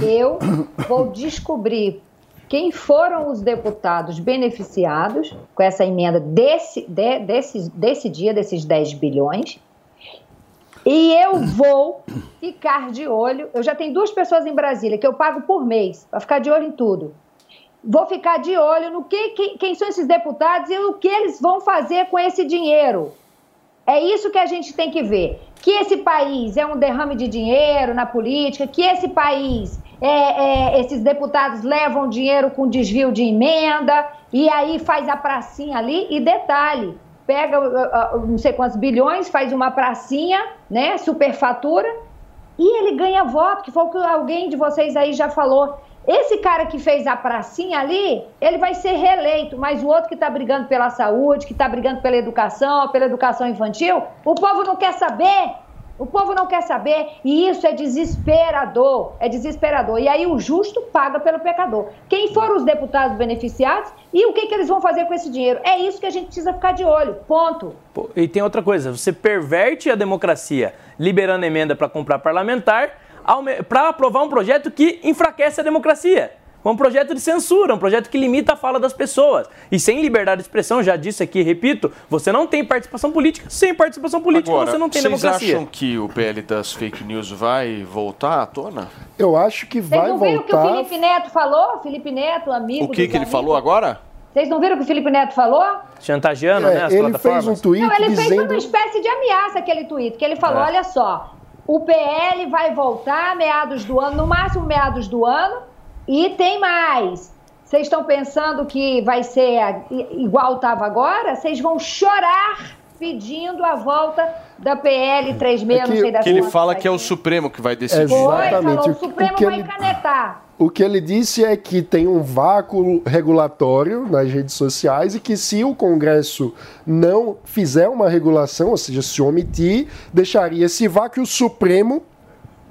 Eu vou descobrir quem foram os deputados beneficiados com essa emenda desse, de- desse, desse dia, desses 10 bilhões. E eu vou ficar de olho. Eu já tenho duas pessoas em Brasília que eu pago por mês para ficar de olho em tudo. Vou ficar de olho no que, que- quem são esses deputados e o que eles vão fazer com esse dinheiro. É isso que a gente tem que ver. Que esse país é um derrame de dinheiro na política, que esse país, é, é, esses deputados levam dinheiro com desvio de emenda e aí faz a pracinha ali. E detalhe, pega uh, uh, não sei quantos bilhões, faz uma pracinha, né, superfatura, e ele ganha voto, que foi o que alguém de vocês aí já falou. Esse cara que fez a pracinha ali, ele vai ser reeleito, mas o outro que está brigando pela saúde, que está brigando pela educação, pela educação infantil, o povo não quer saber. O povo não quer saber e isso é desesperador, é desesperador. E aí o justo paga pelo pecador. Quem foram os deputados beneficiados e o que, que eles vão fazer com esse dinheiro? É isso que a gente precisa ficar de olho. Ponto. E tem outra coisa, você perverte a democracia liberando emenda para comprar parlamentar para aprovar um projeto que enfraquece a democracia. Um projeto de censura, um projeto que limita a fala das pessoas. E sem liberdade de expressão, já disse aqui, repito, você não tem participação política. Sem participação política, Agora, você não tem vocês democracia. acham que o PL das fake news vai voltar à tona? Eu acho que Vocês vai não viram o que o voltar. Felipe Neto falou? Felipe Neto, amigo. O que, que ele amigos. falou agora? Vocês não viram o que o Felipe Neto falou? Chantageando, É, né, as ele plataformas. fez um tweet Não, ele fez dizendo. uma espécie de ameaça aquele tweet, que ele falou, É. olha só, o PL vai voltar meados do ano, no máximo meados do ano, e tem mais. Vocês estão pensando que vai ser igual estava agora? Vocês vão chorar pedindo a volta da PL 36, não sei das que ele fala que é o. Supremo que vai decidir. Foi, Exatamente. falou, o que- Supremo o que vai ele- canetar. O que ele disse é que tem um vácuo regulatório nas redes sociais e que se o Congresso não fizer uma regulação, ou seja, se omitir, deixaria esse vácuo e o Supremo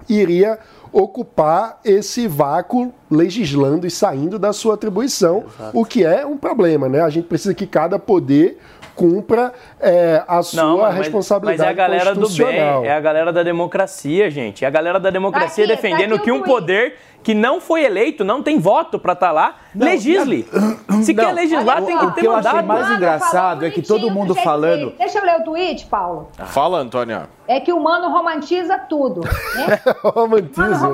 iria ocupar esse vácuo legislando e saindo da sua atribuição, o que é um problema, né? A gente precisa que cada poder cumpra é, a sua Não, mas- responsabilidade Mas é a galera do bem, constitucional. é a galera da democracia, gente. É a galera da democracia Tá aqui, defendendo tá que o um poder que não foi eleito, não tem voto pra estar lá, legisle. Se quer legislar, o- tem o que ter que eu achei mais engraçado é que todo mundo falando. dele. Deixa eu ler o tweet, Paulo. Fala, Antônia. É que o mano romantiza tudo. Né? (laughs) Romantiza.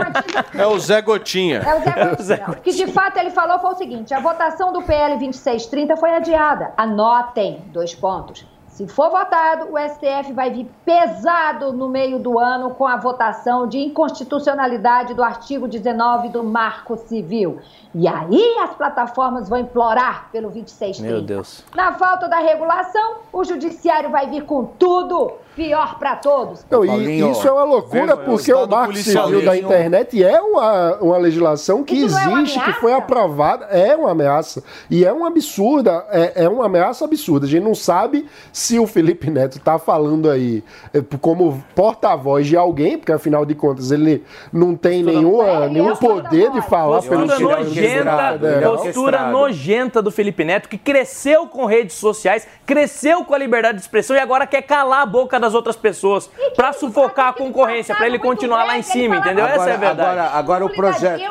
É o Zé Gotinha. É o Zé (laughs) Gotinha. O que de fato ele falou foi o seguinte: a votação do PL 2630 foi adiada. Anotem, dois pontos. Se for votado, o STF vai vir pesado no meio do ano com a votação de inconstitucionalidade do artigo 19 do Marco Civil. E aí as plataformas vão implorar pelo 2630. Meu Deus. Na falta da regulação, o judiciário vai vir com tudo, pior para todos. E Paulinho, isso é uma loucura, porque o Marco Civil da internet é uma, uma legislação que Isso é existe, que ameaça? foi aprovada, é uma ameaça. E é uma absurda, é, é uma ameaça absurda. A gente não sabe se o Felipe Neto está falando aí é, como porta-voz de alguém, porque afinal de contas ele não tem nenhuma, É, nenhum é poder de falar pelo Postura é nojenta, é postura nojenta do Felipe Neto, que cresceu com redes sociais, cresceu com a liberdade de expressão e agora quer calar a boca das outras pessoas pra sufocar a concorrência, pra ele continuar lá em cima, entendeu? Essa é a verdade. Agora, agora o projeto.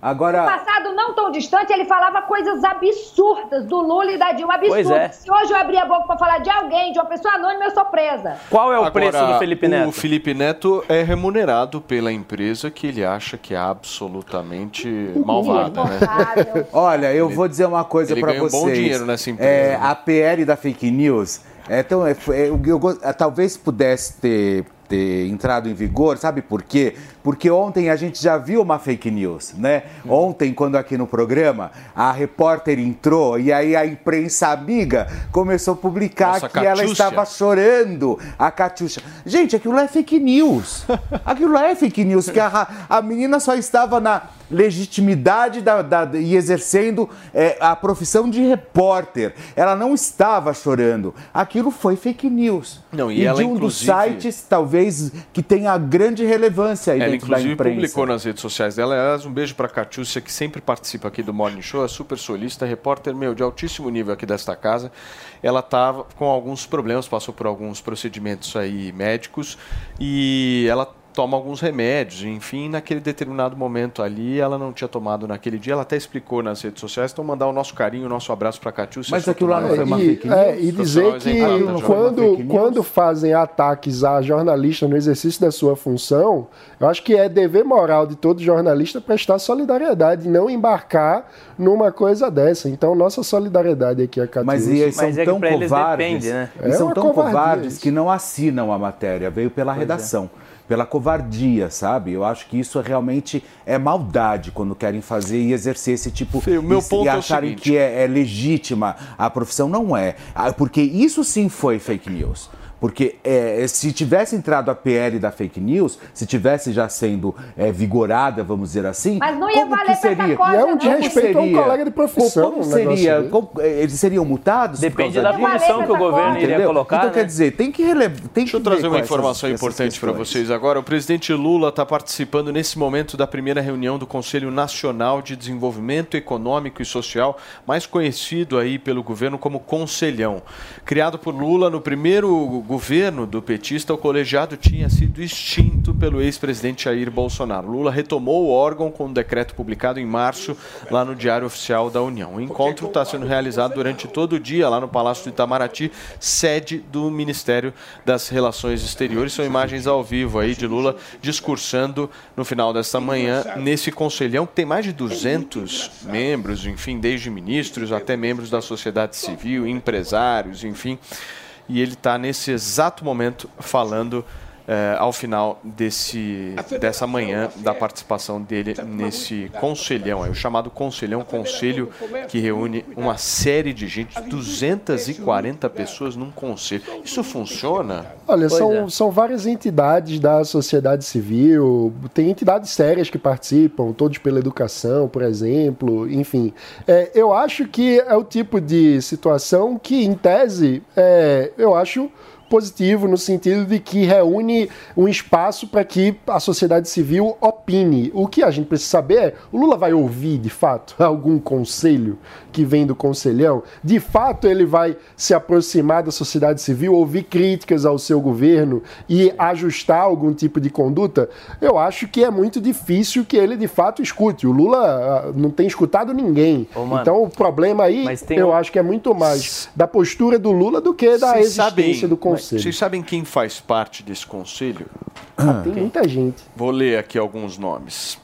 Agora. No passado não tão distante, ele falava coisas absurdas do Lula e da Dilma. Absurdas. Pois é. Se hoje eu abrir a boca pra falar de alguém, de uma pessoa anônima, eu sou presa. Qual é o Agora, preço do Felipe Neto? O Felipe Neto é remunerado pela empresa que ele acha que é absolutamente malvada, né? Olha, eu vou dizer uma coisa para um vocês. bom dinheiro nessa empresa, É, né? a PL da fake news. Então, é, é, eu, eu go- talvez pudesse ter ter entrado em vigor, sabe por quê? Porque ontem a gente já viu uma fake news, né? Ontem, quando aqui no programa, a repórter entrou e aí a imprensa amiga começou a publicar Nossa, que ela Catiúcia. estava chorando, a Catiuxa. Gente, aquilo lá é fake news. (laughs) Aquilo lá é fake news, que a, a menina só estava na legitimidade da, da- e exercendo é, a profissão de repórter. Ela não estava chorando. Aquilo foi fake news. Não, e ela, de um dos inclusive- sites, talvez, que tenha grande relevância aí Ela, inclusive, publicou nas redes sociais dela. Aliás, um beijo para Catiúcia, que sempre participa aqui do Morning Show, é super solista, repórter meu de altíssimo nível aqui desta casa. Ela estava com alguns problemas, passou por alguns procedimentos aí médicos e ela toma alguns remédios, enfim, naquele determinado momento ali, ela não tinha tomado naquele dia, ela até explicou nas redes sociais, então mandar o nosso carinho, o nosso abraço para Catiúcia. Mas aquilo lá não foi uma E, fake news? é, e dizer que quando, quando fazem ataques a jornalista no exercício da sua função, eu acho que é dever moral de todo jornalista prestar solidariedade e não embarcar numa coisa dessa. Então, nossa solidariedade aqui a Catiúcia. Mas e eles são tão covardes. É Eles são uma tão covardes que não assinam a matéria. Veio pela Pois é. Pela covardia, sabe? Eu acho que isso realmente é maldade quando querem fazer e exercer esse tipo o meu e, ponto e é acharem seguinte. que é, é legítima a profissão. Não é. Ah, Porque isso sim foi fake news. Porque é, se tivesse entrado a PL da fake news, se tivesse já sendo é, vigorada, vamos dizer assim, Mas não ia como valer que seria? coisa, E é um desrespeito a um colega de profissão, Como seria? Como- eh, eles seriam multados? Depende da punição que o governo iria colocar, Então né? quer dizer, tem que relevar. Tem Deixa eu que trazer ver uma informação essas importante para vocês agora. O presidente Lula está participando nesse momento da primeira reunião do Conselho Nacional de Desenvolvimento Econômico e Social, mais conhecido aí pelo governo como Conselhão. Criado por Lula no primeiro governo do petista, o colegiado tinha sido extinto pelo ex-presidente Jair Bolsonaro. Lula retomou o órgão com um decreto publicado em março lá no Diário Oficial da União. O encontro está sendo realizado durante todo o dia lá no Palácio do Itamaraty, sede do Ministério das Relações Exteriores. São imagens ao vivo aí de Lula discursando no final desta manhã nesse conselhão que tem mais de 200 membros, enfim, desde ministros até membros da sociedade civil, empresários, enfim. E ele está nesse exato momento falando eh, ao final desse, dessa manhã da participação dele nesse conselhão, é o chamado conselhão, conselho que reúne uma série de gente, 240 pessoas num conselho. Isso funciona? Olha, Pois são, é. são várias entidades da sociedade civil, tem entidades sérias que participam, todos pela educação, por exemplo, enfim. É, eu acho que é o tipo de situação que, em tese, é, eu acho positivo no sentido de que reúne um espaço para que a sociedade civil opine. O que a gente precisa saber é, o Lula vai ouvir, de fato, (laughs) algum conselho que vem do conselhão? De fato, ele vai se aproximar da sociedade civil, ouvir críticas ao seu governo e ajustar algum tipo de conduta? Eu acho que é muito difícil que ele, de fato, escute. O Lula ah, não tem escutado ninguém. mano, então, o problema aí, eu um- acho que é muito mais da postura do Lula do que da Vocês existência sabem- do conselho. Vocês sabem quem faz parte desse conselho? Ah, tem muita gente. Vou ler aqui alguns nomes.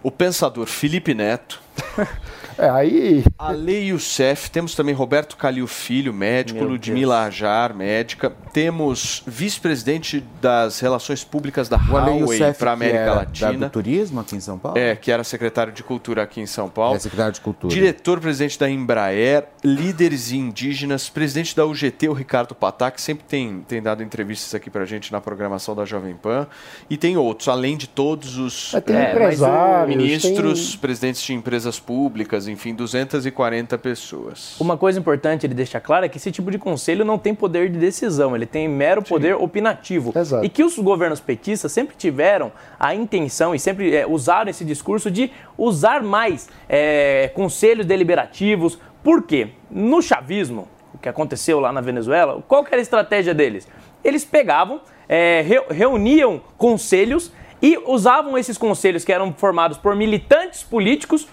O pensador Felipe Neto. (laughs) É, aí. Ale Youssef. Temos também Roberto Calil Filho, médico. Meu Ludmila Ajar, médica. Temos vice-presidente das relações públicas da O Huawei para a América é Latina. do turismo aqui em São Paulo? É, que era secretário de Cultura aqui em São Paulo. É secretário de Cultura. Diretor-presidente da Embraer, líderes indígenas, presidente da UGT, o Ricardo Patá, que sempre tem, tem dado entrevistas aqui pra gente na programação da Jovem Pan. E tem outros, além de todos os eh, empresários, ministros, tem- presidentes de empresas públicas, enfim, 240 pessoas. Uma coisa importante ele deixar claro é que esse tipo de conselho não tem poder de decisão, ele tem mero poder opinativo. E que os governos petistas sempre tiveram a intenção e sempre é, usaram esse discurso de usar mais é, conselhos deliberativos. Por quê? No chavismo, o que aconteceu lá na Venezuela, qual que era a estratégia deles? Eles pegavam, é, reu- reuniam conselhos e usavam esses conselhos que eram formados por militantes políticos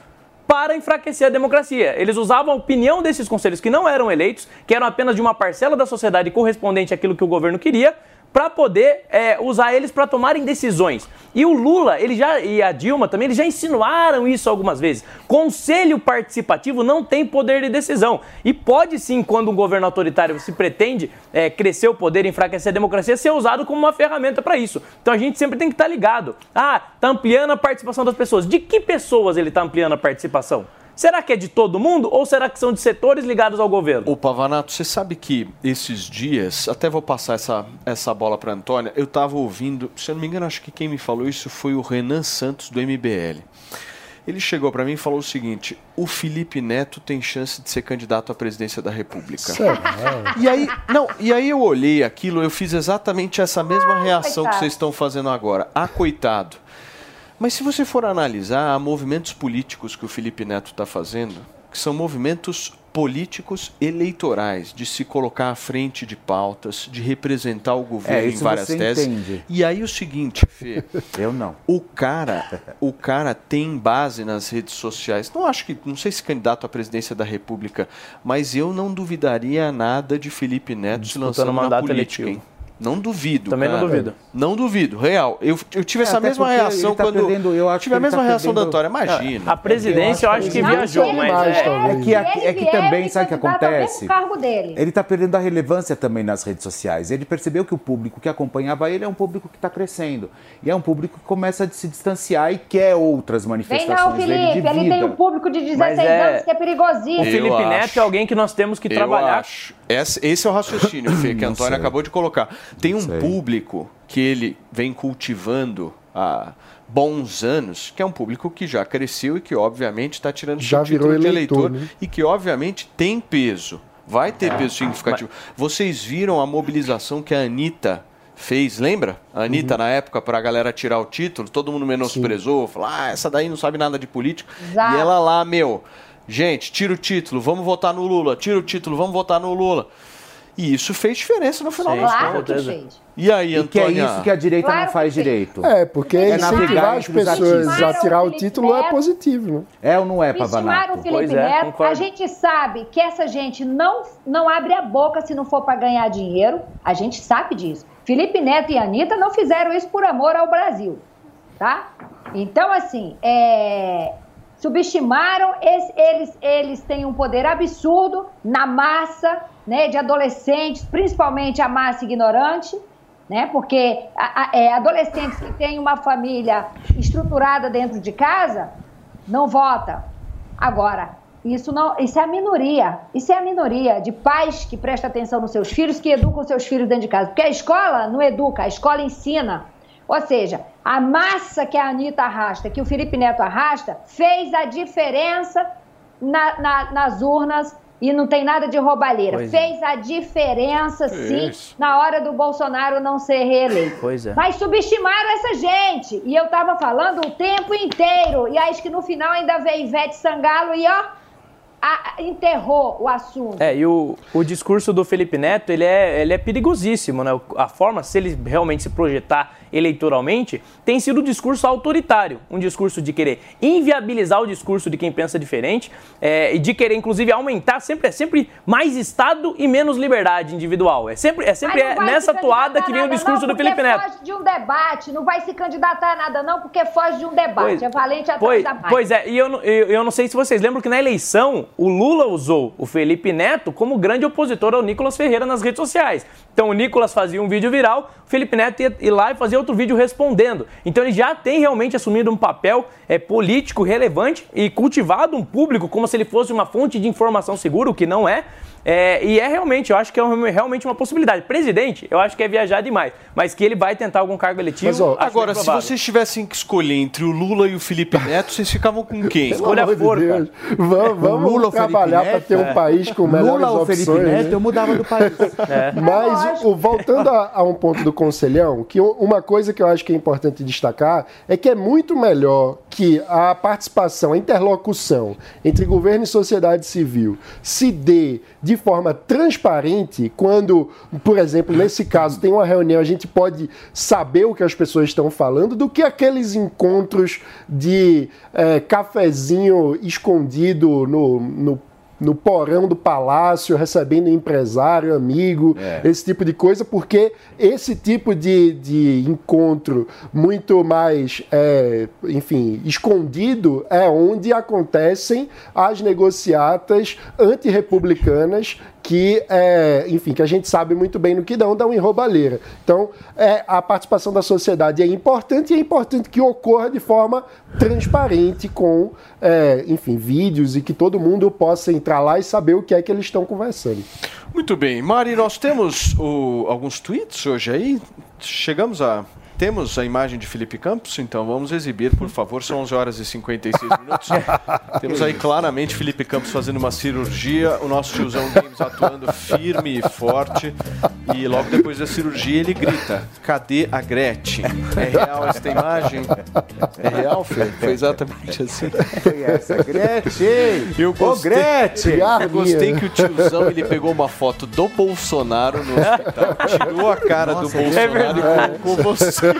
para enfraquecer a democracia. Eles usavam a opinião desses conselhos que não eram eleitos, que eram apenas de uma parcela da sociedade correspondente àquilo que o governo queria, para poder é, usar eles para tomarem decisões. E o Lula, ele já e a Dilma também, eles já insinuaram isso algumas vezes. Conselho participativo não tem poder de decisão. E pode sim, quando um governo autoritário se pretende é, crescer o poder, enfraquecer a democracia, ser usado como uma ferramenta para isso. Então a gente sempre tem que estar tá ligado. Ah, tá ampliando a participação das pessoas. De que pessoas ele está ampliando a participação? Será que é de todo mundo ou será que são de setores ligados ao governo? O Pavanato, você sabe que esses dias, até vou passar essa, essa bola para Antônia, eu estava ouvindo, se eu não me engano, acho que quem me falou isso foi o Renan Santos do MBL. Ele chegou para mim e falou o seguinte: o Felipe Neto tem chance de ser candidato à presidência da República. Sério? E aí, não, e aí eu olhei aquilo, eu fiz exatamente essa mesma reação que vocês estão fazendo agora. Ah, coitado. Mas se você for analisar, há movimentos políticos que o Felipe Neto está fazendo, que são movimentos políticos eleitorais, de se colocar à frente de pautas, de representar o governo É, em várias teses. entende. E aí o seguinte, Fê, (laughs) Eu não. o cara, o cara tem base nas redes sociais. Não acho que, não sei se candidato à presidência da República, mas eu não duvidaria nada de Felipe Neto se lançando na política, eletivo. hein? Não duvido. Também não cara. duvido. Não duvido, real. Eu, eu tive É, essa mesma reação tá quando perdendo- eu acho tive a que mesma tá reação da perdendo- Antônia. Imagina. A presidência eu acho que viajou, mas é, É que, aqui- é que também, sabe o que acontece? Ele está perdendo a relevância também nas redes sociais. Ele percebeu que o público que acompanhava ele é um público que está crescendo. E é um público que começa a se distanciar e quer outras Vem manifestações não, dele de Felipe, vida. ele tem um público de 16 Mas é- anos que é perigosíssimo. o Felipe Neto é alguém que nós temos que Eu trabalhar. acho. Esse, esse é o raciocínio, Fê, que a Não Antônia acabou de colocar. Tem um público que ele vem cultivando há bons anos, que é um público que já cresceu e que, obviamente, está tirando Já seu título virou de eleitor, eleitor né? e que, obviamente, tem peso. Vai É. ter peso significativo. Vocês viram a mobilização que a Anitta fez, lembra? A Anitta, Uhum. na época, para a galera tirar o título, todo mundo menosprezou, falou, ah, essa daí não sabe nada de política. Exato. E ela lá, meu, gente, tira o título, vamos votar no Lula, tira o título, vamos votar no Lula. E isso fez diferença no final Sim, das Claro que contas. fez. E aí, E que é Antônia? isso que a direita Claro não que faz direito. É, porque É incentivar as pessoas a tirar o Felipe título é Neto. positivo, né? É ou não é, Pavanato? o Felipe Pois é, Neto. concordo. A gente sabe que essa gente não, não abre a boca se não for para ganhar dinheiro. A gente sabe disso. Felipe Neto e Anitta não fizeram isso por amor ao Brasil, tá? Então, assim, é, subestimaram, esse- eles, eles têm um poder absurdo na massa né, de adolescentes, principalmente a massa ignorante, né? Porque a- a- é, adolescentes que têm uma família estruturada dentro de casa não vota. Agora, isso não, isso é a minoria. Isso é a minoria de pais que prestam atenção nos seus filhos, que educam seus filhos dentro de casa. Porque a escola não educa, a escola ensina. Ou seja, a massa que a Anitta arrasta, que o Felipe Neto arrasta, fez a diferença na- na- nas urnas e não tem nada de roubalheira. Pois é. fez a diferença, sim, Isso. na hora do Bolsonaro não ser reeleito. Pois é. Mas subestimaram essa gente. E eu tava falando o tempo inteiro. E acho que no final ainda veio Ivete Sangalo e, ó, a- enterrou o assunto. É, e o, o discurso do Felipe Neto, ele é, ele é perigosíssimo, né? A forma, se ele realmente se projetar eleitoralmente, tem sido um discurso autoritário. Um discurso de querer inviabilizar o discurso de quem pensa diferente é, e de querer, inclusive, aumentar sempre, é sempre mais Estado e menos liberdade individual. É sempre, é sempre vai nessa toada que vem o discurso não, do Felipe Neto. foge de um debate. Não vai se candidatar a nada, não, porque foge de um debate. é valente atrás pois, da máquina. pois é, e eu, não- eu, eu não sei se vocês lembram que na eleição o Lula usou o Felipe Neto como grande opositor ao Nicolas Ferreira nas redes sociais. Então o Nicolas fazia um vídeo viral, o Felipe Neto ia, ia lá e fazia outro vídeo respondendo. Então ele já tem realmente assumido um papel é, político relevante e cultivado um público como se ele fosse uma fonte de informação segura, o que não é. É, e é realmente, eu acho que é um- realmente uma possibilidade. Presidente, eu acho que é viajar demais, mas que ele vai tentar algum cargo eletivo. Mas, ó, acho agora, se vocês tivessem que escolher entre o Lula e o Felipe Neto, vocês ficavam com quem? Escolha de forca. Deus. Vamos, (laughs) vamos Lula trabalhar para ter um país com melhores Lula ou opções. Felipe Neto, né? eu mudava do país. (laughs) Mas, o- voltando a, a um ponto do conselhão, que uma coisa que eu acho que é importante destacar é que é muito melhor que a participação, a interlocução entre governo e sociedade civil se dê de forma transparente quando, por exemplo, nesse caso, tem uma reunião, a gente pode saber o que as pessoas estão falando, do que aqueles encontros de eh, cafezinho escondido no, no no porão do palácio, recebendo empresário, amigo, É. esse tipo de coisa, porque esse tipo de, de encontro muito mais, é, enfim, escondido é onde acontecem as negociatas antirrepublicanas que, é, enfim, que a gente sabe muito bem no que dão, dão em roubalheira. Então, é, a participação da sociedade é importante e é importante que ocorra de forma transparente com, é, enfim, vídeos e que todo mundo possa entrar lá e saber o que é que eles estão conversando. Muito bem. Mari, nós temos o- alguns tweets hoje aí. Chegamos a. Temos a imagem de Felipe Campos, então vamos exibir, por favor. São 11 horas e 56 minutos. (laughs) Temos aí claramente Felipe Campos fazendo uma cirurgia, o nosso tiozão Games atuando firme e forte. E logo depois da cirurgia ele grita: Cadê a Gretchen? É real esta imagem? É real, Fê? Foi exatamente assim. Foi essa, Gretchen! Eu Ô, gostei, Gretchen! eu gostei que o tiozão ele pegou uma foto do Bolsonaro no hospital, tirou a cara do Nossa, Bolsonaro é verdade. e colocou você.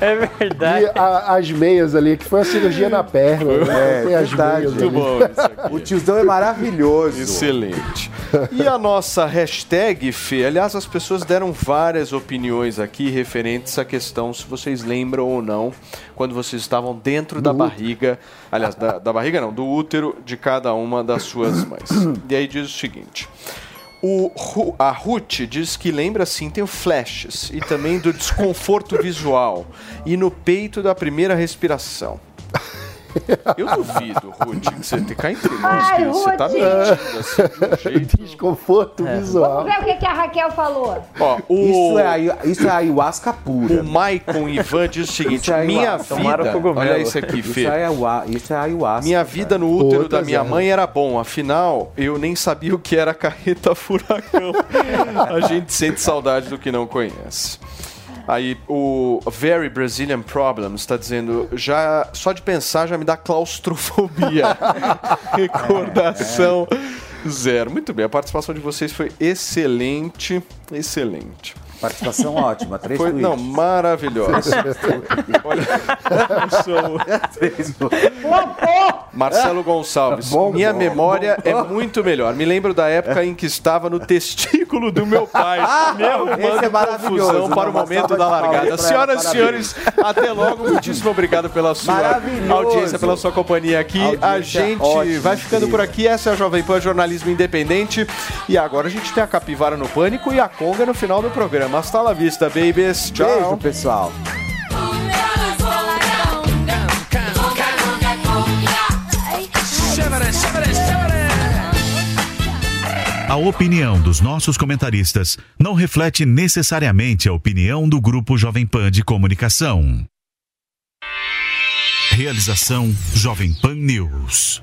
É verdade. E a- as meias ali, que foi a cirurgia na perna. né? Tem as verdade. meias Muito ali. bom isso aqui. O tiozão é maravilhoso. Excelente. E a nossa hashtag, Fê? Aliás, as pessoas deram várias opiniões aqui referentes à questão se vocês lembram ou não, quando vocês estavam dentro da barriga, aliás, da, da barriga não, do útero de cada uma das suas mães. E aí diz o seguinte. O, a Ruth diz que lembra sim, tem flashes e também do desconforto visual e no peito da primeira respiração. (laughs) Eu duvido, Ruth, que você tem cá entre nós, Ai, que você tá mentindo assim, de um (laughs) jeito. Desconforto visual. Vamos ver o que, que a Raquel falou. Ó, o... Isso, é, isso é ayahuasca pura. O Maicon Ivan diz o seguinte: Isso é minha vida. Olha isso aqui, Isso Fê. é, ayahuasca, isso é ayahuasca. Minha vida no útero Outra da minha zero. mãe era bom, afinal, eu nem sabia o que era carreta furacão. (laughs) A gente sente saudade do que não conhece. Aí o Very Brazilian Problems está dizendo, já só de pensar já me dá claustrofobia. (laughs) Recordação zero. Muito bem, a participação de vocês foi excelente, excelente. Participação (laughs) ótima, três Foi, tweets. não, maravilhosa. (laughs) Marcelo Gonçalves, Bom, minha bom, memória bom. é muito melhor. Me lembro da época em que estava no testículo do meu pai, me arrumando é maravilhoso. confusão para o Uma momento da largada. Senhoras e senhores, até logo. Muitíssimo obrigado pela sua audiência, pela sua companhia aqui. a gente ótima, vai ficando por aqui. Essa é a Jovem Pan Jornalismo Independente. E agora a gente tem a Capivara no Pânico e a Conga no final do programa. Hasta la vista, babies. Tchau. Beijo, pessoal. A opinião dos nossos comentaristas não reflete necessariamente a opinião do Grupo Jovem Pan de Comunicação. Realização Jovem Pan News.